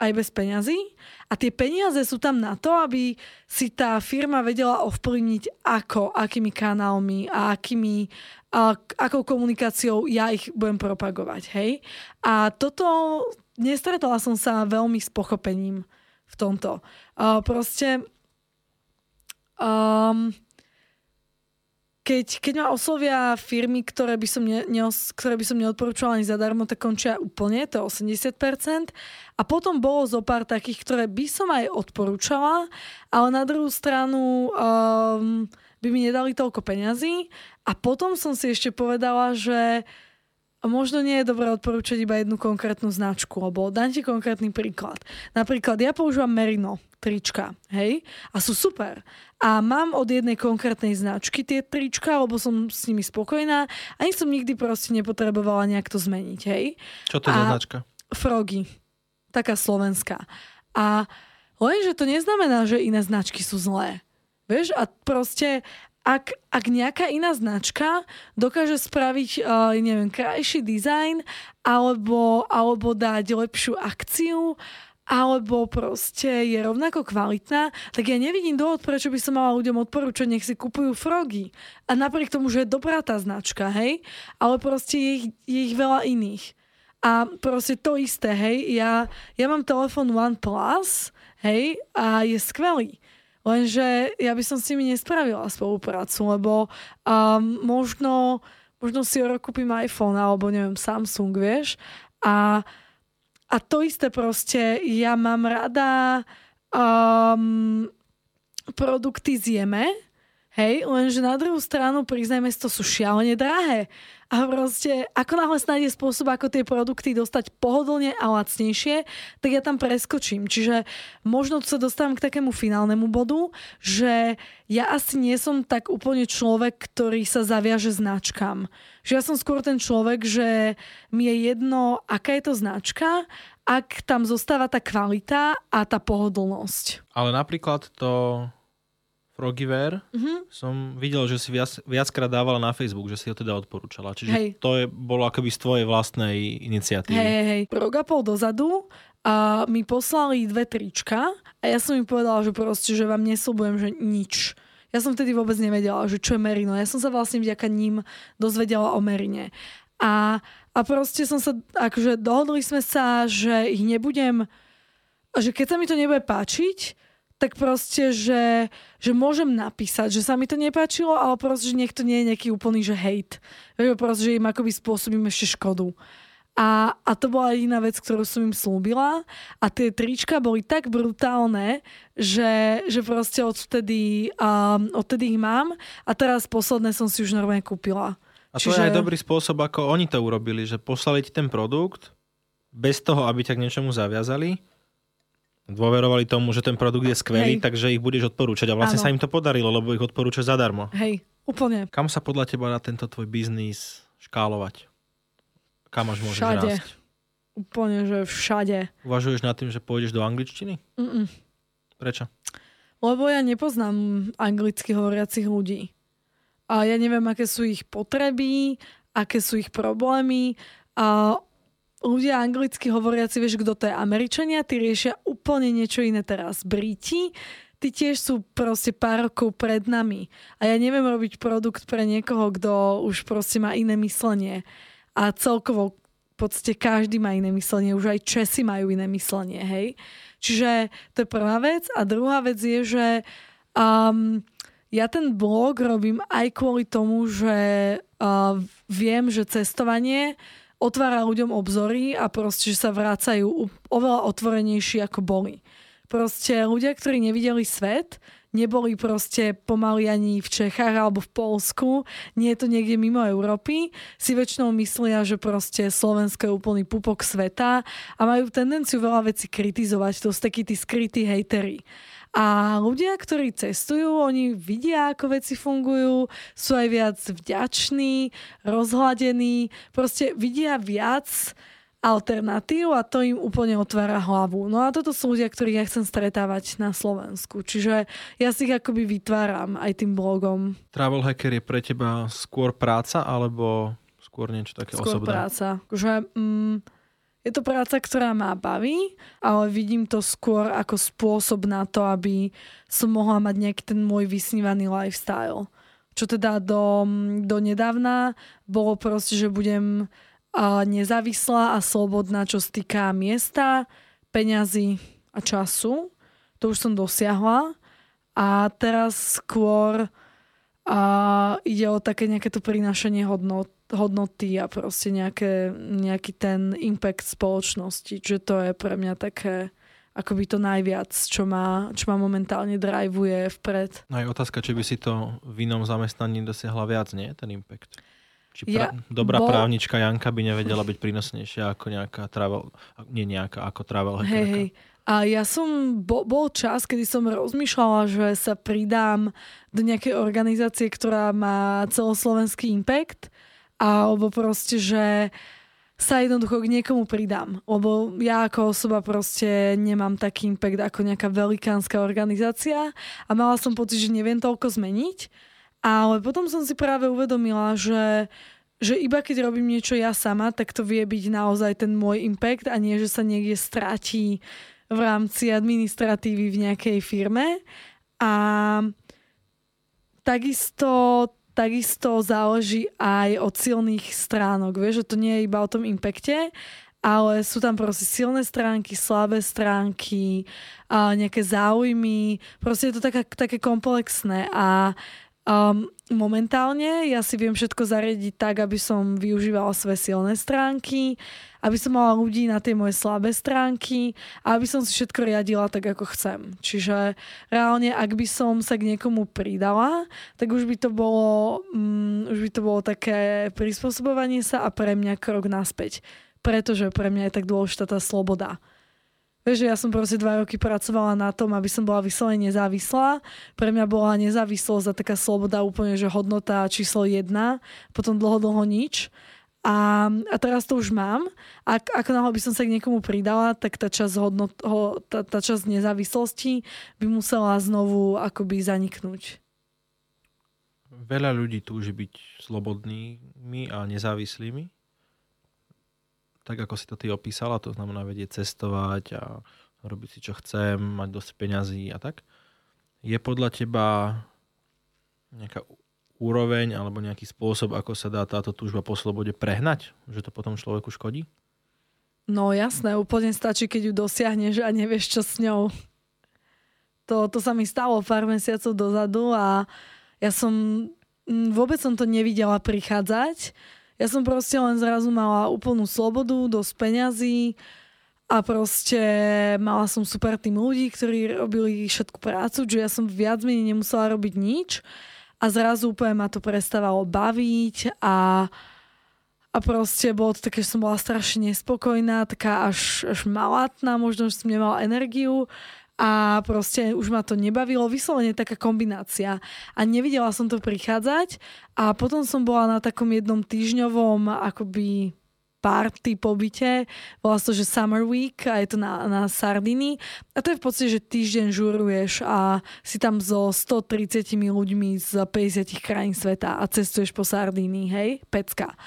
aj bez peňazí. A tie peniaze sú tam na to, aby si tá firma vedela ovplyvniť ako, akými kanálmi a akými, a, akou komunikáciou ja ich budem propagovať. Hej? A toto nestretala som sa veľmi s pochopením v tomto. Uh, proste um, keď, keď ma oslovia firmy, ktoré by som, ne, ne, ktoré by som neodporúčala ani zadarmo, tak končia úplne, to je 80%. A potom bolo zo pár takých, ktoré by som aj odporúčala, ale na druhú stranu um, by mi nedali toľko peňazí. A potom som si ešte povedala, že možno nie je dobré odporúčať iba jednu konkrétnu značku, lebo dám ti konkrétny príklad. Napríklad ja používam Merino trička, hej, a sú super. A mám od jednej konkrétnej značky tie trička, lebo som s nimi spokojná a ani som nikdy proste nepotrebovala nejak to zmeniť, hej. Čo to je za značka? Frogy. Taká slovenská. A lenže to neznamená, že iné značky sú zlé. Vieš, a proste ak, ak nejaká iná značka dokáže spraviť, uh, neviem, krajší dizajn alebo, alebo dať lepšiu akciu alebo proste je rovnako kvalitná, tak ja nevidím dôvod, prečo by som mala ľuďom odporúčať, nech si kupujú frogy. A napriek tomu, že je dobrá tá značka, hej, ale proste je ich, je ich veľa iných. A proste to isté, hej, ja, ja mám telefón OnePlus, hej, a je skvelý. Lenže ja by som s nimi nespravila spoluprácu, lebo um, možno, možno si rok kúpim iPhone alebo neviem Samsung, vieš. A, a to isté proste, ja mám rada um, produkty z Jeme, hej, lenže na druhú stranu, priznajme to sú šialene drahé. A proste, ako náhle snájde spôsob, ako tie produkty dostať pohodlne a lacnejšie, tak ja tam preskočím. Čiže možno sa dostávam k takému finálnemu bodu, že ja asi nie som tak úplne človek, ktorý sa zaviaže značkám. Že ja som skôr ten človek, že mi je jedno, aká je to značka, ak tam zostáva tá kvalita a tá pohodlnosť. Ale napríklad to Frogiver Mhm. som videl, že si viac, viackrát dávala na Facebook, že si ho teda odporúčala. Čiže Hej. to je, bolo akoby z tvojej vlastnej iniciatívy. Hej, hej, hej. Rok a pol dozadu a mi poslali dve trička a ja som im povedala, že proste, že vám nesľubujem, že nič. Ja som vtedy vôbec nevedela, že čo je Merino. Ja som sa vlastne vďaka ním dozvedela o Merine. A, a proste som sa, akože dohodli sme sa, že ich nebudem, že keď sa mi to nebude páčiť, tak proste, že, že môžem napísať, že sa mi to nepáčilo, ale proste, že nech to nie je nejaký úplný, že hate. Vieš, proste, že im akoby spôsobím ešte škodu. A, a to bola jediná vec, ktorú som im slúbila. A tie trička boli tak brutálne, že, že proste odtedy, um, odtedy ich mám. A teraz posledné som si už normálne kúpila. A to je aj dobrý spôsob, ako oni to urobili, že poslali ti ten produkt bez toho, aby ťa k niečomu zaviazali. Dôverovali tomu, že ten produkt je skvelý, Hej. takže ich budeš odporúčať. A vlastne Áno. sa im to podarilo, lebo ich odporúčaš zadarmo. Hej, úplne. Kam sa podľa teba dá tento tvoj biznis škálovať? Kam až môžeš Všade. rásť? Úplne, že všade. Uvažuješ nad tým, že pôjdeš do angličtiny? Mm-mm. Prečo? Lebo ja nepoznám anglicky hovoriacich ľudí. A ja neviem, aké sú ich potreby, aké sú ich problémy. A ľudia anglicky hovoriaci, vieš, kto to je? Američania, tí riešia úplne niečo iné teraz. Briti, tí tiež sú proste pár rokov pred nami. A ja neviem robiť produkt pre niekoho, kto už proste má iné myslenie. A celkovo v podstate každý má iné myslenie, už aj Česi majú iné myslenie, hej. Čiže to je prvá vec. A druhá vec je, že um, ja ten blog robím aj kvôli tomu, že uh, viem, že cestovanie otvára ľuďom obzory a proste, že sa vrácajú oveľa otvorenejší ako boli. Proste ľudia, ktorí nevideli svet, neboli proste pomaly ani v Čechách alebo v Polsku, nie je to niekde mimo Európy, si väčšinou myslia, že proste Slovensko je úplný pupok sveta a majú tendenciu veľa vecí kritizovať, to sú takí tí skrytí hejteri. A ľudia, ktorí cestujú, oni vidia, ako veci fungujú, sú aj viac vďační, rozhladení, proste vidia viac alternatív a to im úplne otvára hlavu. No a toto sú ľudia, ktorých ja chcem stretávať na Slovensku. Čiže ja si ich akoby vytváram aj tým blogom. Travel hacker je pre teba skôr práca alebo skôr niečo také Skôr osobné? práca. Že, mm, je to práca, ktorá ma baví, ale vidím to skôr ako spôsob na to, aby som mohla mať nejaký ten môj vysnívaný lifestyle. Čo teda do, do nedávna bolo proste, že budem nezávislá a slobodná, čo sa týka miesta, peňazí a času. To už som dosiahla. A teraz skôr a ide o také nejaké to prinášanie hodnot, hodnoty a proste nejaké, nejaký ten impact spoločnosti. Čiže to je pre mňa také akoby to najviac, čo ma, čo ma momentálne drivuje vpred. No je otázka, či by si to v inom zamestnaní dosiahla viac, nie? Ten impact. Či pra- ja, dobrá bol... právnička Janka by nevedela byť prínosnejšia ako nejaká travel, nie nejaká, ako travel hackerka. Hej, hej. A ja som, bol, bol čas, kedy som rozmýšľala, že sa pridám do nejakej organizácie, ktorá má celoslovenský impact, alebo proste, že sa jednoducho k niekomu pridám. Lebo ja ako osoba proste nemám taký impact ako nejaká velikánska organizácia a mala som pocit, že neviem toľko zmeniť. Ale potom som si práve uvedomila, že že iba keď robím niečo ja sama, tak to vie byť naozaj ten môj impact a nie, že sa niekde stratí v rámci administratívy v nejakej firme. A takisto, takisto záleží aj od silných stránok. Vieš, že to nie je iba o tom impacte, ale sú tam proste silné stránky, slabé stránky, nejaké záujmy. Proste je to také, také komplexné a Um, momentálne ja si viem všetko zariadiť tak, aby som využívala svoje silné stránky, aby som mala ľudí na tie moje slabé stránky a aby som si všetko riadila tak, ako chcem. Čiže reálne, ak by som sa k niekomu pridala, tak už by to bolo, um, už by to bolo také prispôsobovanie sa a pre mňa krok naspäť. Pretože pre mňa je tak dôležitá tá sloboda Vieš, ja som proste dva roky pracovala na tom, aby som bola vyslovene nezávislá. Pre mňa bola nezávislosť a taká sloboda úplne, že hodnota číslo jedna, potom dlho, dlho nič. A, a teraz to už mám. Ak, ako náhle by som sa k niekomu pridala, tak tá časť, hodnot, ho, tá, tá časť nezávislosti by musela znovu akoby zaniknúť. Veľa ľudí túži byť slobodnými a nezávislými tak ako si to ty opísala, to znamená vedieť cestovať a robiť si čo chcem, mať dosť peňazí a tak. Je podľa teba nejaká úroveň alebo nejaký spôsob, ako sa dá táto túžba po slobode prehnať? Že to potom človeku škodí? No jasné, úplne stačí, keď ju dosiahneš a nevieš, čo s ňou. To, to sa mi stalo pár mesiacov dozadu a ja som vôbec som to nevidela prichádzať ja som proste len zrazu mala úplnú slobodu, dosť peňazí a proste mala som super tým ľudí, ktorí robili všetku prácu, že ja som viac menej nemusela robiť nič a zrazu úplne ma to prestávalo baviť a a proste bolo to také, že som bola strašne nespokojná, taká až, až malátna, možno, že som nemala energiu a proste už ma to nebavilo, vyslovene taká kombinácia. A nevidela som to prichádzať. A potom som bola na takom jednom týždňovom akoby party pobyte, volá to, že Summer Week a je to na, na Sardiny a to je v podstate, že týždeň žuruješ a si tam so 130 ľuďmi z 50 krajín sveta a cestuješ po Sardiny, hej, pecka.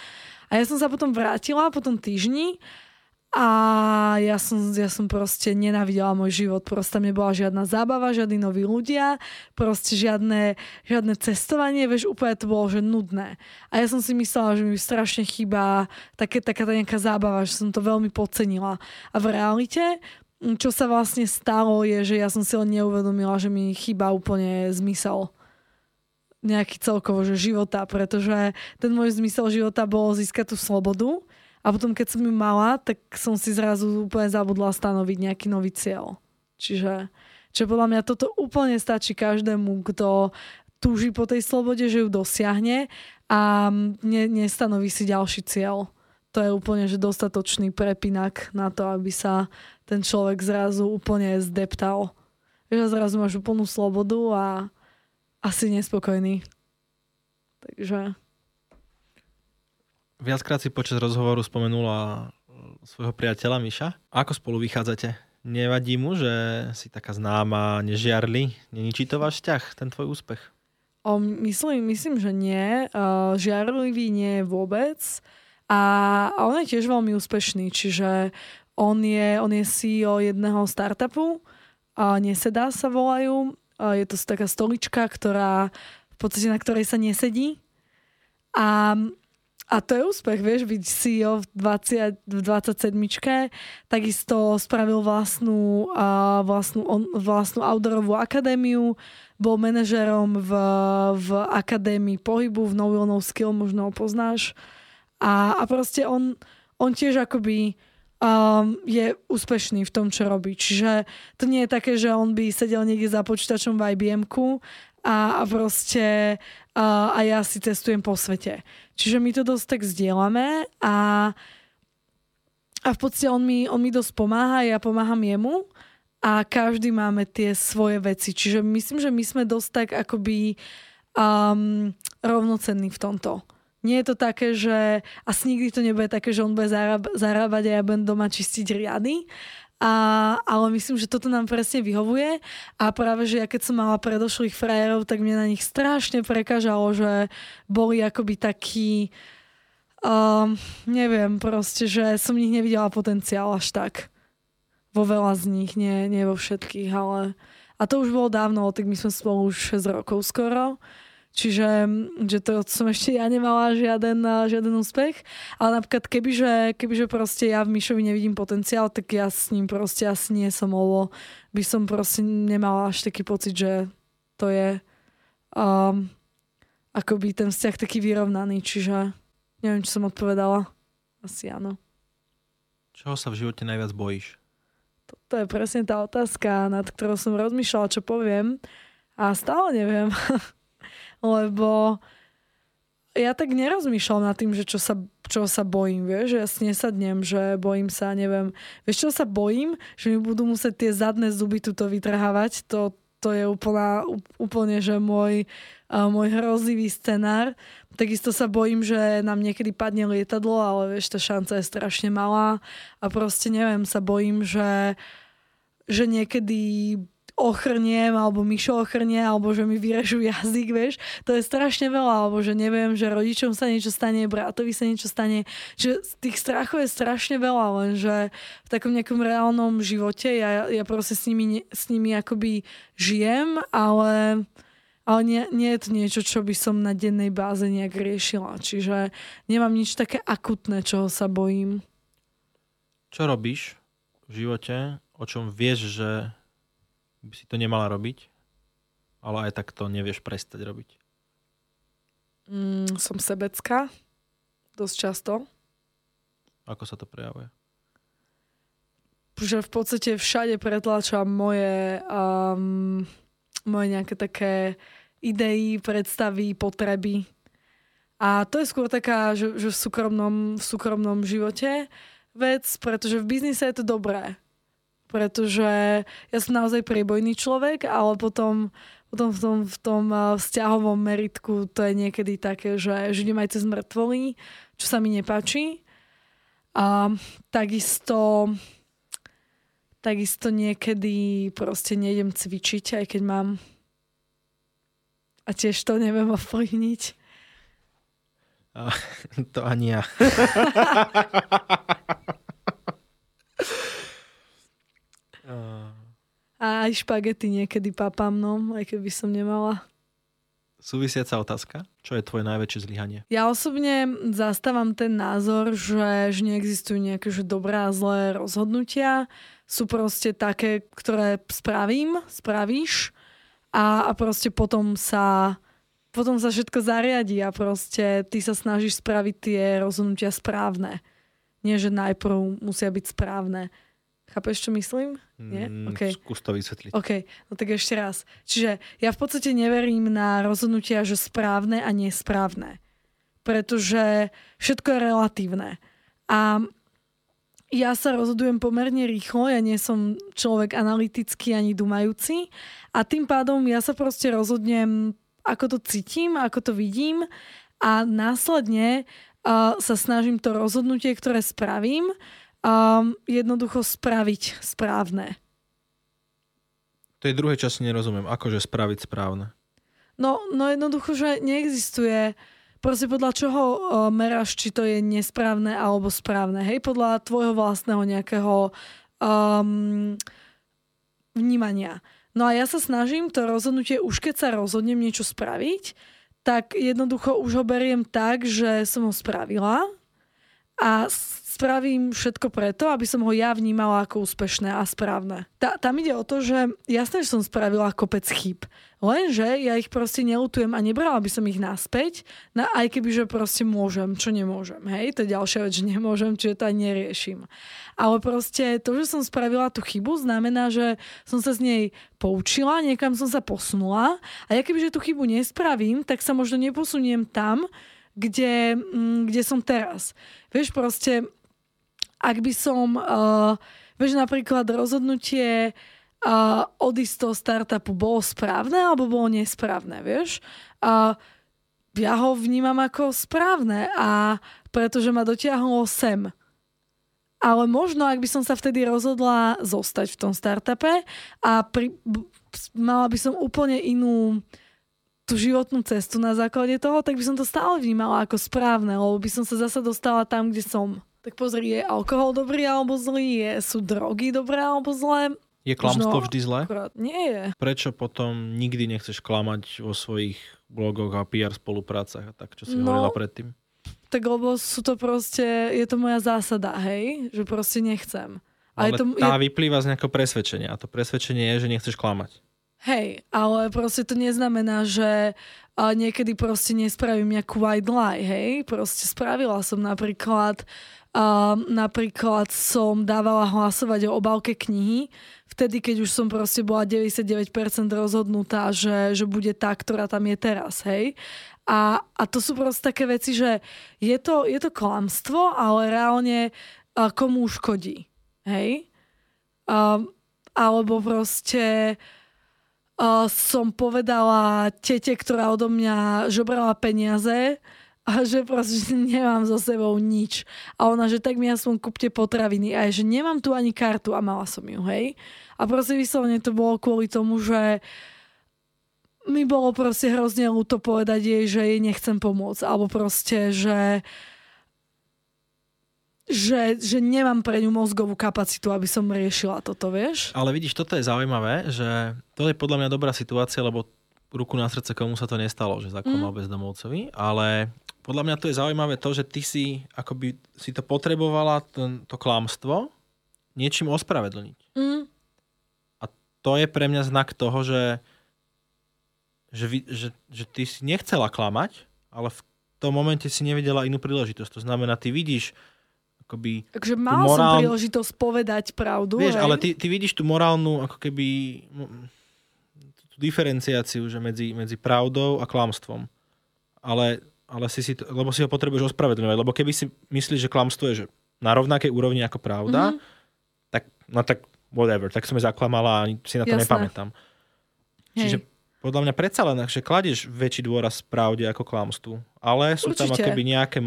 A ja som sa potom vrátila po tom týždni a ja som, ja som proste nenávidela môj život. Proste nebola žiadna zábava, žiadni noví ľudia, proste žiadne, žiadne cestovanie, vieš, úplne to bolo, že nudné. A ja som si myslela, že mi strašne chýba také, taká tá nejaká zábava, že som to veľmi podcenila. A v realite, čo sa vlastne stalo, je, že ja som si len neuvedomila, že mi chýba úplne zmysel nejaký celkovo že života, pretože ten môj zmysel života bol získať tú slobodu a potom, keď som ju mala, tak som si zrazu úplne zabudla stanoviť nejaký nový cieľ. Čiže, čiže podľa mňa toto úplne stačí každému, kto túži po tej slobode, že ju dosiahne a ne, nestanoví si ďalší cieľ. To je úplne že dostatočný prepinak na to, aby sa ten človek zrazu úplne zdeptal. Že zrazu máš úplnú slobodu a asi nespokojný. Takže... Viackrát si počas rozhovoru spomenula e, svojho priateľa Miša. Ako spolu vychádzate? Nevadí mu, že si taká známa, nežiarli? Neničí to váš vzťah, ten tvoj úspech? O, myslím, myslím, že nie. Uh, žiarlivý nie vôbec. A, a on je tiež veľmi úspešný, čiže on je, on je CEO jedného startupu, uh, Nesedá sa volajú. Uh, je to taká stolička, ktorá v podstate na ktorej sa nesedí. A a to je úspech, vieš, byť CEO v, 20, v 27. Takisto spravil vlastnú, uh, vlastnú, on, vlastnú outdoorovú akadémiu, bol manažerom v, v akadémii pohybu v No Will Skill, možno ho poznáš. A, a proste on, on tiež akoby um, je úspešný v tom, čo robí. Čiže to nie je také, že on by sedel niekde za počítačom v ibm a, a proste a, a ja si cestujem po svete. Čiže my to dosť tak zdieľame a, a v podstate on mi, on mi dosť pomáha, ja pomáham jemu a každý máme tie svoje veci. Čiže myslím, že my sme dosť tak akoby um, rovnocenní v tomto. Nie je to také, že asi nikdy to nebude také, že on bude zarábať a ja budem doma čistiť riady, a, ale myslím, že toto nám presne vyhovuje a práve, že ja keď som mala predošlých frajerov, tak mne na nich strašne prekážalo, že boli akoby takí um, neviem, proste, že som nich nevidela potenciál až tak. Vo veľa z nich, nie, nie vo všetkých, ale a to už bolo dávno, tak my sme spolu už 6 rokov skoro. Čiže že to som ešte ja nemala žiaden, žiaden úspech. Ale napríklad kebyže, kebyže proste ja v Mišovi nevidím potenciál, tak ja s ním proste asi nie som, lebo by som proste nemala až taký pocit, že to je um, akoby ten vzťah taký vyrovnaný. Čiže neviem, čo som odpovedala. Asi áno. Čoho sa v živote najviac bojíš? Toto je presne tá otázka, nad ktorou som rozmýšľala, čo poviem. A stále neviem. lebo ja tak nerozmýšľam nad tým, že čo sa, čo sa bojím, vieš, že ja si nesadnem, že bojím sa, neviem. Vieš, čo sa bojím? Že mi budú musieť tie zadné zuby tuto vytrhávať, to, to je úplná, úplne, že môj, uh, môj hrozivý scenár. Takisto sa bojím, že nám niekedy padne lietadlo, ale vieš, tá šanca je strašne malá a proste neviem, sa bojím, že, že niekedy ochrniem, alebo Mišo ochrnie, alebo že mi vyrežú jazyk, vieš. To je strašne veľa, alebo že neviem, že rodičom sa niečo stane, bratovi sa niečo stane. Že tých strachov je strašne veľa, lenže v takom nejakom reálnom živote ja, ja proste s nimi, s nimi akoby žijem, ale ale nie, nie je to niečo, čo by som na dennej báze nejak riešila. Čiže nemám nič také akutné, čoho sa bojím. Čo robíš v živote, o čom vieš, že by si to nemala robiť, ale aj tak to nevieš prestať robiť? Mm, som sebecká. Dosť často. Ako sa to prejavuje? Že v podstate všade pretlačam moje, um, moje nejaké také idei, predstavy, potreby. A to je skôr taká, že, že v, súkromnom, v súkromnom živote vec, pretože v biznise je to dobré pretože ja som naozaj priebojný človek, ale potom, potom v tom, v tom vzťahovom meritku to je niekedy také, že židím aj cez mŕtvoly, čo sa mi nepáči. A takisto takisto niekedy proste nejdem cvičiť, aj keď mám a tiež to neviem ovplyvniť. To ani ja. A aj špagety niekedy papám, no, aj keby som nemala. Súvisiaca otázka. Čo je tvoje najväčšie zlyhanie? Ja osobne zastávam ten názor, že, že neexistujú nejaké že dobré a zlé rozhodnutia. Sú proste také, ktoré spravím, spravíš a, a proste potom sa potom sa všetko zariadí a proste ty sa snažíš spraviť tie rozhodnutia správne. Nie, že najprv musia byť správne. Chápeš, čo myslím? Nie? Mm, okay. Skús to vysvetliť. OK, no tak ešte raz. Čiže ja v podstate neverím na rozhodnutia, že správne a nesprávne. Pretože všetko je relatívne. A ja sa rozhodujem pomerne rýchlo, ja nie som človek analytický ani dumajúci a tým pádom ja sa proste rozhodnem, ako to cítim, ako to vidím a následne uh, sa snažím to rozhodnutie, ktoré spravím, um, jednoducho spraviť správne. Tej druhej časti nerozumiem. Akože spraviť správne? No, no jednoducho, že neexistuje proste podľa čoho uh, meráš, či to je nesprávne alebo správne. Hej, podľa tvojho vlastného nejakého um, vnímania. No a ja sa snažím to rozhodnutie, už keď sa rozhodnem niečo spraviť, tak jednoducho už ho beriem tak, že som ho spravila a spravím všetko preto, aby som ho ja vnímala ako úspešné a správne. Ta, tam ide o to, že jasné, že som spravila kopec chyb, lenže ja ich proste neutujem a nebrala by som ich naspäť, na, aj keby, že proste môžem, čo nemôžem. Hej, to je ďalšia vec, že nemôžem, čiže to aj neriešim. Ale proste to, že som spravila tú chybu, znamená, že som sa z nej poučila, niekam som sa posunula a ja keby, že tú chybu nespravím, tak sa možno neposuniem tam, kde, mm, kde som teraz. Vieš, proste ak by som, uh, vieš, napríklad rozhodnutie uh, odísť z toho startupu bolo správne alebo bolo nesprávne, vieš? Uh, ja ho vnímam ako správne a pretože ma dotiahlo sem. Ale možno, ak by som sa vtedy rozhodla zostať v tom startupe a pri, mala by som úplne inú tú životnú cestu na základe toho, tak by som to stále vnímala ako správne, lebo by som sa zasa dostala tam, kde som. Tak pozri, je alkohol dobrý alebo zlý? Je, sú drogy dobré alebo zlé? Je klamstvo no, vždy zlé? Akurát nie je. Prečo potom nikdy nechceš klamať vo svojich blogoch a PR spoluprácach a tak, čo si no, hovorila predtým? Tak lebo sú to proste, je to moja zásada, hej? Že proste nechcem. Ale je to, tá je... vyplýva z nejakého presvedčenia a to presvedčenie je, že nechceš klamať. Hej, ale proste to neznamená, že niekedy proste nespravím nejakú white lie, hej? Proste spravila som napríklad a napríklad som dávala hlasovať o obálke knihy, vtedy, keď už som proste bola 99% rozhodnutá, že, že bude tá, ktorá tam je teraz, hej. A, a to sú proste také veci, že je to, je to klamstvo, ale reálne a komu škodí, hej. A, alebo proste som povedala tete, ktorá odo mňa žobrala peniaze, a že proste nemám so sebou nič. A ona, že tak mi aspoň kúpte potraviny. A je, že nemám tu ani kartu a mala som ju, hej. A proste vyslovene to bolo kvôli tomu, že mi bolo proste hrozne ľúto povedať jej, že jej nechcem pomôcť. Alebo proste, že že, že nemám pre ňu mozgovú kapacitu, aby som riešila toto, vieš? Ale vidíš, toto je zaujímavé, že to je podľa mňa dobrá situácia, lebo ruku na srdce, komu sa to nestalo, že zaklamal mm. bezdomovcovi, ale podľa mňa to je zaujímavé to, že ty si akoby si to potrebovala, ten, to klamstvo, niečím ospravedlniť. Mm. A to je pre mňa znak toho, že, že, že, že ty si nechcela klamať, ale v tom momente si nevidela inú príležitosť. To znamená, ty vidíš akoby... Takže mal morál... som príležitosť povedať pravdu. Vieš, hej? ale ty, ty vidíš tú morálnu ako keby tú diferenciáciu že medzi, medzi pravdou a klamstvom. Ale ale si si to, lebo si ho potrebuješ ospravedlňovať, lebo keby si myslíš, že klamstvo je že na rovnakej úrovni ako pravda, mm-hmm. tak, no tak whatever, tak som je zaklamala a si na to Jasné. nepamätám. Hej. Čiže podľa mňa predsa len, že kladieš väčší dôraz pravde ako klamstvu, ale sú Určite. tam akoby nejaké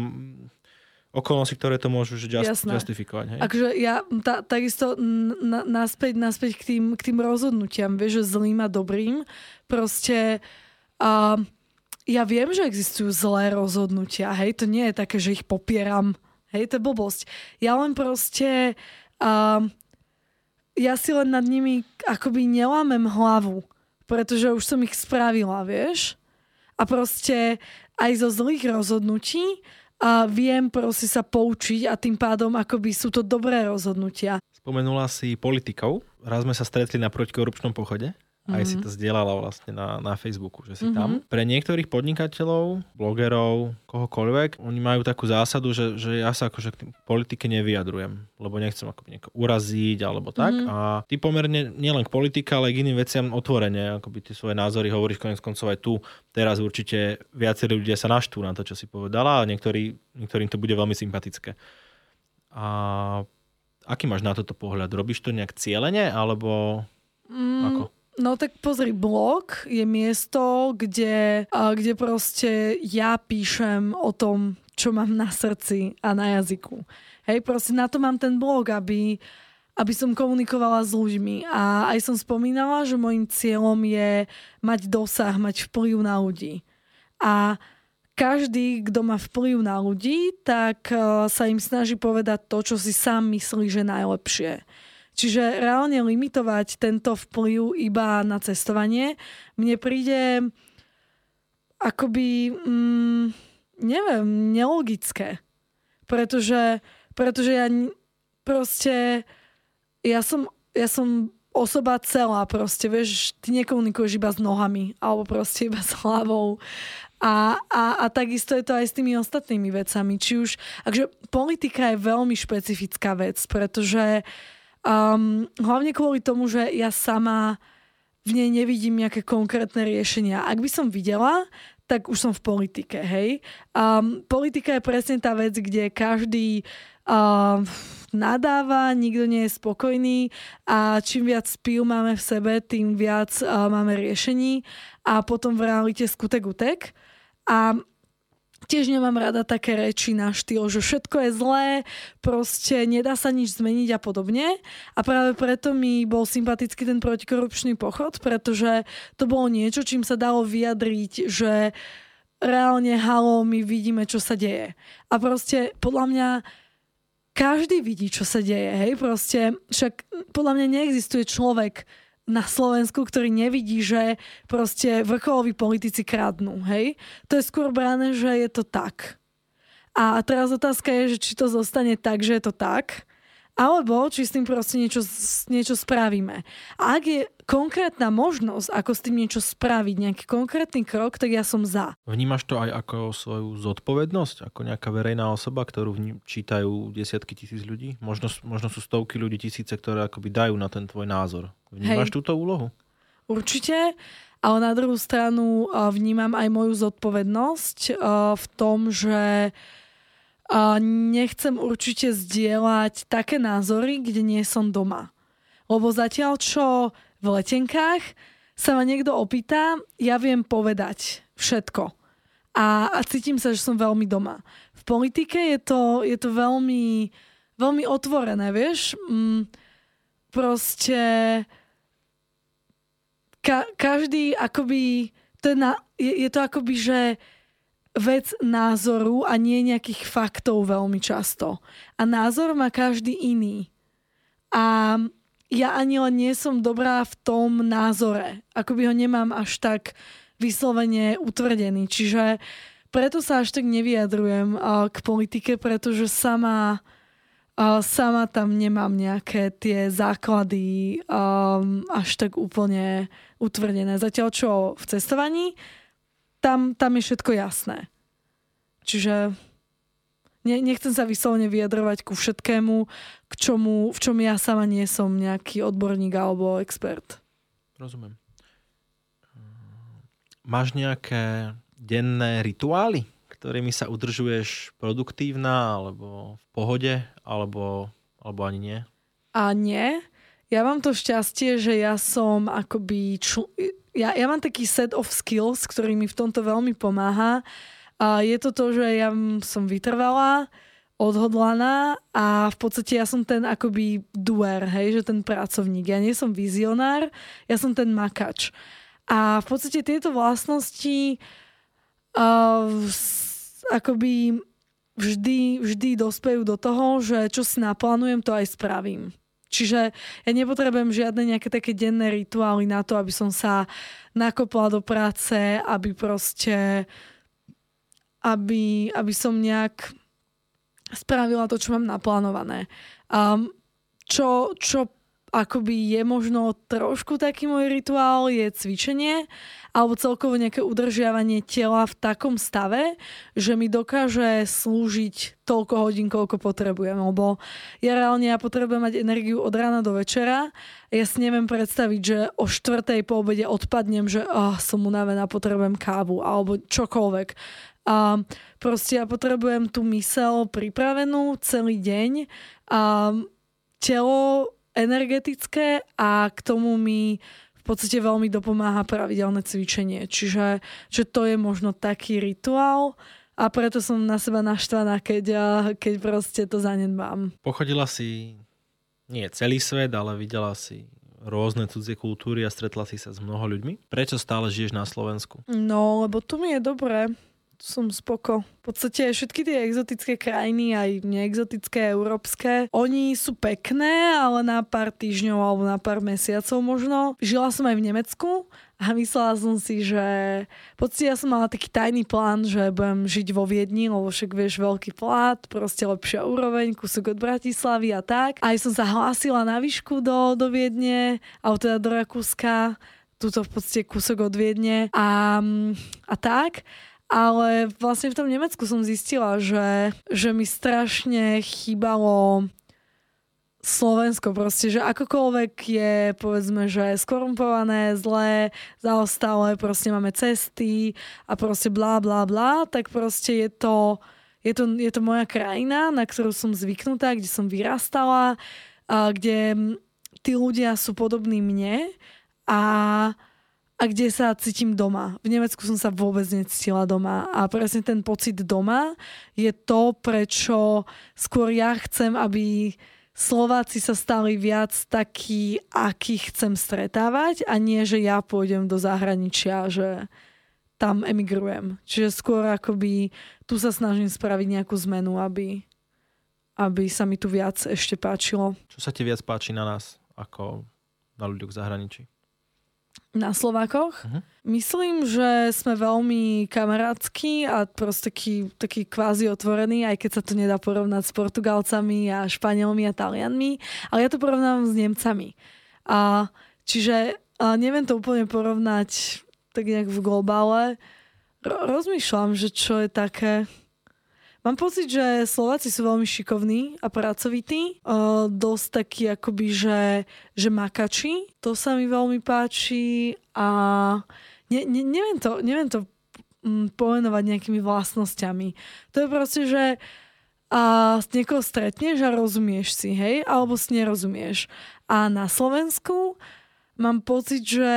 okolnosti, ktoré to môžu just, justifikovať. Hej? Akže ja ta, takisto na, naspäť, naspäť k tým, k tým rozhodnutiam, vieš, že zlým a dobrým, proste uh, ja viem, že existujú zlé rozhodnutia, hej, to nie je také, že ich popieram, hej, to je blbosť. Ja len proste, uh, ja si len nad nimi akoby nelámem hlavu, pretože už som ich spravila, vieš. A proste aj zo zlých rozhodnutí a viem proste sa poučiť a tým pádom akoby sú to dobré rozhodnutia. Spomenula si politikov. Raz sme sa stretli na protikorupčnom pochode Mm-hmm. Aj si mhm. to zdieľala vlastne na, na Facebooku, že si mm-hmm. tam. Pre niektorých podnikateľov, blogerov, kohokoľvek, oni majú takú zásadu, že, že ja sa akože k politike nevyjadrujem, lebo nechcem ako nieko uraziť alebo tak. Mm-hmm. A ty pomerne nielen k politike, ale k iným veciam otvorene, by ty svoje názory hovoríš konec koncov aj tu. Teraz určite viacerí ľudia sa naštú na to, čo si povedala a niektorí, niektorým to bude veľmi sympatické. A aký máš na toto pohľad? Robíš to nejak cieľene, alebo mm, ako? No tak pozri, blog je miesto, kde, kde proste ja píšem o tom, čo mám na srdci a na jazyku. Hej, proste na to mám ten blog, aby, aby som komunikovala s ľuďmi. A aj som spomínala, že môjim cieľom je mať dosah, mať vplyv na ľudí. A každý, kto má vplyv na ľudí, tak sa im snaží povedať to, čo si sám myslí, že najlepšie. Čiže reálne limitovať tento vplyv iba na cestovanie mne príde akoby, mm, neviem, nelogické. Pretože, pretože ja proste, ja som, ja som osoba celá proste, vieš, ty nekomunikuješ iba s nohami, alebo proste iba s hlavou. A, a, a takisto je to aj s tými ostatnými vecami. Či už, akže politika je veľmi špecifická vec, pretože um, hlavne kvôli tomu, že ja sama v nej nevidím nejaké konkrétne riešenia. Ak by som videla, tak už som v politike, hej. Um, politika je presne tá vec, kde každý uh, nadáva, nikto nie je spokojný a čím viac píl máme v sebe, tým viac uh, máme riešení a potom v realite skutek utek. A tiež nemám rada také reči na štýl, že všetko je zlé, proste nedá sa nič zmeniť a podobne. A práve preto mi bol sympatický ten protikorupčný pochod, pretože to bolo niečo, čím sa dalo vyjadriť, že reálne halo, my vidíme, čo sa deje. A proste podľa mňa každý vidí, čo sa deje, hej, proste, však podľa mňa neexistuje človek na Slovensku, ktorý nevidí, že proste vrcholoví politici kradnú, hej. To je skôr brané, že je to tak. A teraz otázka je, že či to zostane tak, že je to tak, alebo či s tým proste niečo, niečo spravíme. A ak je konkrétna možnosť, ako s tým niečo spraviť, nejaký konkrétny krok, tak ja som za. Vnímaš to aj ako svoju zodpovednosť? Ako nejaká verejná osoba, ktorú vním, čítajú desiatky tisíc ľudí? Možno, možno sú stovky ľudí, tisíce, ktoré akoby dajú na ten tvoj názor. Vnímaš Hej. túto úlohu? Určite, ale na druhú stranu vnímam aj moju zodpovednosť v tom, že a nechcem určite zdieľať také názory, kde nie som doma. Lebo zatiaľ, čo v letenkách sa ma niekto opýta, ja viem povedať všetko. A, a cítim sa, že som veľmi doma. V politike je to, je to veľmi, veľmi otvorené, vieš. Mm, proste ka, každý akoby, to je, na, je, je to akoby, že vec názoru a nie nejakých faktov veľmi často. A názor má každý iný. A ja ani len nie som dobrá v tom názore. Akoby ho nemám až tak vyslovene utvrdený. Čiže preto sa až tak nevyjadrujem k politike, pretože sama, sama tam nemám nejaké tie základy až tak úplne utvrdené. Zatiaľ čo v cestovaní tam, tam je všetko jasné. Čiže ne, nechcem sa vyslovene vyjadrovať ku všetkému, k čomu, v čom ja sama nie som nejaký odborník alebo expert. Rozumiem. Máš nejaké denné rituály, ktorými sa udržuješ produktívna alebo v pohode, alebo, alebo ani nie? A nie. Ja mám to šťastie, že ja som akoby... Čl- ja, ja mám taký set of skills, ktorý mi v tomto veľmi pomáha. A je to to, že ja som vytrvala, odhodlaná a v podstate ja som ten akoby duer, hej, že ten pracovník. Ja nie som vizionár, ja som ten makač. A v podstate tieto vlastnosti uh, akoby vždy, vždy dospejú do toho, že čo si naplánujem, to aj spravím. Čiže ja nepotrebujem žiadne nejaké také denné rituály na to, aby som sa nakopla do práce, aby proste aby, aby som nejak spravila to, čo mám naplánované. Um, čo, čo akoby je možno trošku taký môj rituál, je cvičenie alebo celkovo nejaké udržiavanie tela v takom stave, že mi dokáže slúžiť toľko hodín, koľko potrebujem. Lebo ja reálne ja potrebujem mať energiu od rána do večera. Ja si neviem predstaviť, že o štvrtej po obede odpadnem, že oh, som unavená, potrebujem kávu alebo čokoľvek. A proste ja potrebujem tú mysel pripravenú celý deň. A telo energetické a k tomu mi v podstate veľmi dopomáha pravidelné cvičenie. Čiže že to je možno taký rituál a preto som na seba naštvaná, keď, keď proste to zanedbám. Pochodila si nie celý svet, ale videla si rôzne cudzie kultúry a stretla si sa s mnoho ľuďmi. Prečo stále žiješ na Slovensku? No, lebo tu mi je dobré som spoko. V podstate všetky tie exotické krajiny, aj neexotické, európske, oni sú pekné, ale na pár týždňov alebo na pár mesiacov možno. Žila som aj v Nemecku a myslela som si, že podstate ja som mala taký tajný plán, že budem žiť vo Viedni, lebo však vieš, veľký plat, proste lepšia úroveň, kúsok od Bratislavy a tak. Aj som sa hlásila na výšku do, do Viedne, alebo teda do Rakúska, túto v podstate kúsok od Viedne a, a tak. Ale vlastne v tom Nemecku som zistila, že, že mi strašne chýbalo Slovensko proste, že akokoľvek je povedzme, že skorumpované, zlé, zaostalé, proste máme cesty a proste blá, blá, blá, tak proste je to, je to, je to moja krajina, na ktorú som zvyknutá, kde som vyrastala, a kde tí ľudia sú podobní mne a, a kde sa cítim doma. V Nemecku som sa vôbec necítila doma a presne ten pocit doma je to, prečo skôr ja chcem, aby Slováci sa stali viac takí, aký chcem stretávať a nie, že ja pôjdem do zahraničia, že tam emigrujem. Čiže skôr akoby tu sa snažím spraviť nejakú zmenu, aby, aby sa mi tu viac ešte páčilo. Čo sa ti viac páči na nás ako na ľuďoch v zahraničí? Na Slovákoch. Uh-huh. Myslím, že sme veľmi kamarátsky a proste taký, taký kvázi otvorený, aj keď sa to nedá porovnať s Portugalcami a Španielmi a Talianmi, ale ja to porovnám s Nemcami. A, čiže a neviem to úplne porovnať tak nejak v globále. Ro- rozmýšľam, že čo je také Mám pocit, že Slováci sú veľmi šikovní a pracovití. Uh, dosť takí akoby, že, že makači. To sa mi veľmi páči a ne, ne, neviem to, neviem to um, pomenovať nejakými vlastnosťami. To je proste, že a niekoho stretneš a rozumieš si, hej, alebo si nerozumieš. A na Slovensku mám pocit, že,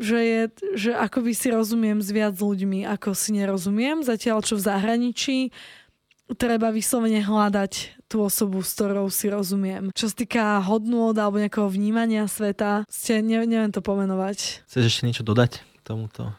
že, je, že akoby si rozumiem s viac ľuďmi, ako si nerozumiem. Zatiaľ, čo v zahraničí treba vyslovene hľadať tú osobu, s ktorou si rozumiem. Čo sa týka hodnôt alebo nejakého vnímania sveta, ste, ne, neviem to pomenovať. Chceš ešte niečo dodať k tomuto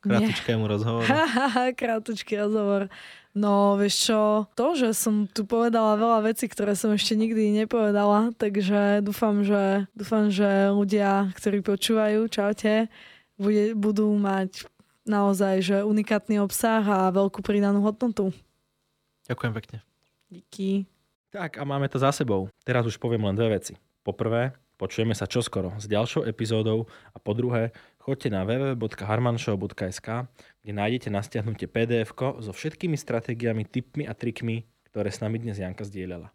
krátečkému rozhovoru? Krátečký rozhovor. No, vieš čo, to, že som tu povedala veľa vecí, ktoré som ešte nikdy nepovedala, takže dúfam, že, dúfam, že ľudia, ktorí počúvajú, čaute, bude, budú mať naozaj že unikátny obsah a veľkú pridanú hodnotu. Ďakujem pekne. Díky. Tak a máme to za sebou. Teraz už poviem len dve veci. Poprvé, počujeme sa čoskoro s ďalšou epizódou a po druhé, choďte na www.harmanshow.sk, kde nájdete na stiahnutie pdf so všetkými stratégiami, tipmi a trikmi, ktoré s nami dnes Janka zdieľala.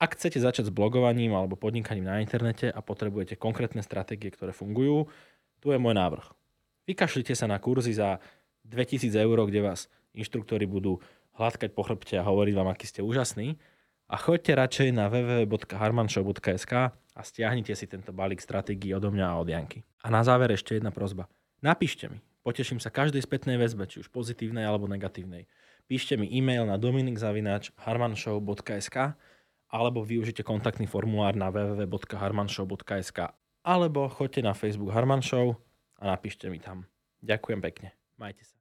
Ak chcete začať s blogovaním alebo podnikaním na internete a potrebujete konkrétne stratégie, ktoré fungujú, tu je môj návrh. Vykašlite sa na kurzy za 2000 eur, kde vás inštruktori budú hladkať po chrbte a hovoriť vám, aký ste úžasní. A choďte radšej na www.harmanshow.sk a stiahnite si tento balík stratégií odo mňa a od Janky. A na záver ešte jedna prozba. Napíšte mi. Poteším sa každej spätnej väzbe, či už pozitívnej alebo negatívnej. Píšte mi e-mail na dominikzavinač.harmanshow.sk alebo využite kontaktný formulár na www.harmanshow.sk alebo choďte na Facebook Harman Show a napíšte mi tam. Ďakujem pekne. Majte sa.